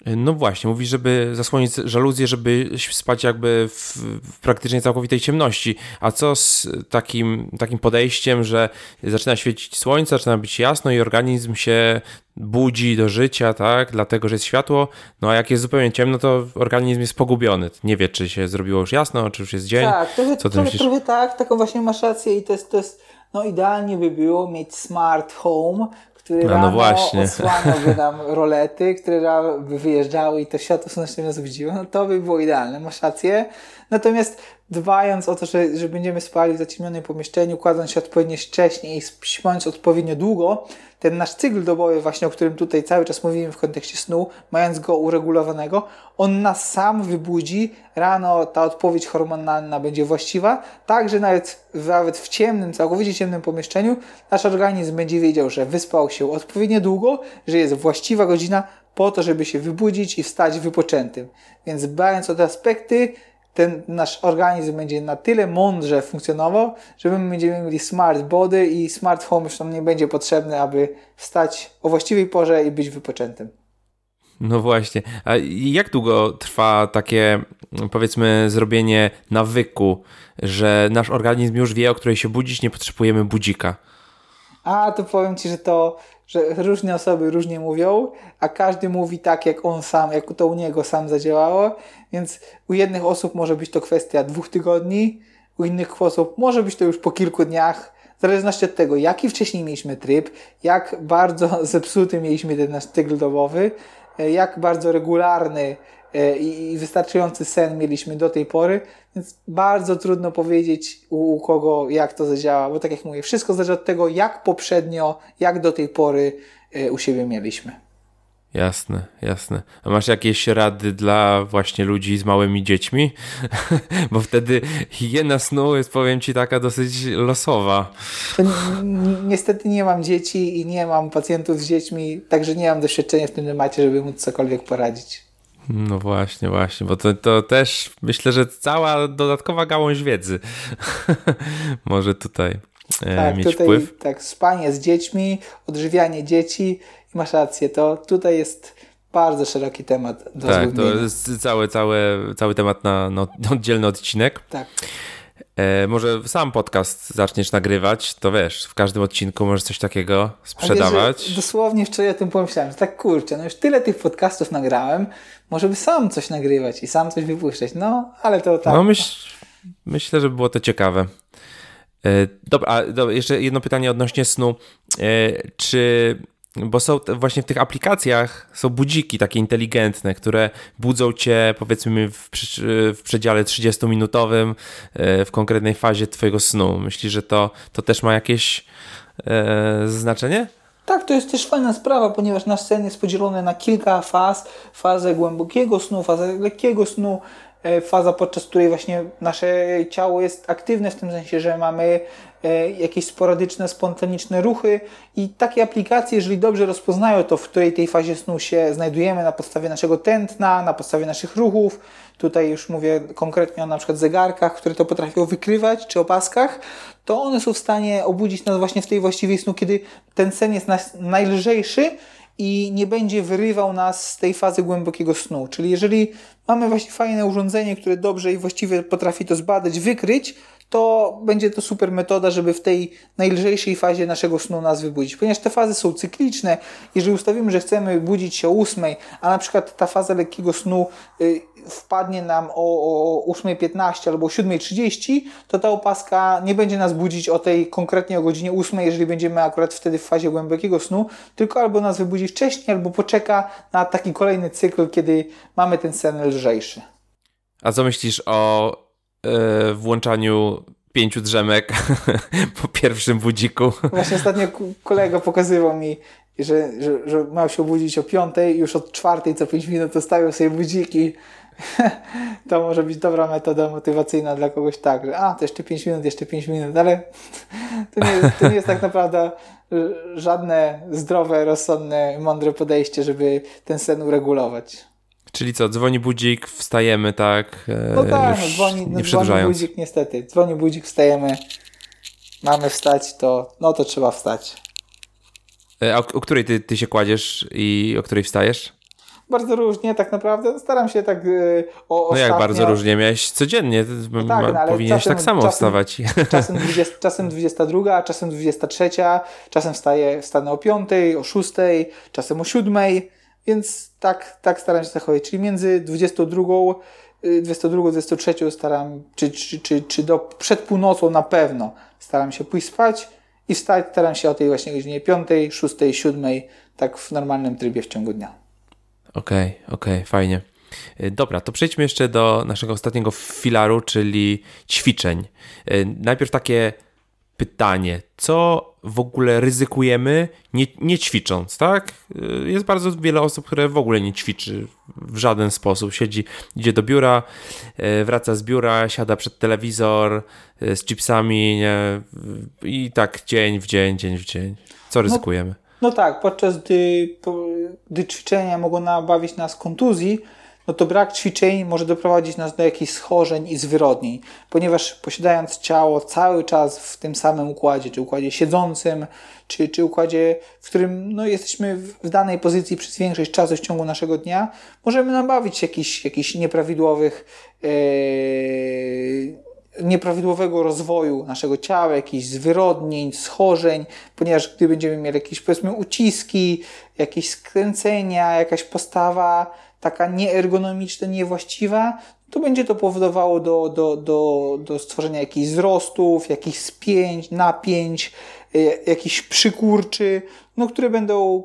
No właśnie, mówisz, żeby zasłonić żaluzję, żeby spać jakby w, w, praktycznie całkowitej ciemności. A co z takim, takim podejściem, że zaczyna świecić słońce, zaczyna być jasno i organizm się budzi do życia, tak? Dlatego, że jest światło. No a jak jest zupełnie ciemno, to organizm jest pogubiony. Nie wie, czy się zrobiło już jasno, czy już jest dzień. Tak, trochę, co trochę, trochę tak, taką właśnie masz rację i to jest, to jest no idealnie by było mieć smart home, który no, rano właśnie. odsłaniałby nam rolety, które by wyjeżdżały i to światło słoneczne nas budziło, no to by było idealne, masz rację. Natomiast dbając o to, że, że będziemy spali w zaciemnionym pomieszczeniu, kładąc się odpowiednio wcześnie i śpiąc odpowiednio długo, ten nasz cykl dobowy właśnie, o którym tutaj cały czas mówimy w kontekście snu, mając go uregulowanego, on nas sam wybudzi, rano ta odpowiedź hormonalna będzie właściwa, tak, że nawet, nawet w ciemnym, całkowicie ciemnym pomieszczeniu nasz organizm będzie wiedział, że wyspał się odpowiednio długo, że jest właściwa godzina po to, żeby się wybudzić i wstać wypoczętym. Więc dbając o te aspekty, ten nasz organizm będzie na tyle mądrze funkcjonował, że my będziemy mieli smart body i smart home już nam nie będzie potrzebny, aby wstać o właściwej porze i być wypoczętym. No właśnie. A jak długo trwa takie, powiedzmy, zrobienie nawyku, że nasz organizm już wie, o której się budzić, nie potrzebujemy budzika? A, to powiem Ci, że to że różne osoby różnie mówią, a każdy mówi tak, jak on sam, jak to u niego sam zadziałało, więc u jednych osób może być to kwestia dwóch tygodni, u innych osób może być to już po kilku dniach, w zależności od tego, jaki wcześniej mieliśmy tryb, jak bardzo zepsuty mieliśmy ten nasz cykl dobowy, e, jak bardzo regularny e, i wystarczający sen mieliśmy do tej pory, więc bardzo trudno powiedzieć u, kogo jak to zadziała, bo tak jak mówię, wszystko zależy od tego, jak poprzednio, jak do tej pory e, u siebie mieliśmy. Jasne, jasne. A masz jakieś rady dla właśnie ludzi z małymi dziećmi? Bo wtedy higiena snu jest, powiem ci, taka dosyć losowa. Niestety nie mam dzieci i nie mam pacjentów z dziećmi, także nie mam doświadczenia w tym temacie, żeby móc cokolwiek poradzić. No właśnie, właśnie, bo to, to też myślę, że cała dodatkowa gałąź wiedzy może tutaj e, tak, mieć tutaj, wpływ. Tak, spanie z dziećmi, odżywianie dzieci i masz rację, to tutaj jest bardzo szeroki temat do Tak, to jest cały, cały, cały temat na, na oddzielny odcinek. Tak. E, może sam podcast zaczniesz nagrywać, to wiesz, w każdym odcinku możesz coś takiego sprzedawać. Wiesz, dosłownie wczoraj o tym pomyślałem, że tak kurczę, no już tyle tych podcastów nagrałem, może by sam coś nagrywać i sam coś wypuszczać, no ale to tak. No myśl, myślę, że było to ciekawe. E, dobra, a dobra, jeszcze jedno pytanie odnośnie snu. E, czy bo są właśnie w tych aplikacjach są budziki takie inteligentne, które budzą cię powiedzmy w, w przedziale 30-minutowym e, w konkretnej fazie twojego snu. Myślisz, że to, to też ma jakieś e, znaczenie? Tak, to jest też fajna sprawa, ponieważ nasz sen jest podzielony na kilka faz. Fazę głębokiego snu, fazę lekkiego snu, e, faza, podczas której właśnie nasze ciało jest aktywne, w tym sensie, że mamy E, jakieś sporadyczne, spontaniczne ruchy i takie aplikacje, jeżeli dobrze rozpoznają to, w której tej fazie snu się znajdujemy na podstawie naszego tętna, na podstawie naszych ruchów, tutaj już mówię konkretnie o na przykład zegarkach, które to potrafią wykrywać, czy opaskach, to one są w stanie obudzić nas właśnie w tej właściwej snu, kiedy ten sen jest najlżejszy i nie będzie wyrywał nas z tej fazy głębokiego snu. Czyli jeżeli mamy właśnie fajne urządzenie, które dobrze i właściwie potrafi to zbadać, wykryć, to będzie to super metoda, żeby w tej najlżejszej fazie naszego snu nas wybudzić. Ponieważ te fazy są cykliczne, jeżeli ustawimy, że chcemy budzić się o 8, a na przykład ta faza lekkiego snu y, wpadnie nam o, o 8.15 albo o 7.30, to ta opaska nie będzie nas budzić o tej konkretnie o godzinie 8, jeżeli będziemy akurat wtedy w fazie głębokiego snu, tylko albo nas wybudzi wcześniej, albo poczeka na taki kolejny cykl, kiedy mamy ten sen lżejszy. A co myślisz o E, włączaniu pięciu drzemek po pierwszym budziku. Właśnie ostatnio kolega pokazywał mi, że, że, że miał się obudzić o piątej, już od czwartej co pięć minut to sobie budziki. to może być dobra metoda motywacyjna dla kogoś tak, że a, to jeszcze 5 minut, jeszcze 5 minut, ale to nie, to nie jest tak naprawdę żadne zdrowe, rozsądne, mądre podejście, żeby ten sen uregulować. Czyli co, dzwoni budzik, wstajemy, tak? E, no tak, no dzwoni, no dzwoni budzik niestety. Dzwoni budzik, wstajemy, mamy wstać, to no to trzeba wstać. E, a o, o której ty, ty się kładziesz i o której wstajesz? Bardzo różnie, tak naprawdę. Staram się tak yy, o No jak bardzo różnie? Miałeś codziennie, no tak, no, powinieneś czasem, tak samo czasem, wstawać. Czasem, 20, czasem 22, czasem 23, czasem wstaję, wstanę o 5, o 6, czasem o 7 więc tak, tak staram się zachować. Czyli między 22, 22, 23 staram, czy, czy, czy, czy do, przed północą na pewno staram się pójść spać i wstać staram się o tej właśnie godzinie 5, 6, 7, tak w normalnym trybie w ciągu dnia. Okej, okay, okej, okay, fajnie. Y, dobra, to przejdźmy jeszcze do naszego ostatniego filaru, czyli ćwiczeń. Y, najpierw takie pytanie, co w ogóle ryzykujemy nie, nie ćwicząc, tak? Y, jest bardzo wiele osób, które w ogóle nie ćwiczy w żaden sposób. Siedzi, idzie do biura, wraca z biura, siada przed telewizor z chipsami nie? i tak dzień w dzień, dzień w dzień. Co no, ryzykujemy? No, no tak, podczas gdy, gdy ćwiczenia mogą nabawić nas kontuzji, no to brak ćwiczeń może doprowadzić nas do jakichś schorzeń i zwyrodnień, ponieważ posiadając ciało cały czas w tym samym układzie, czy układzie siedzącym, czy, czy układzie, w którym no, jesteśmy w danej pozycji przez większość czasu w ciągu naszego dnia, możemy nabawić jakichś, jakichś nieprawidłowych yy, nieprawidłowego rozwoju naszego ciała, jakichś zwyrodnień, schorzeń, ponieważ gdy będziemy mieli jakieś powiedzmy uciski, jakieś skręcenia, jakaś postawa taka nieergonomiczna, niewłaściwa, to będzie to powodowało do, do, do, do stworzenia jakichś wzrostów, jakichś spięć, napięć, e, jakichś przykurczy, no, które będą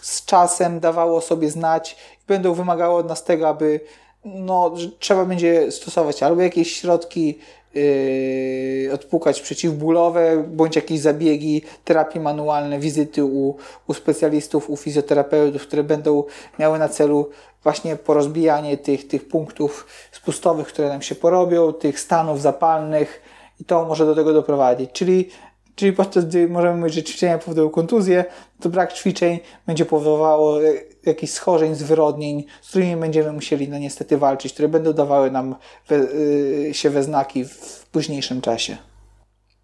z czasem dawało sobie znać i będą wymagały od nas tego, aby no, trzeba będzie stosować albo jakieś środki yy, odpukać przeciwbólowe, bądź jakieś zabiegi, terapie manualne, wizyty u, u specjalistów, u fizjoterapeutów, które będą miały na celu właśnie porozbijanie tych, tych punktów spustowych, które nam się porobią, tych stanów zapalnych i to może do tego doprowadzić. Czyli Czyli podczas gdy możemy mówić, że ćwiczenia powodują kontuzję, to brak ćwiczeń będzie powodowało jakichś schorzeń, zwyrodnień, z którymi będziemy musieli no niestety walczyć, które będą dawały nam we, y, się we znaki w późniejszym czasie.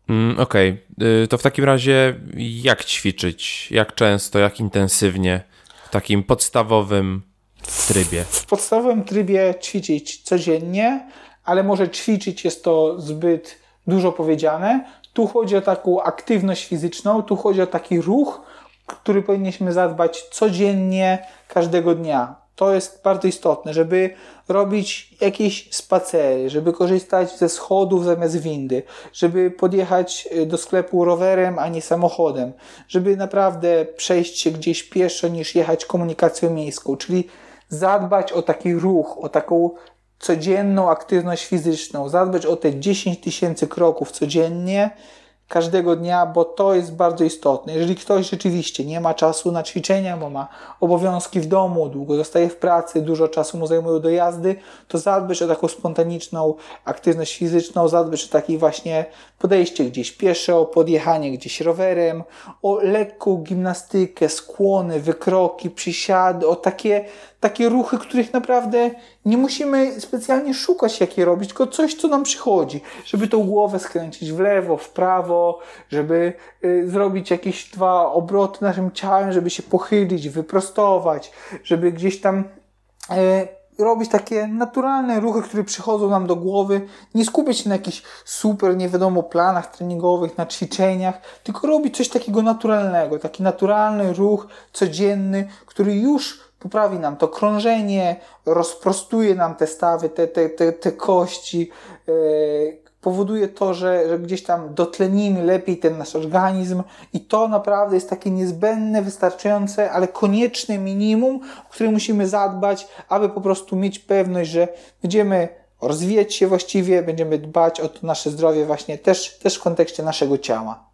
Mm, Okej, okay. to w takim razie jak ćwiczyć? Jak często, jak intensywnie? W takim podstawowym trybie? W podstawowym trybie ćwiczyć codziennie, ale może ćwiczyć jest to zbyt dużo powiedziane. Tu chodzi o taką aktywność fizyczną, tu chodzi o taki ruch, który powinniśmy zadbać codziennie, każdego dnia. To jest bardzo istotne, żeby robić jakieś spacery, żeby korzystać ze schodów zamiast windy, żeby podjechać y, do sklepu rowerem, a nie samochodem, żeby naprawdę przejść się gdzieś pieszo niż jechać komunikacją miejską, czyli zadbać o taki ruch, o taką codzienną aktywność fizyczną, zadbać o te 10 tysięcy kroków codziennie, każdego dnia, bo to jest bardzo istotne. Jeżeli ktoś rzeczywiście nie ma czasu na ćwiczenia, bo ma obowiązki w domu, długo zostaje w pracy, dużo czasu mu zajmują dojazdy, to zadbać o taką spontaniczną aktywność fizyczną, zadbać o takie właśnie podejście gdzieś pieszo, podjechanie gdzieś rowerem, o lekką gimnastykę, skłony, wykroki, przysiady, o takie takie ruchy, których naprawdę nie musimy specjalnie szukać, jakie robić, tylko coś, co nam przychodzi, żeby tą głowę skręcić w lewo, w prawo, żeby y, zrobić jakieś dwa obroty naszym ciałem, żeby się pochylić, wyprostować, żeby gdzieś tam y, robić takie naturalne ruchy, które przychodzą nam do głowy, nie skupiać się na jakichś super, nie wiadomo, planach treningowych, na ćwiczeniach, tylko robić coś takiego naturalnego, taki naturalny ruch codzienny, który już poprawi nam to krążenie, rozprostuje nam te stawy, te, te, te, te kości, yy, powoduje to, że, że gdzieś tam dotlenimy lepiej ten nasz organizm i to naprawdę jest takie niezbędne, wystarczające, ale konieczne minimum, o które musimy zadbać, aby po prostu mieć pewność, że będziemy rozwijać się właściwie, będziemy dbać o to nasze zdrowie właśnie też, też w kontekście naszego ciała.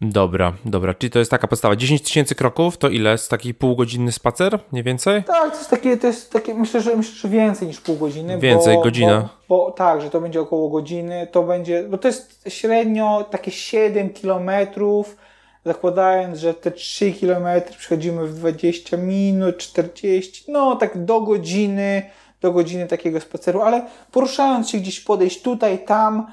Dobra, dobra. Czyli to jest taka podstawa. 10 tysięcy kroków to ile? Z taki półgodzinny spacer? Mniej więcej? Tak, to jest takie, to jest takie myślę, że, myślę, że więcej niż pół godziny. Więcej, bo, godzina. Bo, bo, tak, że to będzie około godziny. To będzie, bo to jest średnio takie 7 kilometrów, zakładając, że te 3 kilometry przechodzimy w 20 minut, 40, no tak do godziny, do godziny takiego spaceru, ale poruszając się gdzieś podejść tutaj, tam,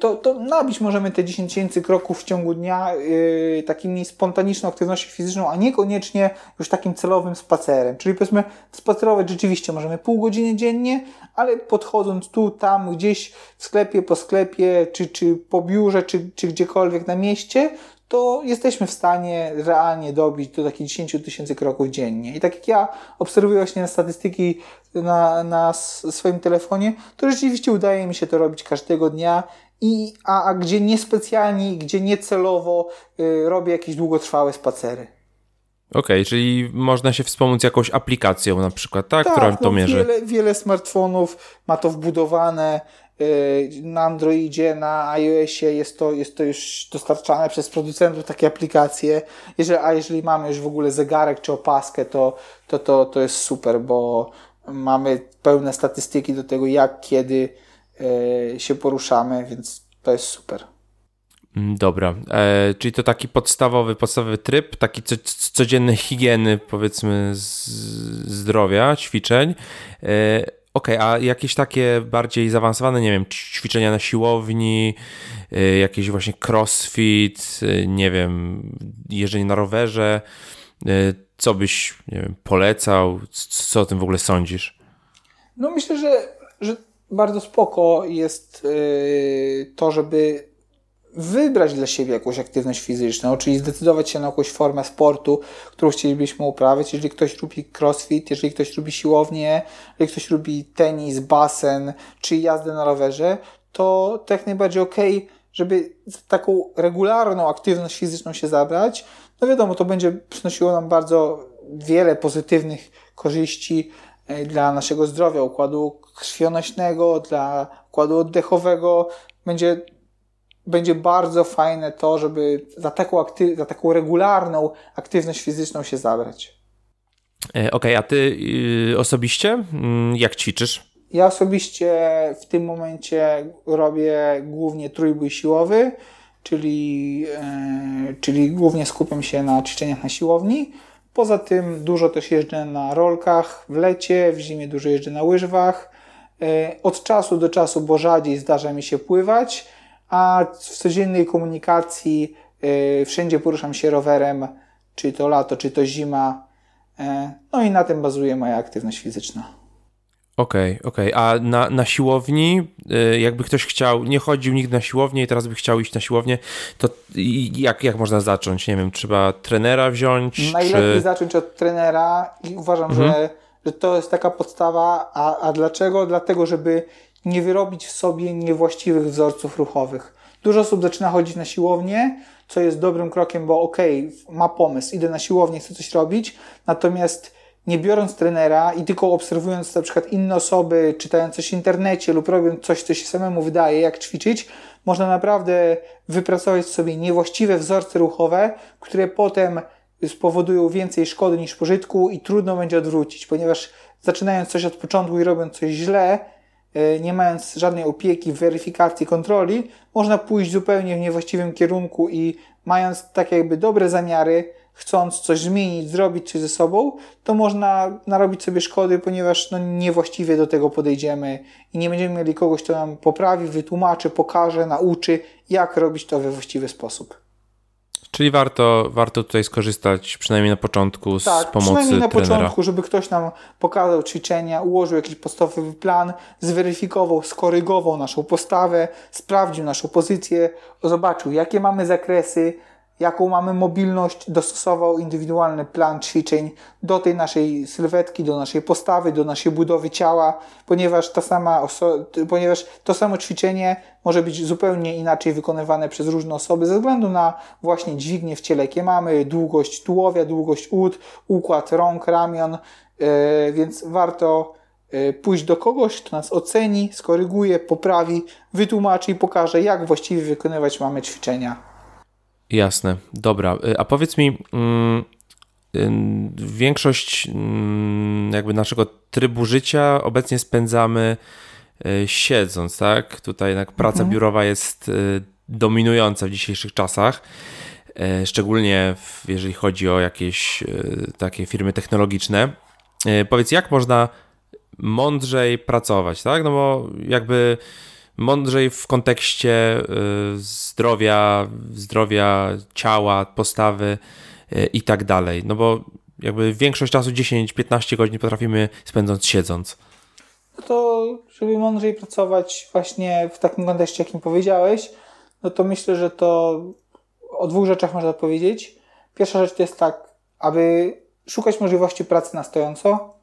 to, to nabić możemy te 10 tysięcy kroków w ciągu dnia yy, takimi spontaniczną aktywnością fizyczną, a niekoniecznie już takim celowym spacerem. Czyli powiedzmy, spacerować rzeczywiście możemy pół godziny dziennie, ale podchodząc tu, tam, gdzieś w sklepie, po sklepie, czy, czy po biurze, czy, czy gdziekolwiek na mieście, to jesteśmy w stanie realnie dobić do takich 10 tysięcy kroków dziennie. I tak jak ja obserwuję właśnie na statystyki na, na swoim telefonie, to rzeczywiście udaje mi się to robić każdego dnia i, a, a gdzie niespecjalnie, gdzie niecelowo y, robię jakieś długotrwałe spacery. Okej, okay, czyli można się wspomóc jakąś aplikacją na przykład, tak? tak która to no, mierzy. Wiele, wiele smartfonów ma to wbudowane. Y, na Androidzie, na iOSie jest to, jest to już dostarczane przez producentów takie aplikacje. Jeżeli, a jeżeli mamy już w ogóle zegarek czy opaskę, to, to, to, to jest super, bo mamy pełne statystyki do tego, jak, kiedy się poruszamy, więc to jest super. Mm, dobra, e, czyli to taki podstawowy, podstawowy tryb, taki co, codziennej higieny, powiedzmy, zdrowia, ćwiczeń. E, Okej, okay, a jakieś takie bardziej zaawansowane, nie wiem, ćwiczenia na siłowni, y, jakieś właśnie crossfit, y, nie wiem, jeżdżenie na rowerze, co byś, nie wiem, polecał, co o tym w ogóle sądzisz? No myślę, że, że bardzo spoko jest to, żeby wybrać dla siebie jakąś aktywność fizyczną, czyli zdecydować się na jakąś formę sportu, którą chcielibyśmy uprawiać. Jeżeli ktoś lubi crossfit, jeżeli ktoś lubi siłownię, jeżeli ktoś lubi tenis, basen czy jazdę na rowerze, to, to jak najbardziej ok, żeby taką regularną aktywność fizyczną się zabrać. No wiadomo, to będzie przynosiło nam bardzo wiele pozytywnych korzyści dla naszego zdrowia, układu krwionośnego, dla układu oddechowego. Będzie będzie bardzo fajne to, żeby za taką, akty- za taką regularną aktywność fizyczną się zabrać. E, okej, okay, a ty y, osobiście mm, jak ćwiczysz? Ja osobiście w tym momencie robię głównie trójbój siłowy, czyli, e, czyli głównie skupiam się na ćwiczeniach na siłowni. Poza tym dużo też jeżdżę na rolkach w lecie, w zimie dużo jeżdżę na łyżwach. E, od czasu do czasu, bo rzadziej zdarza mi się pływać, a w codziennej komunikacji yy, wszędzie poruszam się rowerem, czy to lato, czy to zima. Yy, no i na tym bazuje moja aktywność fizyczna. Okej, okay, okej. Okay. A na, na siłowni, yy, jakby ktoś chciał, nie chodził nigdy na siłownię i teraz by chciał iść na siłownię, to jak, jak można zacząć? Nie wiem, trzeba trenera wziąć? Najlepiej czy... zacząć od trenera i uważam, mhm. że, że to jest taka podstawa. A, a dlaczego? Dlatego, żeby nie wyrobić w sobie niewłaściwych wzorców ruchowych. Dużo osób zaczyna chodzić na siłownię, co jest dobrym krokiem, bo okej, okay, ma pomysł, idę na siłownię, chcę coś robić, natomiast nie biorąc trenera i tylko obserwując na przykład inne osoby, czytając coś w internecie lub robiąc coś, co się samemu wydaje, jak ćwiczyć, można naprawdę wypracować sobie niewłaściwe wzorce ruchowe, które potem spowodują więcej szkody niż pożytku i trudno będzie odwrócić, ponieważ zaczynając coś od początku i robiąc coś źle, E, nie mając żadnej opieki, weryfikacji, kontroli, można pójść zupełnie w niewłaściwym kierunku i mając tak jakby dobre zamiary, chcąc coś zmienić, zrobić coś ze sobą, to można narobić sobie szkody, ponieważ no, niewłaściwie do tego podejdziemy i nie będziemy mieli kogoś, kto nam poprawi, wytłumaczy, pokaże, nauczy, jak robić to we właściwy sposób. Czyli warto, warto tutaj skorzystać przynajmniej na początku z tak, pomocy przynajmniej na trenera. początku, żeby ktoś nam pokazał ćwiczenia, ułożył jakiś podstawowy plan, zweryfikował, skorygował naszą postawę, sprawdził naszą pozycję, zobaczył jakie mamy zakresy, jaką mamy mobilność, dostosował indywidualny plan ćwiczeń do tej naszej sylwetki, do naszej postawy, do naszej budowy ciała, ponieważ, ta sama ponieważ to samo ćwiczenie może być zupełnie inaczej wykonywane przez różne osoby ze względu na właśnie dźwignię w ciele, jakie mamy, długość tułowia, długość ud, układ rąk, ramion, yy, więc warto e, pójść do kogoś, kto nas oceni, skoryguje, poprawi, wytłumaczy i pokaże, jak właściwie wykonywać mamy ćwiczenia. Jasne, dobra. Y, a powiedz mi, mm, y, większość mm, jakby naszego trybu życia obecnie spędzamy y, siedząc, tak? Tutaj jednak praca mhm. biurowa jest dominująca w dzisiejszych czasach. Szczególnie jeżeli chodzi o jakieś takie firmy technologiczne. Powiedz, jak można mądrzej pracować, tak? No bo jakby mądrzej w kontekście y, zdrowia, zdrowia ciała, postawy y, i tak dalej. No bo jakby większość czasu 10-15 godzin potrafimy spędzać siedząc. No to, żeby mądrzej pracować właśnie w takim kontekście, jakim powiedziałeś, no to myślę, że to o dwóch rzeczach można powiedzieć. Pierwsza rzecz to jest tak, aby szukać możliwości pracy na stojąco,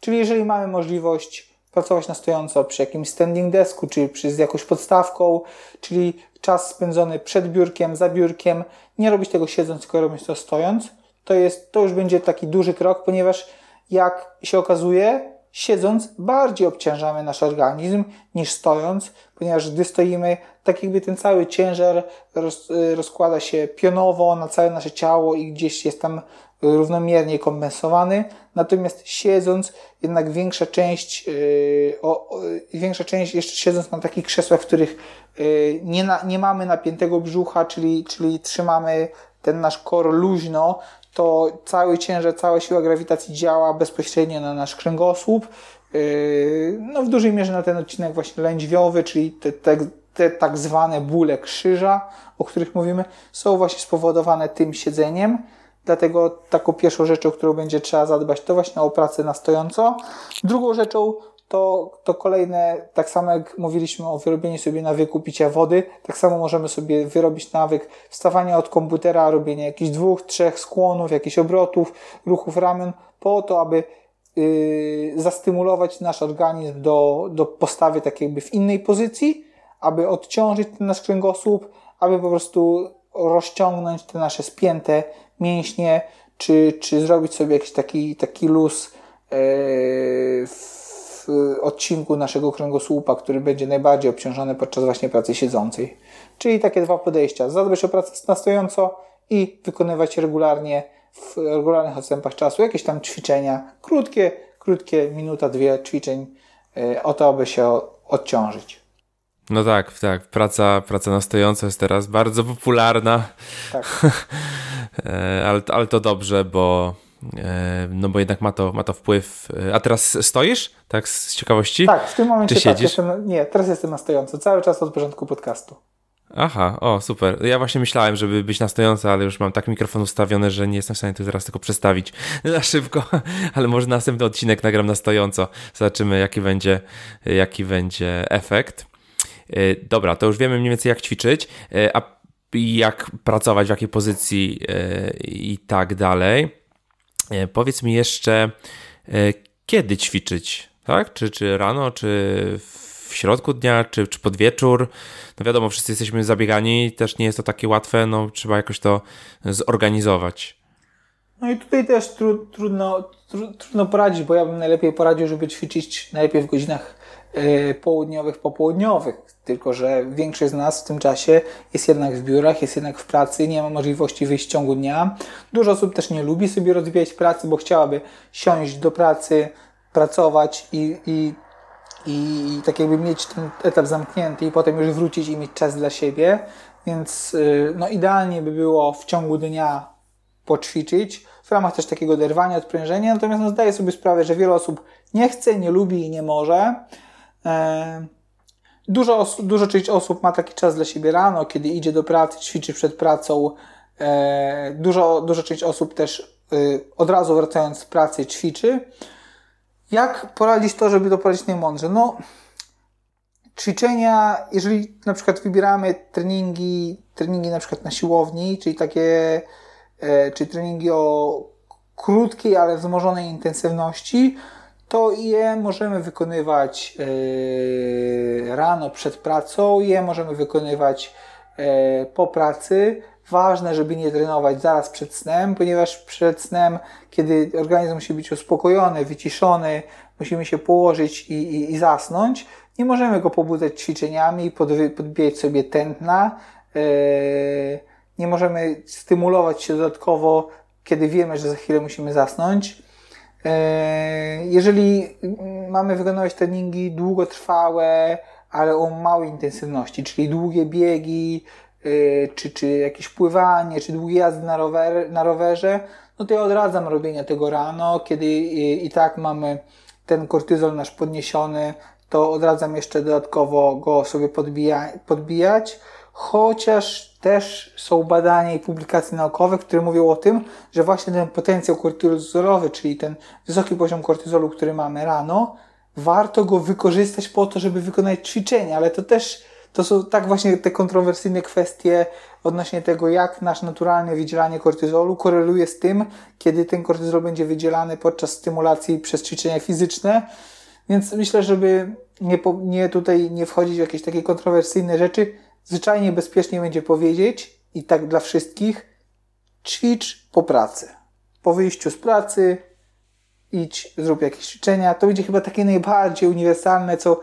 czyli jeżeli mamy możliwość pracować na stojąco przy jakimś standing desku, czy przy z jakąś podstawką, czyli czas spędzony przed biurkiem, za biurkiem, nie robić tego siedząc, tylko robić to stojąc, to, jest, to już będzie taki duży krok, ponieważ jak się okazuje, siedząc bardziej obciążamy nasz organizm niż stojąc, ponieważ gdy stoimy, tak jakby ten cały ciężar roz, rozkłada się pionowo na całe nasze ciało i gdzieś jest tam równomiernie kompensowany. Natomiast siedząc, jednak większa część, yy, o, o, większa część jeszcze siedząc na takich krzesłach, w których yy, nie, na, nie mamy napiętego brzucha, czyli, czyli trzymamy ten nasz kor luźno, to cały ciężar, cała siła grawitacji działa bezpośrednio na nasz kręgosłup. Yy, no w dużej mierze na ten odcinek właśnie lędźwiowy, czyli te, te, te tak zwane bóle krzyża, o których mówimy, są właśnie spowodowane tym siedzeniem. Dlatego taką pierwszą rzeczą, którą będzie trzeba zadbać, to właśnie o pracę na stojąco. Drugą rzeczą to, to kolejne, tak samo jak mówiliśmy o wyrobieniu sobie nawyku picia wody, tak samo możemy sobie wyrobić nawyk wstawania od komputera, robienia jakichś dwóch, trzech skłonów, jakichś obrotów, ruchów ramion, po to, aby yy, zastymulować nasz organizm do, do postawy tak jakby w innej pozycji, aby odciążyć ten nasz kręgosłup, aby po prostu rozciągnąć te nasze spięte mięśnie, czy, czy zrobić sobie jakiś taki, taki luz yy, w odcinku naszego kręgosłupa, który będzie najbardziej obciążony podczas właśnie pracy siedzącej. Czyli takie dwa podejścia. Zadbać o pracę na stojąco i wykonywać regularnie w regularnych odstępach czasu jakieś tam ćwiczenia, krótkie, krótkie, minuta, dwie ćwiczeń yy, o to, aby się odciążyć. No tak, tak. Praca, praca na stojąco jest teraz bardzo popularna. Tak. E, ale, ale to dobrze, bo e, no bo jednak ma to, ma to wpływ. E, a teraz stoisz? Tak, z ciekawości? Tak, w tym momencie Czy tak? Jestem, nie, teraz jestem na stojąco, cały czas od początku podcastu. Aha, o super. Ja właśnie myślałem, żeby być na stojąco, ale już mam tak mikrofon ustawiony, że nie jestem w stanie tu teraz tylko przestawić na szybko, ale może następny odcinek nagram na stojąco. Zobaczymy, jaki będzie, jaki będzie efekt. Dobra, to już wiemy mniej więcej, jak ćwiczyć. A jak pracować, w jakiej pozycji e, i tak dalej. E, powiedz mi jeszcze, e, kiedy ćwiczyć, tak? Czy, czy rano, czy w środku dnia, czy, czy pod wieczór? No wiadomo, wszyscy jesteśmy zabiegani, też nie jest to takie łatwe, no trzeba jakoś to zorganizować. No i tutaj też tru, trudno, tru, trudno poradzić, bo ja bym najlepiej poradził, żeby ćwiczyć najlepiej w godzinach południowych, popołudniowych tylko, że większość z nas w tym czasie jest jednak w biurach, jest jednak w pracy, nie ma możliwości wyjść w ciągu dnia. Dużo osób też nie lubi sobie rozwijać pracy, bo chciałaby siąść do pracy, pracować i, i, i tak jakby mieć ten etap zamknięty i potem już wrócić i mieć czas dla siebie. Więc y, no, idealnie by było w ciągu dnia poćwiczyć, w ramach też takiego derwania, odprężenia. Natomiast no, zdaję sobie sprawę, że wiele osób nie chce, nie lubi i nie może. E, Dużo, dużo część osób ma taki czas dla siebie rano, kiedy idzie do pracy, ćwiczy przed pracą. E, dużo, dużo część osób też e, od razu wracając z pracy ćwiczy. Jak poradzić to, żeby to poradzić najmądrze? No, ćwiczenia, jeżeli na przykład wybieramy treningi, treningi na przykład na siłowni, czyli takie, e, czyli treningi o krótkiej, ale wzmożonej intensywności, to je możemy wykonywać e, rano przed pracą, je możemy wykonywać e, po pracy. Ważne, żeby nie trenować zaraz przed snem, ponieważ przed snem, kiedy organizm musi być uspokojony, wyciszony, musimy się położyć i, i, i zasnąć, nie możemy go pobudzać ćwiczeniami, podbijać sobie tętna, e, nie możemy stymulować się dodatkowo, kiedy wiemy, że za chwilę musimy zasnąć. E, jeżeli mamy wykonywać treningi długotrwałe, ale o małej intensywności, czyli długie biegi, e, czy, czy jakieś pływanie, czy długie jazdy na, rower, na rowerze, no to ja odradzam robienia tego rano, kiedy i, i tak mamy ten kortyzol nasz podniesiony, to odradzam jeszcze dodatkowo go sobie podbija, podbijać, chociaż też są badania i publikacje naukowe, które mówią o tym, że właśnie ten potencjał kortyzolowy, czyli ten wysoki poziom kortyzolu, który mamy rano, warto go wykorzystać po to, żeby wykonać ćwiczenia, ale to też to są tak właśnie te kontrowersyjne kwestie odnośnie tego, jak nasz naturalne wydzielanie kortyzolu koreluje z tym, kiedy ten kortyzol będzie wydzielany podczas stymulacji przez ćwiczenia fizyczne. Więc myślę, żeby nie, nie tutaj nie wchodzić w jakieś takie kontrowersyjne rzeczy, zwyczajnie bezpiecznie będzie powiedzieć i tak dla wszystkich, ćwicz po pracy. Po wyjściu z pracy idź, zrób jakieś ćwiczenia. To będzie chyba takie najbardziej uniwersalne, co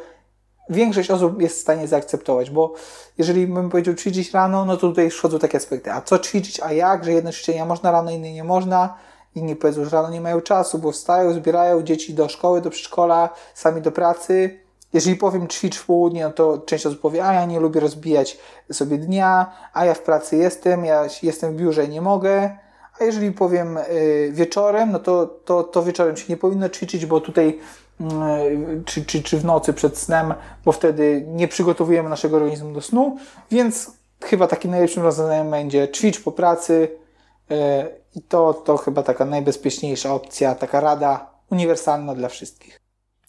większość osób jest w stanie zaakceptować, bo jeżeli bym powiedział ćwiczyć rano, no to tutaj wchodzą takie aspekty. A co ćwiczyć, a jak, że jedne ćwiczenia można rano, inne nie można. Inni powiedzą, że rano nie mają czasu, bo wstają, zbierają dzieci do szkoły, do przedszkola, sami do pracy. Jeżeli powiem ćwicz w południe, no to część osób powie, a ja nie lubię rozbijać sobie dnia, a ja w pracy jestem, ja jestem w biurze i nie mogę. A jeżeli powiem y, wieczorem, no to, to, to wieczorem się nie powinno ćwiczyć, bo tutaj mm, czy, czy, czy w nocy przed snem, bo wtedy nie przygotowujemy naszego organizmu do snu, więc chyba takim najlepszym rozwiązaniem będzie ćwicz po pracy y, i to, to chyba taka najbezpieczniejsza opcja, taka rada uniwersalna dla wszystkich.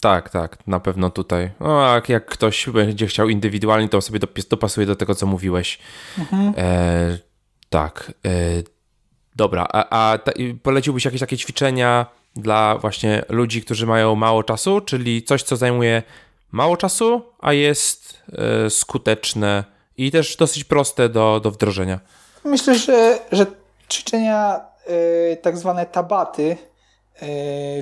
Tak, tak, na pewno tutaj. No, a jak ktoś będzie chciał indywidualnie, to sobie dopasuje do tego, co mówiłeś. Mhm. E, tak. E, dobra, a, a ta, poleciłbyś jakieś takie ćwiczenia dla właśnie ludzi, którzy mają mało czasu, czyli coś, co zajmuje mało czasu, a jest e, skuteczne i też dosyć proste do, do wdrożenia? Myślę, że, że ćwiczenia e, tak zwane tabaty,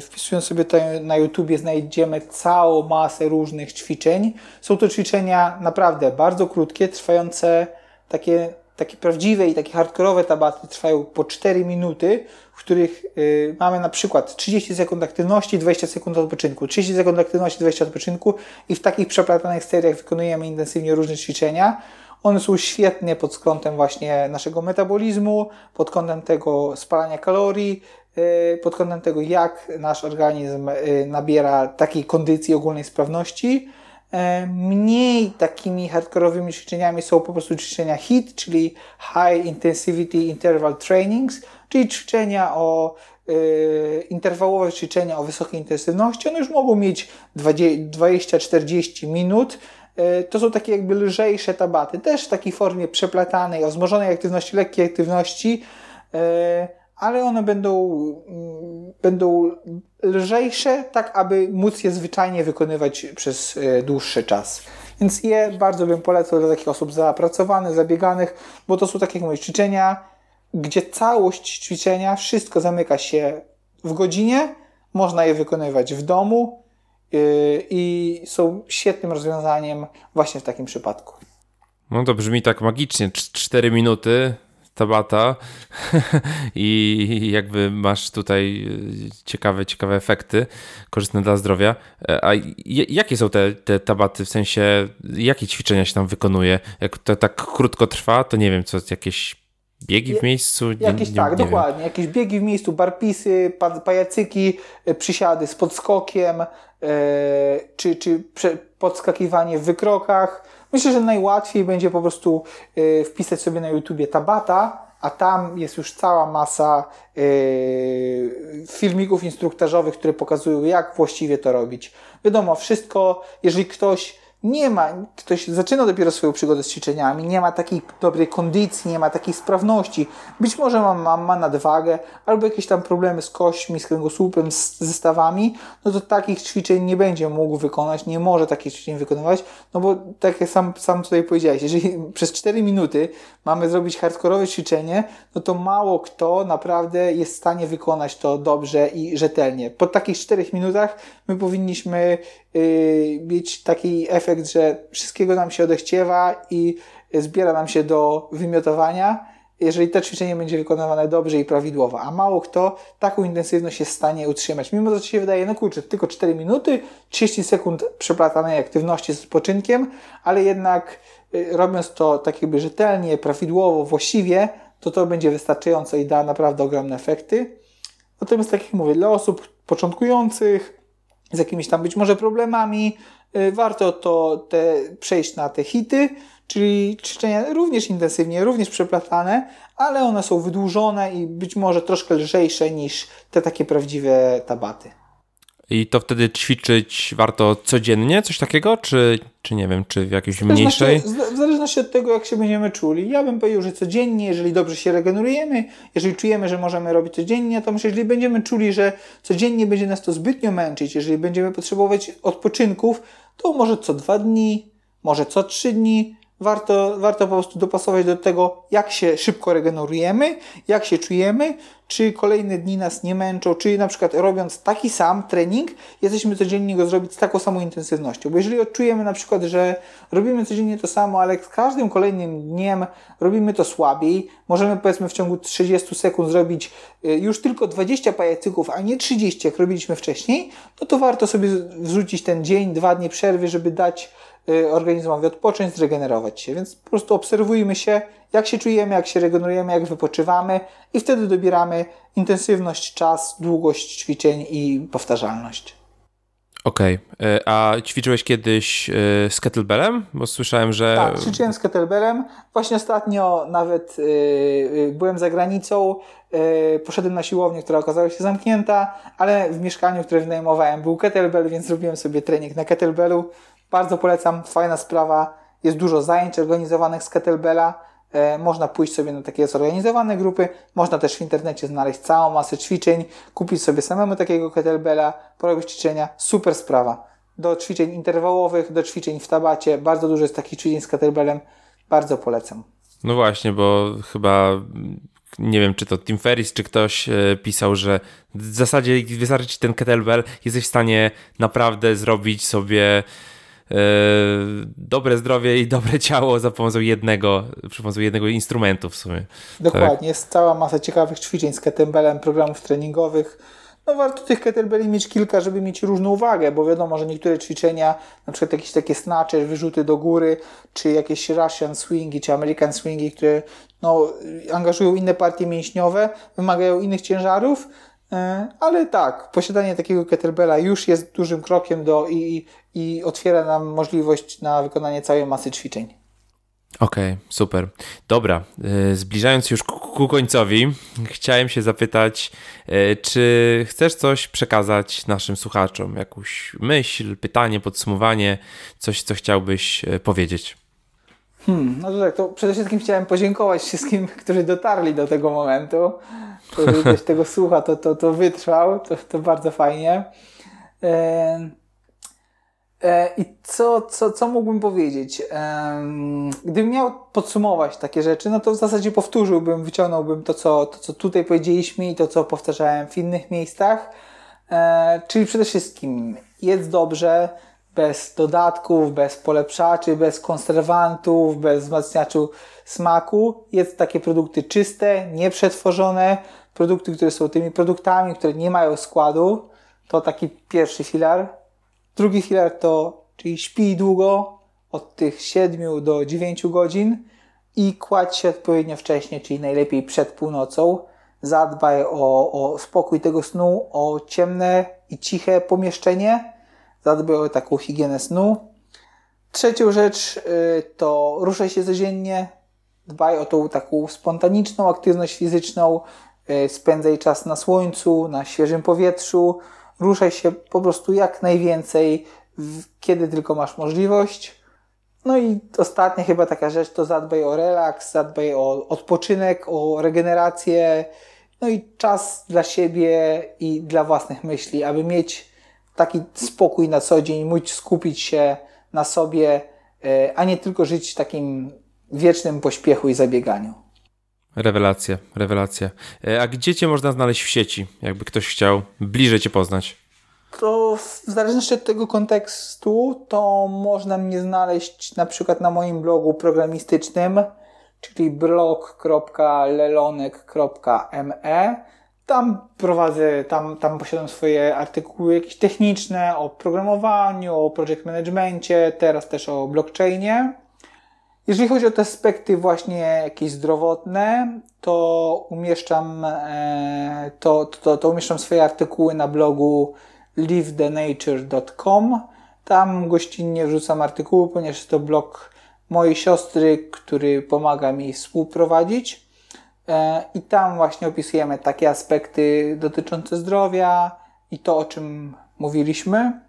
wpisując sobie to na YouTubie znajdziemy całą masę różnych ćwiczeń. Są to ćwiczenia naprawdę bardzo krótkie, trwające takie, takie prawdziwe i takie hardkorowe tabaty trwają po 4 minuty, w których y, mamy na przykład 30 sekund aktywności, 20 sekund odpoczynku, 30 sekund aktywności, 20 odpoczynku i w takich przeplatanych seriach wykonujemy intensywnie różne ćwiczenia. One są świetne pod kątem właśnie naszego metabolizmu, pod kątem tego spalania kalorii, pod kątem tego, jak nasz organizm y, nabiera takiej kondycji ogólnej sprawności. Y, mniej takimi hardkorowymi ćwiczeniami są po prostu ćwiczenia HIIT, czyli High Intensity Interval Trainings, czyli ćwiczenia o interwałowe ćwiczenia o wysokiej intensywności. One już mogą mieć 20-40 minut. To są takie jakby lżejsze tabaty, też w takiej formie przeplatanej, o wzmożonej aktywności, lekkiej aktywności ale one będą, mm, będą lżejsze, tak aby móc je zwyczajnie wykonywać przez e, dłuższy czas. Więc je bardzo bym polecał dla takich osób zapracowanych, zabieganych, bo to są takie mówię, ćwiczenia, gdzie całość ćwiczenia, wszystko zamyka się w godzinie, można je wykonywać w domu e, i są świetnym rozwiązaniem właśnie w takim przypadku. No to brzmi tak magicznie. Cztery minuty Tabata i jakby masz tutaj e, ciekawe, ciekawe efekty korzystne dla zdrowia. E, a jakie są te, te tabaty, w sensie jakie ćwiczenia się tam wykonuje? Jak to tak krótko trwa, to nie wiem, co jakieś biegi w miejscu? Jakieś nie, tak, nie dokładnie. Wiem. Jakieś biegi w miejscu, barpisy, pajacyki, e, przysiady z podskokiem, czy, czy podskakiwanie w wykrokach Myślę, że najłatwiej będzie po prostu y, wpisać sobie na YouTubie Tabata, a tam jest już cała masa y, filmików instruktażowych, które pokazują, jak właściwie to robić. Wiadomo, wszystko, jeżeli ktoś nie ma, ktoś zaczyna dopiero swoją przygodę z ćwiczeniami, nie ma takiej dobrej kondycji, nie ma takiej sprawności, być może ma, ma, ma nadwagę albo jakieś tam problemy z kośćmi, z kręgosłupem, z zestawami, no to takich ćwiczeń nie będzie mógł wykonać, nie może takich ćwiczeń wykonywać, no bo tak jak sam, sam tutaj powiedziałeś, jeżeli przez 4 minuty mamy zrobić hardkorowe ćwiczenie, no to mało kto naprawdę jest w stanie wykonać to dobrze i rzetelnie. Po takich 4 minutach my powinniśmy mieć taki efekt, że wszystkiego nam się odechciewa i zbiera nam się do wymiotowania, jeżeli to ćwiczenie będzie wykonywane dobrze i prawidłowo, a mało kto taką intensywność jest w stanie utrzymać. Mimo, że się wydaje, no kurczę, tylko 4 minuty, 30 sekund przeplatanej aktywności z odpoczynkiem, ale jednak y, robiąc to tak jakby rzetelnie, prawidłowo, właściwie, to to będzie wystarczająco i da naprawdę ogromne efekty. Natomiast tak jak mówię, dla osób początkujących, z jakimiś tam być może problemami, y, warto to te, przejść na te hity, czyli ćwiczenia również intensywnie, również przeplatane, ale one są wydłużone i być może troszkę lżejsze niż te takie prawdziwe tabaty. I to wtedy ćwiczyć warto codziennie, coś takiego, czy, czy nie wiem, czy w jakiejś mniejszej? W zależności od tego, jak się będziemy czuli. Ja bym powiedział, że codziennie, jeżeli dobrze się regenerujemy, jeżeli czujemy, że możemy robić codziennie, to myślę, jeżeli będziemy czuli, że codziennie będzie nas to zbytnio męczyć, jeżeli będziemy potrzebować odpoczynków, to może co dwa dni, może co trzy dni, warto, warto po prostu dopasować do tego, jak się szybko regenerujemy, jak się czujemy, czy kolejne dni nas nie męczą, czy na przykład robiąc taki sam trening, jesteśmy codziennie go zrobić z taką samą intensywnością. Bo jeżeli odczujemy na przykład, że robimy codziennie to samo, ale z każdym kolejnym dniem robimy to słabiej, możemy powiedzmy w ciągu 30 sekund zrobić y, już tylko 20 pajacyków, a nie 30, jak robiliśmy wcześniej, no to warto sobie wrzucić ten dzień, dwa dni przerwy, żeby dać Y, organizmowi odpocząć, zregenerować się. Więc po prostu obserwujmy się, jak się czujemy, jak się regenerujemy, jak wypoczywamy i wtedy dobieramy intensywność, czas, długość ćwiczeń i powtarzalność. Okej, okay. a ćwiczyłeś kiedyś y, z kettlebellem? Bo słyszałem, że... Tak, ćwiczyłem z kettlebellem. Właśnie ostatnio nawet yy, byłem za granicą, poszedłem na siłownię, która okazała się zamknięta, ale w mieszkaniu, które wynajmowałem był kettlebell, więc zrobiłem sobie trening na kettlebellu. Bardzo polecam, fajna sprawa. Jest dużo zajęć organizowanych z kettlebella. E, można pójść sobie na takie zorganizowane grupy. Można też w internecie znaleźć całą masę ćwiczeń, kupić sobie samemu takiego kettlebella, porobić ćwiczenia. Super sprawa. Do ćwiczeń interwałowych, do ćwiczeń w tabacie. Bardzo dużo jest takich ćwiczeń z kettlebellem. Bardzo polecam. No właśnie, bo chyba nie wiem, czy to Tim Ferris, czy ktoś e, pisał, że w zasadzie wystarczy ten kettlebell, jesteś w stanie naprawdę zrobić sobie dobre zdrowie i dobre ciało za pomocą jednego, przy pomocą jednego instrumentu w sumie. Dokładnie, tak. jest cała masa ciekawych ćwiczeń z kettlebellem, programów treningowych. No warto tych kettlebelli mieć kilka, żeby mieć różną uwagę, bo wiadomo, że niektóre ćwiczenia, na przykład jakieś takie snacze, wyrzuty do góry, czy jakieś Russian swingi, czy American swingi, które no, angażują inne partie mięśniowe, wymagają innych ciężarów, E, ale tak, posiadanie takiego kettlebella już jest dużym krokiem do i, i otwiera nam możliwość na wykonanie całej masy ćwiczeń. Okej, okay, super. Dobra, e, zbliżając już ku końcowi, chciałem się zapytać, e, czy chcesz coś przekazać naszym słuchaczom? Jakąś myśl, pytanie, podsumowanie, coś, co chciałbyś powiedzieć? Hmm, no to tak, to przede wszystkim chciałem podziękować wszystkim, którzy dotarli do tego momentu. Jeżeli ktoś tego słucha, to, to, to wytrwał, to, to bardzo fajnie. E, e, I co, co, co mógłbym powiedzieć? E, gdybym miał podsumować takie rzeczy, no to w zasadzie powtórzyłbym, wyciągnąłbym to, co, to, co tutaj powiedzieliśmy i to, co powtarzałem w innych miejscach. E, czyli przede wszystkim jedz dobrze, bez dodatków, bez polepszaczy, bez konserwantów, bez wzmacniaczu smaku. Jest takie produkty czyste, nieprzetworzone, produkty, które są tymi produktami, które nie mają składu. To taki pierwszy filar. Drugi filar to, czyli śpij długo, od tych 7 do 9 godzin i kładź się odpowiednio wcześnie, czyli najlepiej przed północą. Zadbaj o, o spokój tego snu, o ciemne i ciche pomieszczenie zadbaj o taką higienę snu. Trzecią rzecz y, to ruszaj się codziennie, dbaj o tą taką spontaniczną aktywność fizyczną, y, spędzaj czas na słońcu, na świeżym powietrzu, ruszaj się po prostu jak najwięcej, kiedy tylko masz możliwość. No i ostatnia chyba taka rzecz to zadbaj o relaks, zadbaj o odpoczynek, o regenerację, no i czas dla siebie i dla własnych myśli, aby mieć taki spokój na co dzień, móc skupić się na sobie, e, a nie tylko żyć takim wiecznym pośpiechu i zabieganiu. Rewelacja, rewelacja. E, a gdzie Cię można znaleźć w sieci, jakby ktoś chciał bliżej Cię poznać? To w zależności od tego kontekstu, to można mnie znaleźć na przykład na moim blogu programistycznym, czyli blog.lelonek.me tam prowadzę, tam, tam posiadam swoje artykuły jakieś techniczne o programowaniu, o project managementie, teraz też o blockchainie. Jeżeli chodzi o te aspekty właśnie jakieś zdrowotne, to umieszczam, e, to, to, to umieszczam swoje artykuły na blogu livethenature.com. Tam gościnnie wrzucam artykuły, ponieważ to blog mojej siostry, który pomaga mi współprowadzić. E, I tam właśnie opisujemy takie aspekty dotyczące zdrowia i to, o czym mówiliśmy.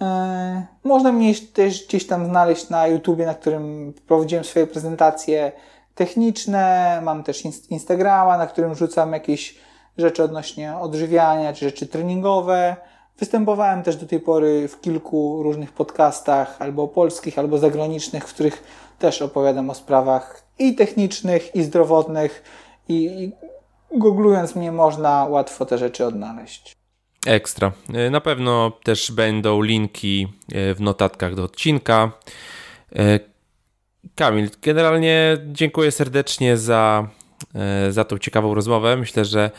E, można mnie też gdzieś tam znaleźć na YouTubie, na którym prowadziłem swoje prezentacje techniczne. Mam też Instagrama, na którym rzucam jakieś rzeczy odnośnie odżywiania czy rzeczy treningowe. Występowałem też do tej pory w kilku różnych podcastach, albo polskich, albo zagranicznych, w których też opowiadam o sprawach i technicznych, i zdrowotnych, i, i googlując mnie można łatwo te rzeczy odnaleźć. Ekstra. E, na pewno też będą linki e, w notatkach do odcinka. E, Kamil, generalnie dziękuję serdecznie za, za tą ciekawą rozmowę. Myślę, że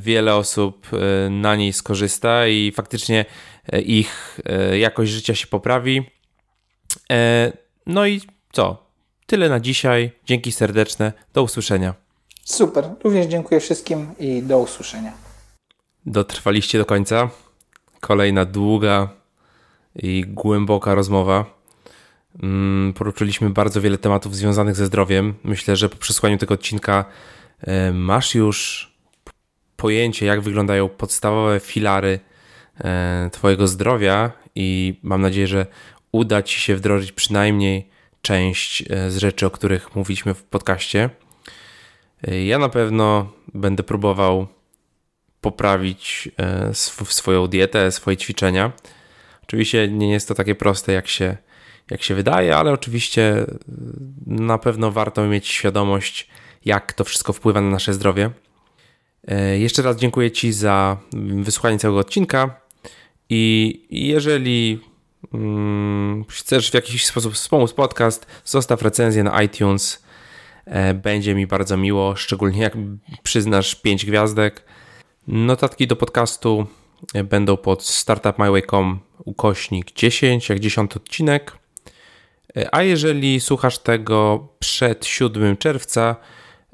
wiele osób na niej skorzysta i faktycznie ich jakość życia się poprawi. No i co? Tyle na dzisiaj. Dzięki serdeczne. Do usłyszenia. Super. Również dziękuję wszystkim i do usłyszenia. Dotrwaliście do końca. Kolejna długa i głęboka rozmowa. Mm, poruszyliśmy bardzo wiele tematów związanych ze zdrowiem. Myślę, że po przesłaniu tego odcinka e, masz już pojęcie, jak wyglądają podstawowe filary e, Twojego zdrowia, i mam nadzieję, że uda Ci się wdrożyć przynajmniej część e, z rzeczy, o których mówiliśmy w podcaście. Ja na pewno będę próbował poprawić e, swoją dietę, swoje ćwiczenia. Oczywiście nie jest to takie proste, jak się, jak się wydaje, ale oczywiście e, na pewno warto mieć świadomość, jak to wszystko wpływa na nasze zdrowie. E, jeszcze raz dziękuję Ci za wysłuchanie całego odcinka i jeżeli mm, chcesz w jakiś sposób wspomóc podcast, zostaw recenzję na iTunes. Będzie mi bardzo miło, szczególnie jak przyznasz 5 gwiazdek. Notatki do podcastu będą pod startupmyway.com ukośnik 10, jak 10 odcinek. A jeżeli słuchasz tego przed 7 czerwca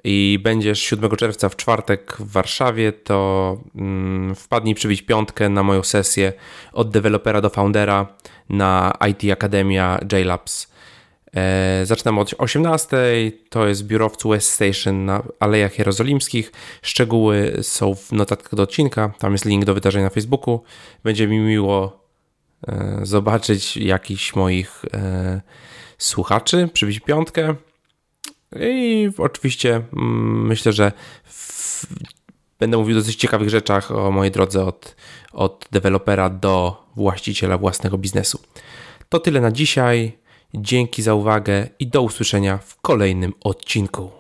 i będziesz 7 czerwca w czwartek w Warszawie, to mm, wpadnij przybić piątkę na moją sesję od dewelopera do foundera na IT Akademia JLabs. E, zaczynam od 18. To jest biurowcu West Station na Alejach Jerozolimskich. Szczegóły są w notatkach do odcinka. Tam jest link do wydarzenia na Facebooku. Będzie mi miło e, zobaczyć jakichś moich e, słuchaczy, przybić piątkę. I oczywiście mm, myślę, że w, będę mówił o dosyć ciekawych rzeczach o mojej drodze od, od dewelopera do właściciela własnego biznesu. To tyle na dzisiaj. Dzięki za uwagę i do usłyszenia w kolejnym odcinku.